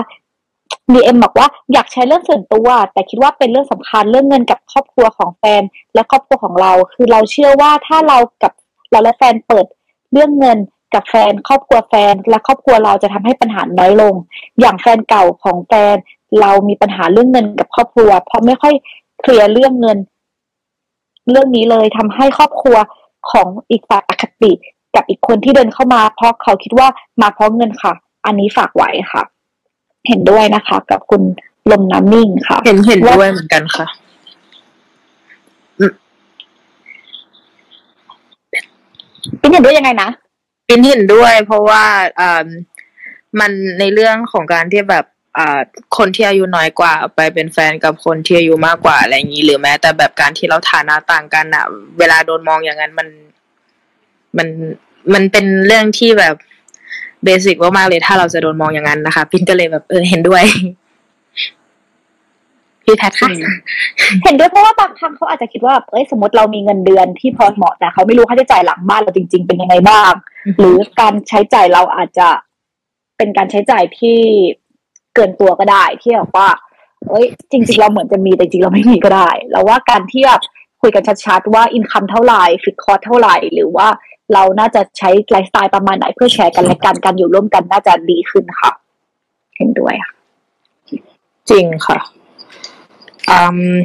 DM บอกว่าอยากใช้เรื่องส่วนตัว แต่คิดว่าเป็นเรื่องสำคัญเรื่องเงินกับครอบครัวของแฟนและครอบครัวของเรา คือเราเชื่อว่าถ้าเรากับเราและแฟนเปิดเรื่องเงินกับแฟน ครอบครัวแฟน และครอบครัวเราจะทำให้ปัญหาน้อยลง อย่างแฟนเก่าของแฟน เรามีปัญหาเรื่องเงินกับครอบครัว เพราะไม่ค่อยเคลียร์เรื่องเงิน เรื่องนี้เลยทำให้ครอบครัวของอีกฝ่ายอคติ กับอีกคนที่เดินเข้ามา เพราะเขาคิดว่ามาเพราะเงินค่ะ อันนี้ฝากไว้ค่ะ เห็นด้วยนะคะ กับคุณลมน้ำนิ่งค่ะ เห็นเห็นด้วยเหมือนกันค่ะเป็นเห็นด้วยยังไงนะเป็นเห็นด้วย เพราะว่าอ่ามันในเรื่องของการที่แบบอ่าคนที่อายุน้อยกว่า ไปเป็นแฟนกับคนที่อายุมากกว่าอะไรอย่างนี้ หรือแม้แต่แบบการที่เราฐานะต่างกันอะเวลาโดนมองอย่างนั้นมัน มัน มันเป็นเรื่องที่แบบเบสิกมากๆเลยถ้าเราจะโดนมองอย่างนั้นนะคะ พินก็เลยแบบเออเห็นด้วย พี่แพทค่ะเห็นด้วยเพราะว่าบางครั้งเขาอาจจะคิดว่าเอ้ยสมมติเรามีเงินเดือนที่พอเหมาะแต่เขาไม่รู้ค่าใช้จ่ายหลังบ้านเราจริง ๆ เป็นยังไงบ้าง หรือการใช้จ่ายเราอาจจะเป็นการใช้จ่ายที่เกินตัวก็ได้ที่แบบว่าเอ้ยจริง ๆ เราเหมือนจะมีแต่จริงๆเราไม่มีก็ได้ แล้วว่าการที่แบบคุยกันชัดๆว่าอินคัมเท่าไหร่ฟิกคอร์เท่าไหร่ หรือว่า เราน่าจะใช้ไลฟ์สไตล์ประมาณไหนเพื่อแชร์กันและกันการอยู่ร่วมกันน่าจะดีขึ้นค่ะ เห็นด้วยค่ะ จริงค่ะอืม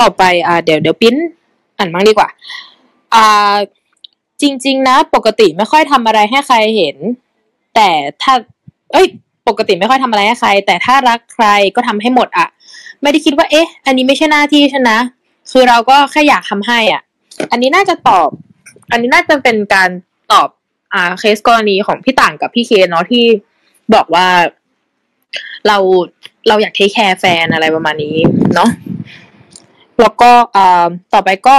ต่อไปอ่าเดี๋ยวเดี๋ยวปิ้นอ่านบ้างดีกว่า อ่า จริง ๆ นะ ปกติไม่ค่อยทำอะไรให้ใครเห็น แต่ถ้า เอ้ย ปกติไม่ค่อยทำอะไรให้ใคร แต่ถ้ารักใครก็ทำให้หมดอะ ไม่ได้คิดว่า เอ๊ะ อันนี้ไม่ใช่หน้าที่ฉันนะ คือเราก็แค่อยากทำให้อะ อันนี้น่าจะตอบ อันนี้น่าจะเป็นการตอบอ่าเคสกรณีของพี่ต่างกับพี่เคสเนาะที่บอกว่าเราเราอยาก take care แฟนอะไรประมาณนี้เนาะแล้วก็อ่าต่อไปก็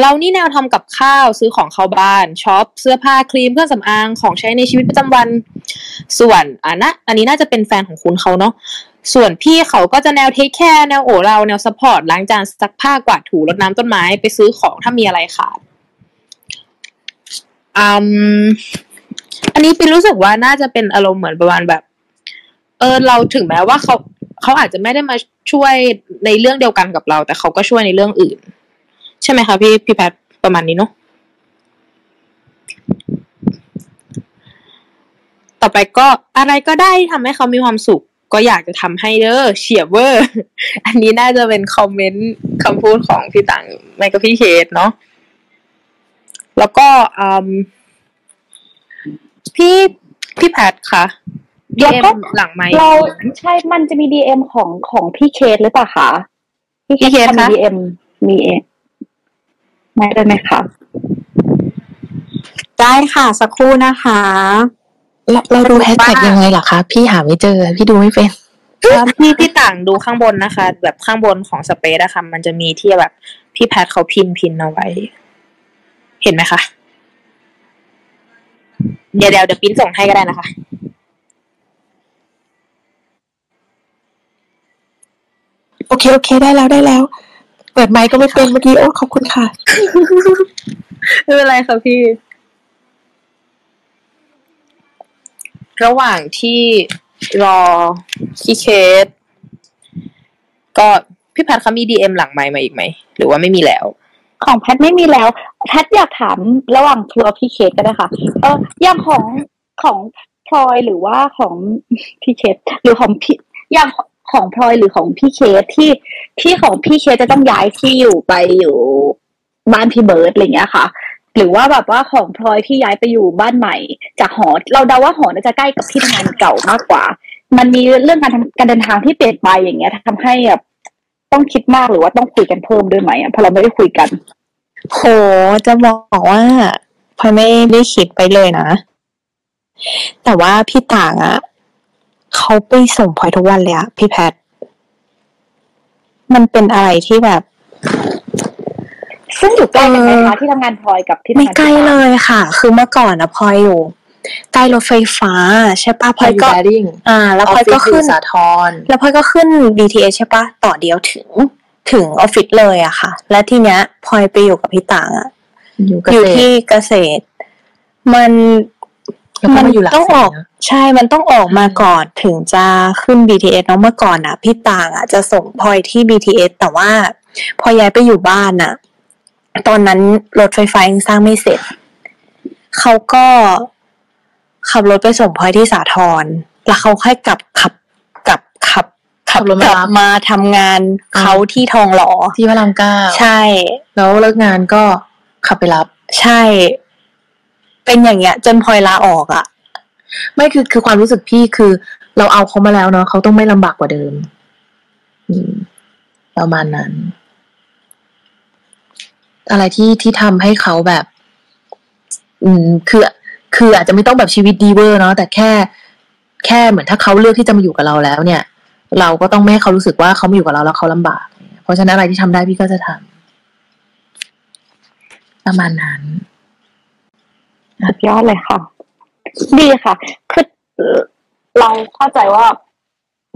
เรานี่แนวทำกับข้าวซื้อของเข้าบ้าน shop เสื้อผ้าครีมเครื่องสำอางของใช้ในชีวิตประจำวัน ส่วนอันนะอันนี้น่าจะเป็นแฟนของคุณเขาเนาะส่วนพี่เขาก็จะแนว take care แนวโอ๋เราแนว support ล้างจานซักผ้ากวาดถูรดน้ำต้นไม้ไปซื้อของถ้ามีอะไรขาด อืมอันนี้เป็นรู้สึกว่าน่าจะเป็นอารมณ์เหมือนประมาณแบบ เออเราถึงแม้ว่าเขาเขาอาจจะไม่ได้มาช่วยในเรื่องเดียวกันกับเรา แต่เขาก็ช่วยในเรื่องอื่น ใช่ไหมคะพี่พี่แพทประมาณนี้เนาะต่อไปก็อะไรก็ได้ที่ทำให้เขามีความสุข ก็อยากจะทำให้เด้อเฉียบเวอร์ อันนี้น่าจะเป็น comment คำพูดของพี่ต่างไม่ก็พี่เคสเนาะ แล้วก็อืมพี่พี่แพทค่ะแล้วก็ DM หลังไมค์เราใช่มันจะมี DM ของของพี่เคสหรือเปล่าคะพี่เคสพี่เคสมีคะ DM มีเอไม่ได้ไหมคะได้ค่ะ สักครู่นะคะเราเราดูแฮชแท็กยังไงเหรอคะ พี่หาไม่เจอ พี่ดูไม่เป็นเอ่อพี่พี่ต่างดูข้างบนนะคะ แบบข้างบนของสเปซอะค่ะมันจะมีที่แบบพี่แพทเขาพิมพ์พินเอาไว้ เห็นไหมคะ เดี๋ยวเดี๋ยวเดี๋ยวปิ้นส่งให้ก็ได้นะคะ โอเค โอเค ได้แล้วได้แล้ว เปิดไมค์ก็ไม่เป็นเมื่อกี้ โอ้ขอบคุณค่ะ ไม่เป็นไรค่ะพี่ ระหว่างที่รอพี่เคสก็พี่แพทเขามี DM หลังไมค์มาอีกไหม หรือว่าไม่มีแล้ว ของแพทไม่มีแล้วแพทอยากถามระหว่างทัวร์พี่เคสก็ได้ค่ะ เอออย่างของของพลอยหรือว่าของพี่เคสหรือของพี่อย่างของพลอยหรือของพี่เคสที่ที่ของพี่เคสจะต้องย้ายที่อยู่ไปอยู่บ้านพี่เบิร์ดอะไรเงี้ยค่ะ หรือว่าแบบว่าของพลอยที่ย้ายไปอยู่บ้านใหม่ จากหอ เราเดาว่าหอน่าจะใกล้กับที่ทำงานเก่ามากกว่า มันมีเรื่องการการเดินทางที่เปลี่ยนไปอย่างเงี้ยทำให้แบบ ต้องคิดมากหรือว่าต้องคุยกันเพิ่มด้วยไหมอะเพราะเราไม่ได้คุยกันโหจะบอกว่าพลอยไม่ได้คิดไปเลยนะ แต่ว่าพี่ต่างอะเขาไปส่งพลอยทุกวันเลยอะพี่แพท มันเป็นอะไรที่แบบ ซึ่งอยู่ใกล้กันไหมคะที่ทำงานพลอยกับที่ทำไม่งานใกล้ที่เลต่างยค่ะ คือเมื่อก่อนอะพลอยอยู่ ใกล้รถไฟฟ้า ใช่ปะพพลออยอยู่ก็แบริ่งอ่า แล้วพลอยก็ขึ้นสาทรแล้วพลอยก็ขึ้น BTS ใช่ปะต่อเดียวถึงถึงออฟฟิศเลยอะค่ะ และทีเนี้ยพลอยไปอยู่กับพี่ต่างอะอยู่เกอยู่ษตรที่เกษตร มันแล้วก็มาอยู่หลักต้องสี่ออกนะใช่มันต้องออกมาก่อนถึงจะขึ้น BTS เนาะเมื่อก่อนอะพี่ต่างอะจะส่งพลอยที่ BTS แต่ว่าพอย้ายไปอยู่บ้านอะตอนนั้นรถไฟฟ้ายังสร้างไม่เสร็จเขาก็ ขับรถไปส่งพลอยที่สาทรแล้วเขาค่อยกลับขับกลับขับขับขับรถกมาลับรับมาทำงานเขาที่ทองหล่อที่พระรามเก้าใช่ แล้วเลิกงานก็ขับไปรับ ใช่ เป็นอย่างเงี้ย จนพลอยลาออกอะไม่คือคือความรู้สึกพี่คือ เราเอาเขามาแล้วเนาะเขาต้องไม่ลำบากกว่าเดิมอืมประมาณนั้น อะไรที่ที่ทำให้เขาแบบ อืมคือ คืออาจจะไม่ต้องแบบชีวิตดีเวอร์เนาะแต่แค่ แค่เหมือนถ้าเขาเลือกที่จะมาอยู่กับเราแล้วเนี่ย เราก็ต้องไม่ให้เขารู้สึกว่าเขามาอยู่กับเราแล้วเขาลำบาก เพราะฉะนั้นอะไรที่ทำได้พี่ก็จะทำประมาณนั้นสุดยอดเลยค่ะ ดีค่ะ คือเอ่อเราเข้าใจว่า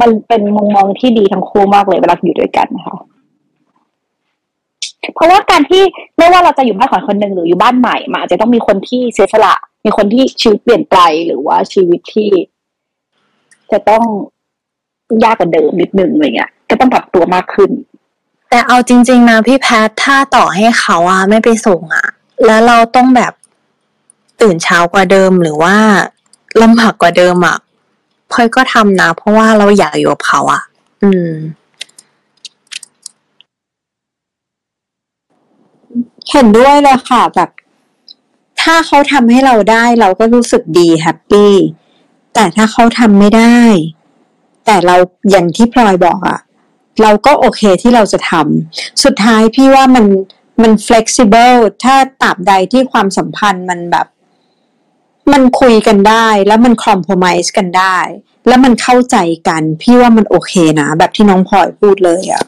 มันเป็นมุมมองที่ดีทั้งคู่มากเลยเวลาอยู่ด้วยกันนะคะ เพราะว่าการที่ไม่ว่าเราจะอยู่บ้านของคนหนึ่งหรืออยู่บ้านใหม่มันอาจจะต้องมีคนที่เสียสละ มีคนที่ชีวิตเปลี่ยนไปหรือว่าชีวิตที่ จะต้องยากกว่าเดิมนิดนึงอะไรเงี้ยก็ต้องปรับตัวมากขึ้น แต่เอาจริง ๆ นะพี่แพทถ้าต่อให้เขาอะไม่ไปส่งอะแล้วเราต้องแบบตื่นเช้ากว่าเดิมหรือว่าลำบากกว่าเดิมอะพลอยก็ทำนะ เพราะว่าเราอยากอยู่กับเขาอะอืม เห็นด้วยเลยค่ะแบบ ถ้าเขาทำให้เราได้เราก็รู้สึกดีแฮปปี้แต่ถ้าเขาทำไม่ได้ แต่เราอย่างที่พลอยบอกอะเราก็โอเคที่เราจะทำสุดท้ายพี่ว่ามันมัน flexible ถ้าตราบใดที่ความสัมพันธ์มันแบบ มันคุยกันได้ แล้วมัน compromise กันได้ แล้วมันเข้าใจกัน พี่ว่ามันโอเคนะ แบบที่น้องพลอยพูดเลยอะ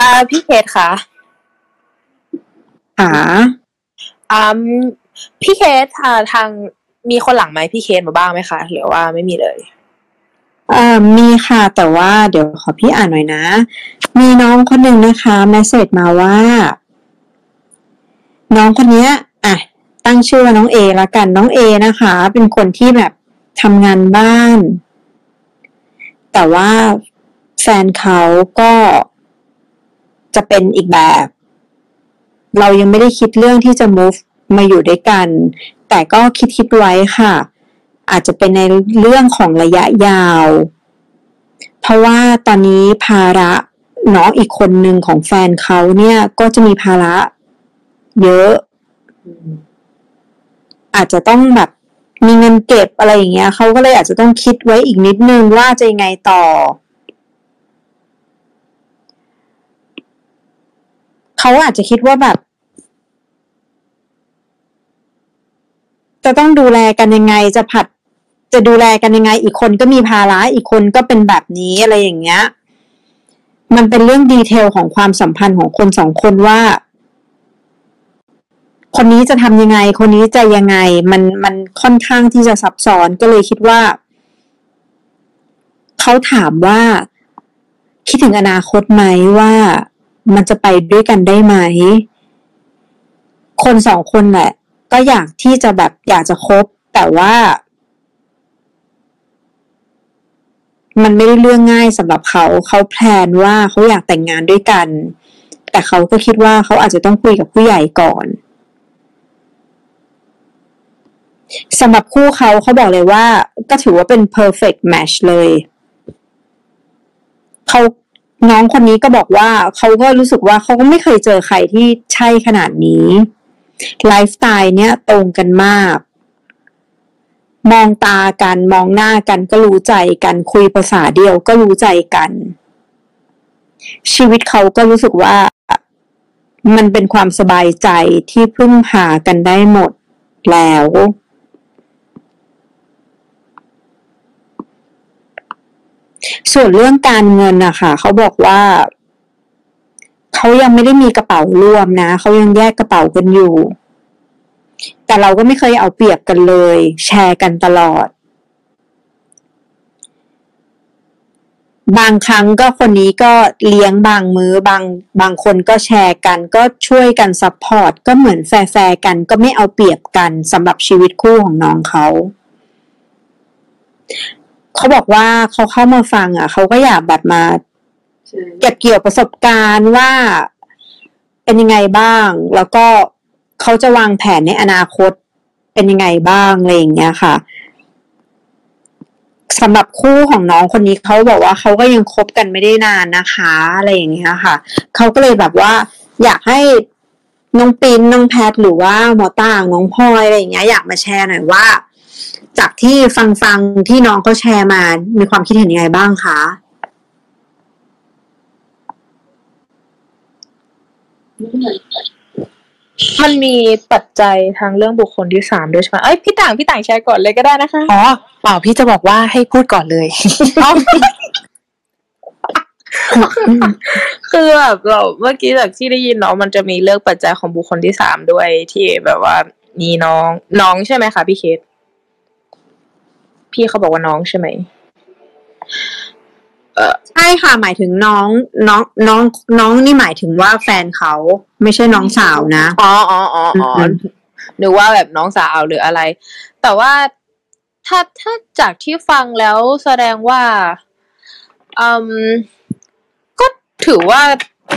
อ่าพี่เคสค่ะหาอ่าพี่เคสอ่าทางมีคนหลังไหมพี่เคสมาบ้างไหมคะหรือว่าไม่มีเลยเอ่อมีค่ะ แต่ว่าเดี๋ยวขอพี่อ่านหน่อยนะ มีน้องคนหนึ่งนะคะแมสเซจมาว่า น้องคนเนี้ยอะตั้งชื่อว่าน้องเอละกันน้องเอนะคะ เป็นคนที่แบบทำงานบ้าน แต่ว่า แฟนเขาก็จะเป็นอีกแบบ เรายังไม่ได้คิดเรื่องที่จะ move มาอยู่ด้วยกัน แต่ก็คิดคิดไว้ค่ะ อาจจะเป็นในเรื่องของระยะยาว เพราะว่าตอนนี้ภาระน้องอีกคนหนึ่งของแฟนเขาเนี่ยก็จะมีภาระเยอะ อาจจะต้องแบบมีเงินเก็บอะไรอย่างเงี้ยเขาก็เลยอาจจะต้องคิดไว้อีกนิดนึงว่าจะยังไงต่อ เขาอาจจะคิดว่าแบบ จะต้องดูแลกันยังไงจะผัด จะดูแลกันยังไง อีกคนก็มีภาระอีกคนก็เป็นแบบนี้อะไรอย่างเงี้ย มันเป็นเรื่องดีเทลของความสัมพันธ์ของคนสองคนว่า คนนี้จะทำยังไง คนนี้จะยังไง มันมันค่อนข้างที่จะซับซ้อนก็เลยคิดว่าเขาถามว่า คิดถึงอนาคตไหมว่า มันจะไปด้วยกันได้ไหม คนสองคนแหละ ก็อยากที่จะแบบอยากจะคบ แต่ว่า มันไม่ได้เรื่องง่ายสำหรับเขา เขาแพลนว่าเขาอยากแต่งงานด้วยกัน แต่เขาก็คิดว่าเขาอาจจะต้องคุยกับผู้ใหญ่ก่อนสำหรับคู่เขาเขาบอกเลยว่า ก็ถือว่าเป็น perfect match เลย เขา น้องคนนี้ก็บอกว่าเขาก็รู้สึกว่าเขาก็ไม่เคยเจอใครที่ใช่ขนาดนี้ไลฟ์สไตล์เนี้ยตรงกันมาก มองตากันมองหน้ากันก็รู้ใจกันคุยภาษาเดียวก็รู้ใจกัน ชีวิตเขาก็รู้สึกว่ามันเป็นความสบายใจที่พึ่งพากันได้หมดแล้ว ส่วนเรื่องการเงินนะคะเขาบอกว่าเขายังไม่ได้มีกระเป๋ารวมนะเขายังแยกกระเป๋ากันอยู่ แต่เราก็ไม่เคยเอาเปรียบกันเลย แชร์กันตลอด บางครั้งก็คนนี้ก็เลี้ยงบางมื้อบางบางคนก็แชร์กัน ก็ช่วยกัน support ก็เหมือนแฟร์กัน ก็ไม่เอาเปรียบกันสำหรับชีวิตคู่ของน้องเขา เขาบอกว่าเขาเข้ามาฟัง อะเขาก็อยากแบบมาเก็บเกี่ยวประสบการณ์ว่าเป็นยังไงบ้าง แล้วก็เขาจะวางแผนในอนาคตเป็นยังไงบ้างอะไรอย่างเงี้ยค่ะสำหรับคู่ของน้องคนนี้เขาบอกว่าเขาก็ยังคบกันไม่ได้นานนะคะอะไรอย่างเงี้ยค่ะเขาก็เลยแบบว่า อยากให้น้องปินน้องแพทหรือว่าหมอต่างน้องพลอยอะไรอย่างเงี้ยอยากมาแชร์หน่อยว่า จากที่ฟังฟังๆที่น้องเขาแชร์มา มีความคิดเห็นยังไงบ้างคะมันมีปัจจัยทางเรื่องบุคคลที่สามด้วยใช่ไหมเอ้ยพี่ต่างพี่ต่างแชร์ก่อนเลยก็ได้นะคะ อ๋อเปล่าพี่จะบอกว่าให้พูดก่อนเลย คือแบบเราเมื่อกี้จากที่ได้ยินเนาะมันจะมีเรื่องปัจจัยของบุคคลที่สามด้วยที่แบบว่ามีน้องน้องใช่ไหมคะพี่เคส พี่เขาบอกว่าน้องใช่ไหมใช่ค่ะ หมายถึงน้องน้องน้องน้องนี่หมายถึงว่าแฟนเขาไม่ใช่น้องสาวนะอ๋ออ๋ออ๋ออ๋ออืมหรือว่าแบบน้องสาวหรืออะไร แต่ว่าถ้าถ้าจากที่ฟังแล้วแสดงว่าอืมก็ถือว่า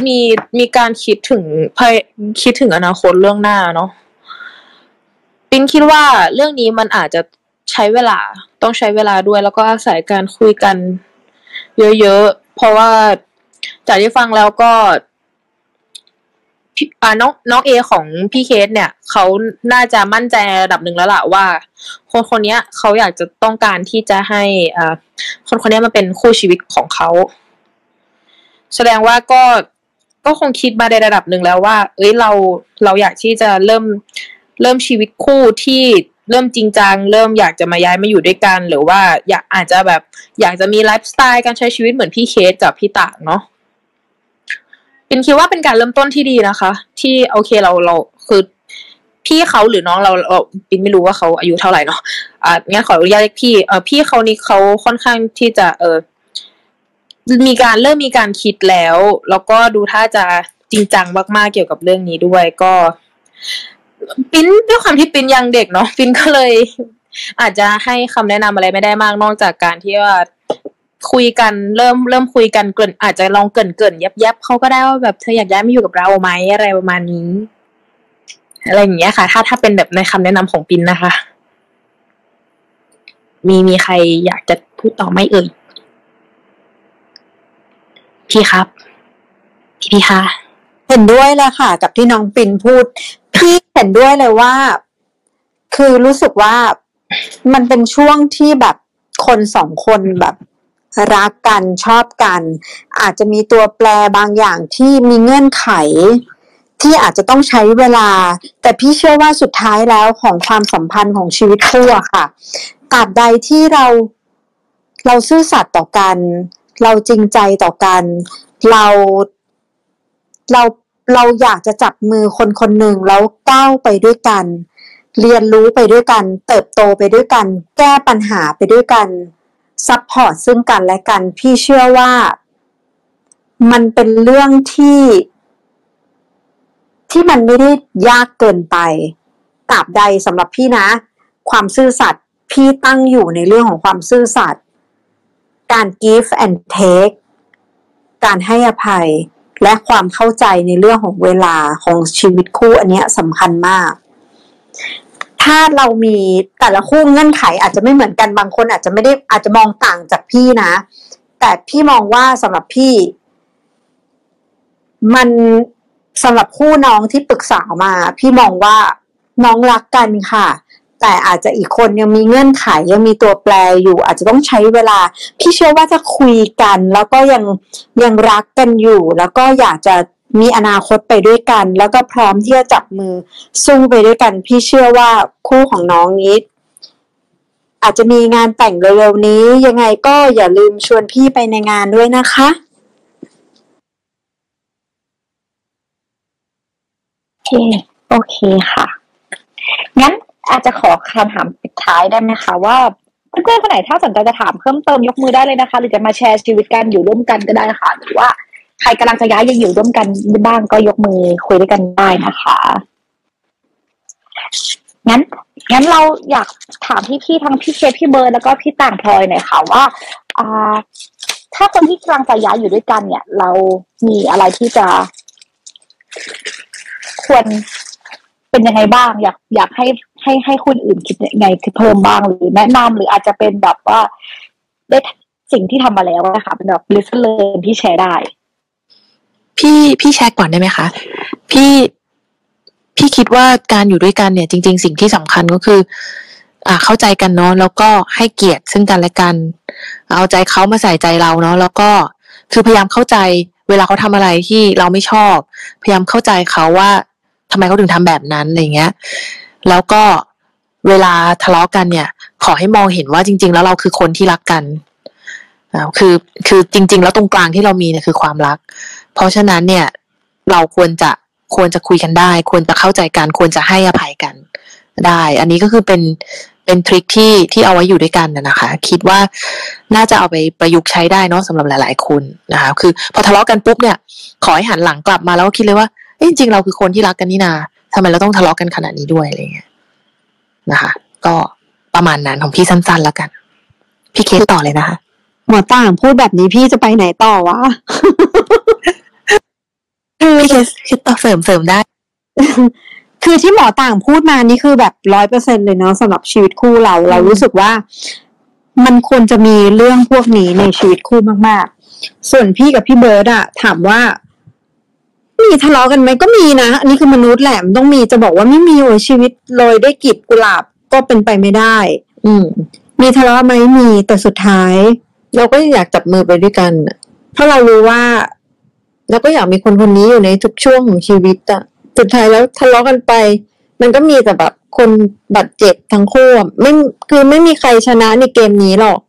มีมีการคิดถึงภายคิดถึงอนาคตเรื่องหน้าเนาะปินคิดว่าเรื่องนี้มันอาจจะ ใช้เวลาต้องใช้เวลาด้วย แล้วก็อาศัยการคุยกัน เยอะๆ เพราะว่าจากที่ฟังแล้วก็อ่าน้องน้องเอของพี่เคสเนี่ยเขาน่าจะมั่นใจระดับหนึ่งแล้วล่ะว่า คนคนนี้เขาอยากจะต้องการที่จะให้อ่าคนคนนี้มาเป็นคู่ชีวิตของเขา แสดงว่าก็ก็คงคิดมาในระดับหนึ่งแล้วว่า เอ้ยเราเราอยากที่จะเริ่มเริ่มชีวิตคู่ที่ เริ่มจริงจังเริ่มอยากจะมาย้ายมาอยู่ด้วยกัน หรือว่าอยากอาจจะแบบอยากจะมีไลฟ์สไตล์การใช้ชีวิตเหมือนพี่เคสกับพี่ตางเนาะเป็นคิดว่าเป็นการเริ่มต้นที่ดีนะคะ ที่โอเคเราเราคือพี่เขาหรือน้องเราเราปินไม่รู้ว่าเขาอายุเท่าไหร่เนาะอ่างั้นขออนุญาตเรียกพี่เออพี่เขานี่เขาค่อนข้างที่จะเออมีการเริ่มมีการคิดแล้ว แล้วก็ดูท่าจะจริงจังมากๆเกี่ยวกับเรื่องนี้ด้วยก็ ปิ้นด้วยความที่ปิ้นยังเด็กเนาะปิ้นก็เลย อาจจะให้คำแนะนำอะไรไม่ได้มากนอกจากการที่ว่าคุยกันเริ่มเริ่มคุยกันเกินอาจจะลองเกินเกินยับยับเขาก็ได้ว่าแบบเธออยากย้ายมาอยู่กับเราไหมอะไรประมาณนี้ อะไรอย่างเงี้ยค่ะ ถ้าถ้าเป็นแบบในคำแนะนำของปินนะคะ มีมีใครอยากจะพูดต่อไหมเอ่ยพี่ครับ พี่พี่ค่ะเห็นด้วยเลยค่ะ กับที่น้องปินพูด พี่เห็นด้วยเลยว่า คือรู้สึกว่ามันเป็นช่วงที่แบบคนสองคนแบบรักกันชอบกัน อาจจะมีตัวแปรบางอย่างที่มีเงื่อนไข ที่อาจจะต้องใช้เวลา แต่พี่เชื่อว่าสุดท้ายแล้วของความสัมพันธ์ของชีวิตคู่อะค่ะตราบใดที่เราเราซื่อสัตย์ต่อกัน เราจริงใจต่อกัน เราเรา เราอยากจะจับมือคนคนหนึ่งแล้วก้าวไปด้วยกัน เรียนรู้ไปด้วยกัน เติบโตไปด้วยกัน แก้ปัญหาไปด้วยกัน support ซึ่งกันและกัน พี่เชื่อว่า มันเป็นเรื่องที่ ที่มันไม่ได้ยากเกินไปตราบใดสำหรับพี่นะ ความซื่อสัตย์พี่ตั้งอยู่ในเรื่องของความซื่อสัตย์การ give and take การให้อภัย และความเข้าใจในเรื่องของเวลาของชีวิตคู่อันนี้สำคัญมาก ถ้าเรามีแต่ละคู่เงื่อนไขอาจจะไม่เหมือนกันบางคนอาจจะไม่ได้อาจจะมองต่างจากพี่นะ แต่พี่มองว่าสำหรับพี่ มันสำหรับคู่น้องที่ปรึกษามา พี่มองว่าน้องรักกันค่ะ แต่อาจจะอีกคนยังมีเงื่อนไขยังมีตัวแปรอยู่ อาจจะต้องใช้เวลา พี่เชื่อว่าจะคุยกัน แล้วก็ยังยังรักกันอยู่ แล้วก็อยากจะมีอนาคตไปด้วยกัน แล้วก็พร้อมที่จะจับมือสู้ไปด้วยกัน พี่เชื่อว่าคู่ของน้องนี้อาจจะมีงานแต่งเร็วๆนี้ ยังไงก็อย่าลืมชวนพี่ไปในงานด้วยนะคะโอเคโอเคค่ะ งั้น อาจจะขอคำถามปิดท้ายได้ไหมคะว่าเพื่อนๆคนไหนถ้าสนใจจะถามเพิ่มเติมยกมือได้เลยนะคะ หรือจะมาแชร์ชีวิตกันอยู่ร่วมกันก็ได้ค่ะ หรือว่าใครกำลังจะย้ายยังอยู่ร่วมกันบ้างก็ยกมือคุยด้วยกันได้นะคะงั้นงั้นเราอยากถามพี่ๆทั้งพี่เคพี่เบิร์ดแล้วก็พี่ต่างพลอยหน่อยค่ะว่าอ่า ถ้าคนที่กำลังจะย้ายอยู่ด้วยกัน เนี่ย เรามีอะไรที่จะ ควรเป็นยังไงบ้าง อยากอยากให้ ให้ให้คนอื่นคิดยังไงคือเพิ่มบ้างหรือแนะนำหรืออาจจะเป็นแบบว่าได้สิ่งที่ทำมาแล้วนะคะเป็นแบบลิสต์เลยที่แชร์ได้ พี่พี่แชร์ก่อนได้ไหมคะ พี่พี่คิดว่าการอยู่ด้วยกันเนี่ย จริง ๆ สิ่งที่สำคัญก็คือ อ่าเข้าใจกันเนาะแล้วก็ให้เกียรติซึ่งกันและกัน เอาใจเขามาใส่ใจเราเนาะแล้วก็คือพยายามเข้าใจ เวลาเขาทำอะไรที่เราไม่ชอบ พยายามเข้าใจเขาว่าทำไมเขาถึงทำแบบนั้นอะไรเงี้ย แล้วก็เวลาทะเลาะกันเนี่ย ขอให้มองเห็นว่าจริง ๆ แล้วเราคือคนที่รักกันคือคือจริง ๆ แล้วตรงกลางที่เรามีเนี่ยคือความรัก เพราะฉะนั้นเนี่ยเราควรจะควรจะคุยกันได้ ควรจะเข้าใจกันควรจะให้อภัยกันได้ อันนี้ก็คือเป็นเป็นทริคที่ที่เอาไว้อยู่ด้วยกันนะคะ คิดว่าน่าจะเอาไปประยุกต์ใช้ได้เนาะสำหรับหลาย ๆ คนนะคะคือพอทะเลาะกันปุ๊บเนี่ย ขอให้หันหลังกลับมาแล้วก็คิดเลยว่าจริงๆเราคือคนที่รักกันนี่นา ทำไมเราต้องทะเลาะกันขนาดนี้ด้วยอะไรเงี้ยนะคะ ก็ประมาณนั้นของพี่สั้นๆแล้วกัน พี่เคสต่อเลยนะคะ หมอต่างพูดแบบนี้พี่จะไปไหนต่อวะคือพี่เคสเคสต่อเสริมเสริมได้ คือที่หมอต่างพูดมานี่คือแบบร้อยเปอร์เซ็นเลยเนาะสำหรับชีวิตคู่เรา เรารู้สึกว่า มันควรจะมีเรื่องพวกนี้ในชีวิตคู่มาก ๆ ส่วนพี่กับพี่เบิร์ดอะถามว่า มีทะเลาะกันไหมก็มีนะ อันนี้คือมนุษย์แหละมันต้องมีจะบอกว่าไม่มีโอ้ยชีวิตโรยด้วยกลีบกุหลาบก็เป็นไปไม่ได้ อืม มีทะเลาะไหมมีแต่สุดท้าย เราก็อยากจับมือไปด้วยกันน่ะเพราะเรารู้ว่าแล้วก็อยากมีคนคนนี้อยู่ในทุกช่วงของชีวิตอะสุดท้ายแล้วทะเลาะกันไป มันก็มีแต่แบบคนบาดเจ็บทั้งคู่อะไม่คือไม่มีใครชนะในเกมนี้หรอก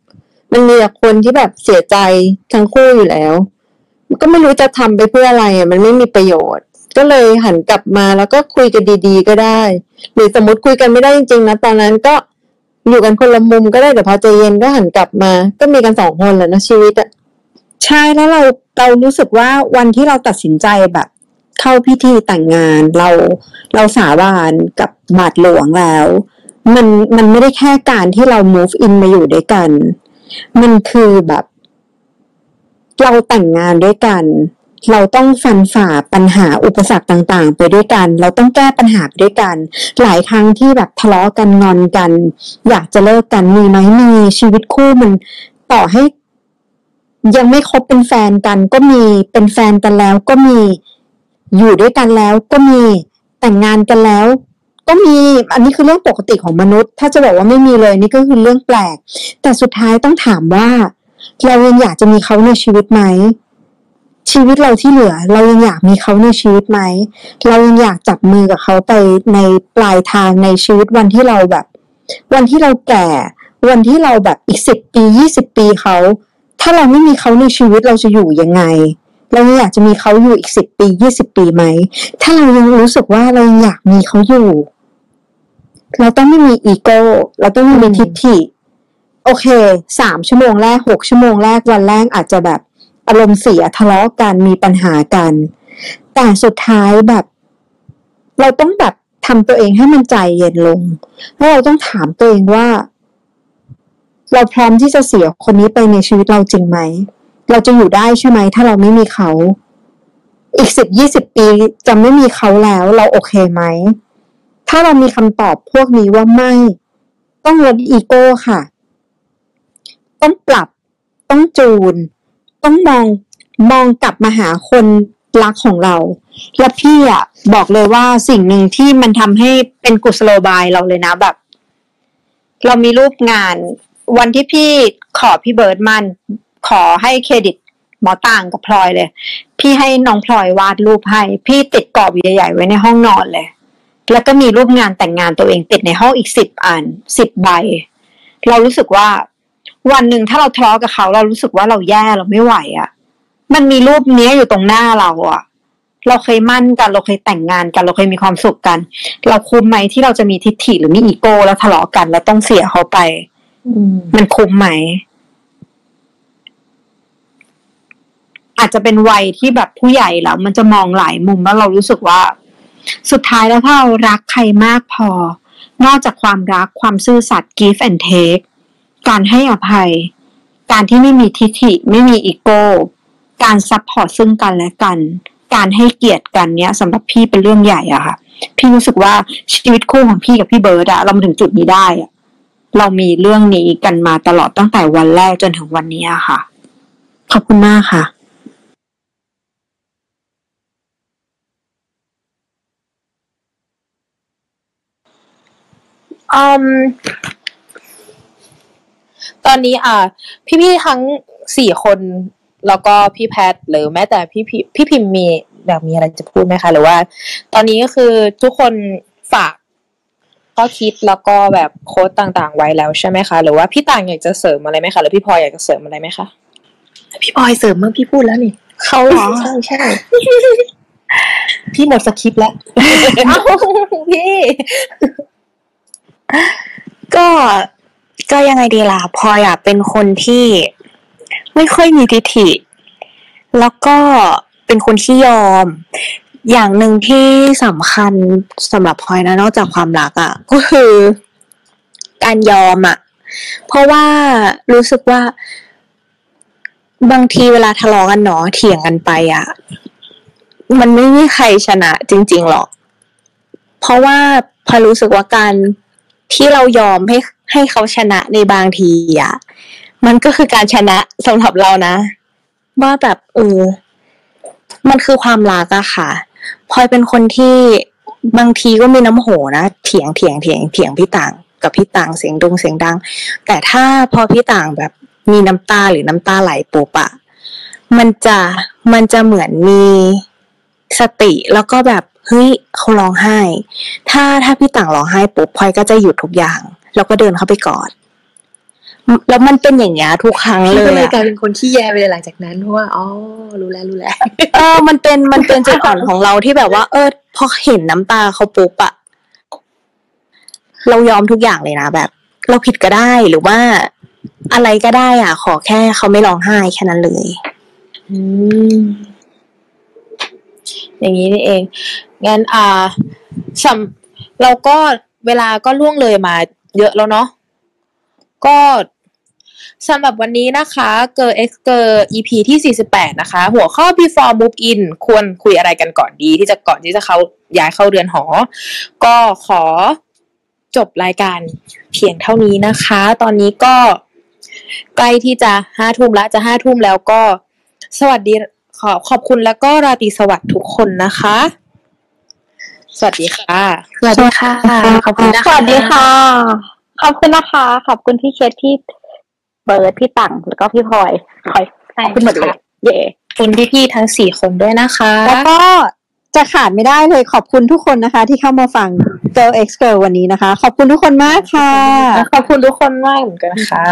มันมีแต่คนที่แบบเสียใจทั้งคู่อยู่แล้ว ก็ไม่รู้จะทำไปเพื่ออะไรอะมันไม่มีประโยชน์ ก็เลยหันกลับมาแล้วก็คุยกันดี ๆ ก็ได้ หรือสมมติคุยกันไม่ได้จริงๆนะตอนนั้นก็อยู่กันคนละมุมก็ได้แต่พอใจเย็นก็หันกลับมา ก็มีกันสองคนแหละนะชีวิตอะใช่แล้วเราเรารู้สึกว่าวันที่เราตัดสินใจแบบ เข้าพิธีแต่งงานเราเราสาบานกับบาทหลวงแล้ว มันมันไม่ได้แค่การที่เรา move in มาอยู่ด้วยกัน มันคือแบบ เราแต่งงานด้วยกัน เราต้องฟันฝ่าปัญหาอุปสรรคต่างๆ ไปด้วยกัน เราต้องแก้ปัญหาไปด้วยกัน หลายครั้งที่แบบทะเลาะกันงอนกัน อยากจะเลิกกันมีไหมมีชีวิตคู่มันต่อให้ ยังไม่คบเป็นแฟนกัน ก็มีเป็นแฟนกันแล้วก็มีอยู่ด้วยกันแล้วก็มีแต่งงานกันแล้ว ก็มีอันนี้คือเรื่องปกติของมนุษย์ ถ้าจะบอกว่าไม่มีเลยนี่ก็คือเรื่องแปลก แต่สุดท้ายต้องถามว่า เรายังอยากจะมีเขาในชีวิตไหม ชีวิตเราที่เหลือ เรายังอยากมีเขาในชีวิตไหม เรายังอยากจับมือกับเขาไปในปลายทางในชีวิตวันที่เราแบบ วันที่เราแก่ วันที่เราแบบอีกสิบปียี่สิบปีเขา ถ้าเราไม่มีเขาในชีวิตเราจะอยู่ยังไง เรายังอยากจะมีเขาอยู่อีกสิบปียี่สิบปีไหม ถ้าเรายังรู้สึกว่าเรายังอยากมีเขาอยู่ เราต้องไม่มีอีโก้ เราต้องไม่มีทิฐิ โอเคสามชั่วโมงแรกหกชั่วโมงแรกวันแรกอาจจะแบบอารมณ์เสียทะเลาะกันมีปัญหากัน แต่สุดท้ายแบบ เราต้องแบบทำตัวเองให้มันใจเย็นลง แล้วเราต้องถามตัวเองว่า เราพร้อมที่จะเสียคนนี้ไปในชีวิตเราจริงไหม เราจะอยู่ได้ใช่ไหม ถ้าเราไม่มีเขา อีกสิบยี่สิบปีจะไม่มีเขาแล้ว เราโอเคไหม ถ้าเรามีคำตอบพวกนี้ว่าไม่ ต้องลดอีโก้ค่ะ ต้องปรับ ต้องจูน ต้องมองมองกลับมาหาคนรักของเรา และพี่อะบอกเลยว่าสิ่งหนึ่งที่มันทำให้เป็นกุศโลบายเราเลยนะแบบ เรามีรูปงาน วันที่พี่ขอพี่เบิร์ดมัน ขอให้เครดิตหมอต่างกับพลอยเลย พี่ให้น้องพลอยวาดรูปให้ พี่ติดกรอบใหญ่ๆไว้ในห้องนอนเลย แล้วก็มีรูปงานแต่งงานตัวเองติดในห้องอีกสิบอันสิบใบ เรารู้สึกว่า วันหนึ่งถ้าเราทะเลาะกับเขา เรารู้สึกว่าเราแย่เราไม่ไหวอะ่ะ มันมีรูปเนี้ยอยู่ตรงหน้าเราอะ่ะ เราเคยมั่นกัน เราเคยแต่งงานกัน เราเคยมีความสุขกัน เราคุ้มไหมที่เราจะมีทิฐิหรือมีอีโก้แล้วทะเลาะกัน แล้วต้องเสียเขาไปมันคุ้มไหม อาจจะเป็นวัยที่แบบผู้ใหญ่แล้ว มันจะมองหลายมุมแล้วเรารู้สึกว่า สุดท้ายแล้วถ้าเรารักใครมากพอ นอกจากความรักความซื่อสัตย์ give and take การให้อภัย การที่ไม่มีทิฐิ ไม่มีอีโก้ การ support ซึ่งกันและกัน การให้เกียรติกันเนี้ยสำหรับพี่เป็นเรื่องใหญ่อะค่ะ พี่รู้สึกว่าชีวิตคู่ของพี่กับพี่เบิร์ดอะเรามาถึงจุดนี้ได้อะเรามีเรื่องนี้กันมาตลอดตั้งแต่วันแรกจนถึงวันนี้อะค่ะ ขอบคุณมากค่ะอืม ตอนนี้อ่า พี่ๆทั้งสี่คนแล้วก็พี่แพทหรือแม้แต่พี่พี่พี่พิมพ์มีแบบมีอะไรจะพูดไหมคะ หรือว่า ตอนนี้ก็คือทุกคนฝากข้อคิดแล้วก็แบบโค้ดต่างๆ ไว้แล้วใช่ไหมคะ หรือว่าพี่ต่างอยากจะเสริมอะไรไหมคะหรือพี่พลอยอยากจะเสริมอะไรไหมคะพี่พลอยเสริมเมื่อพี่พูดแล้วนี่เขาเหรอใช่ใช่พี่หมดสคริปต์แล้วเอ้าพี่ ก็ ก็ยังไงดีล่ะพลอยอะเป็นคนที่ไม่ค่อยมีทิฐิ แล้วก็เป็นคนที่ยอม อย่างหนึ่งที่สำคัญสำหรับพลอยนะนอกจากความรักอะก็คือการยอมอะเพราะว่ารู้สึกว่า บางทีเวลาทะเลาะกันเนาะเถียงกันไปอะมันไม่มีใครชนะจริง ๆ หรอก เพราะว่าพอรู้สึกว่าการที่เรายอมให้ ให้เขาชนะในบางทีอะมันก็คือการชนะสำหรับเรานะ ว่าแบบเออมันคือความรักอะค่ะพลอยเป็นคนที่บางทีก็มีน้ำโหนะเถียงเถียงเถียงเถียงพี่ต่าง กับพี่ต่างเสียงดงเสียงดัง แต่ถ้าพอพี่ต่างแบบมีน้ำตาหรือน้ำตาไหลปุ๊บอะมันจะมันจะเหมือนมีสติแล้วก็แบบเฮ้ยเขาร้องไห้ ถ้าถ้าพี่ต่างร้องไห้ปุ๊บพลอยก็จะหยุดทุกอย่าง แล้วก็เดินเข้าไปกอดแล้วมันเป็นอย่างเงี้ยทุกครั้งพี่เลก็ยเลยอะกลายเป็นคนที่แย่ไปเลยหลังจากนั้นเพราะว่าอ๋อรู้แล้วรู้แล้วเออมันเป็นมันเป็นจุดอ่อนของเราที่แบบว่า เออพอเห็นน้ำตาเขาปุ๊บอะเรายอมทุกอย่างเลยนะแบบ เราผิดก็ได้หรือว่าอะไรก็ได้อะ ขอแค่เขาไม่ร้องไห้แค่นั้นเลยอืมอย่างนี้นี่เองงั้นอ่าสำเราก็เวลาก็ล่วงเลยมา เยอะแล้วเนาะก็สำหรับวันนี้นะคะเกอ X เอ็กเกอร์ EP ที่ 48 นะคะ หัวข้อ before move in ควรคุยอะไรกันก่อนดีที่จะก่อนที่จะเขาย้ายเข้าเรือนหอ ก็ขอจบรายการเพียงเท่านี้นะคะ ตอนนี้ก็ใกล้ที่จะห้าทุ่มแล้วจะห้าทุ่มแล้วก็ สวัสดีขอขอบคุณแล้วก็ราตรีสวัสดิ์ทุกคนนะคะ สวัสดีค่ะ สวัสดีค่ะ ขอบคุณนะคะสวัสดีค่ะ ขอบคุณนะคะ ขอบคุณพี่เคสพี่เบิร์ดพี่ตังแล้วก็พี่พลอยคอยขอบคุณหมดเลยเย่ขอบคุณพี่ๆทั้งสี่คนด้วยนะคะ แล้วก็จะขาดไม่ได้เลยขอบคุณทุกคนนะคะ ที่เข้ามาฟัง Girl X Girl วันนี้นะคะ ขอบคุณทุกคนมากค่ะ ขอบคุณทุกคนมากเหมือนกันค่ะ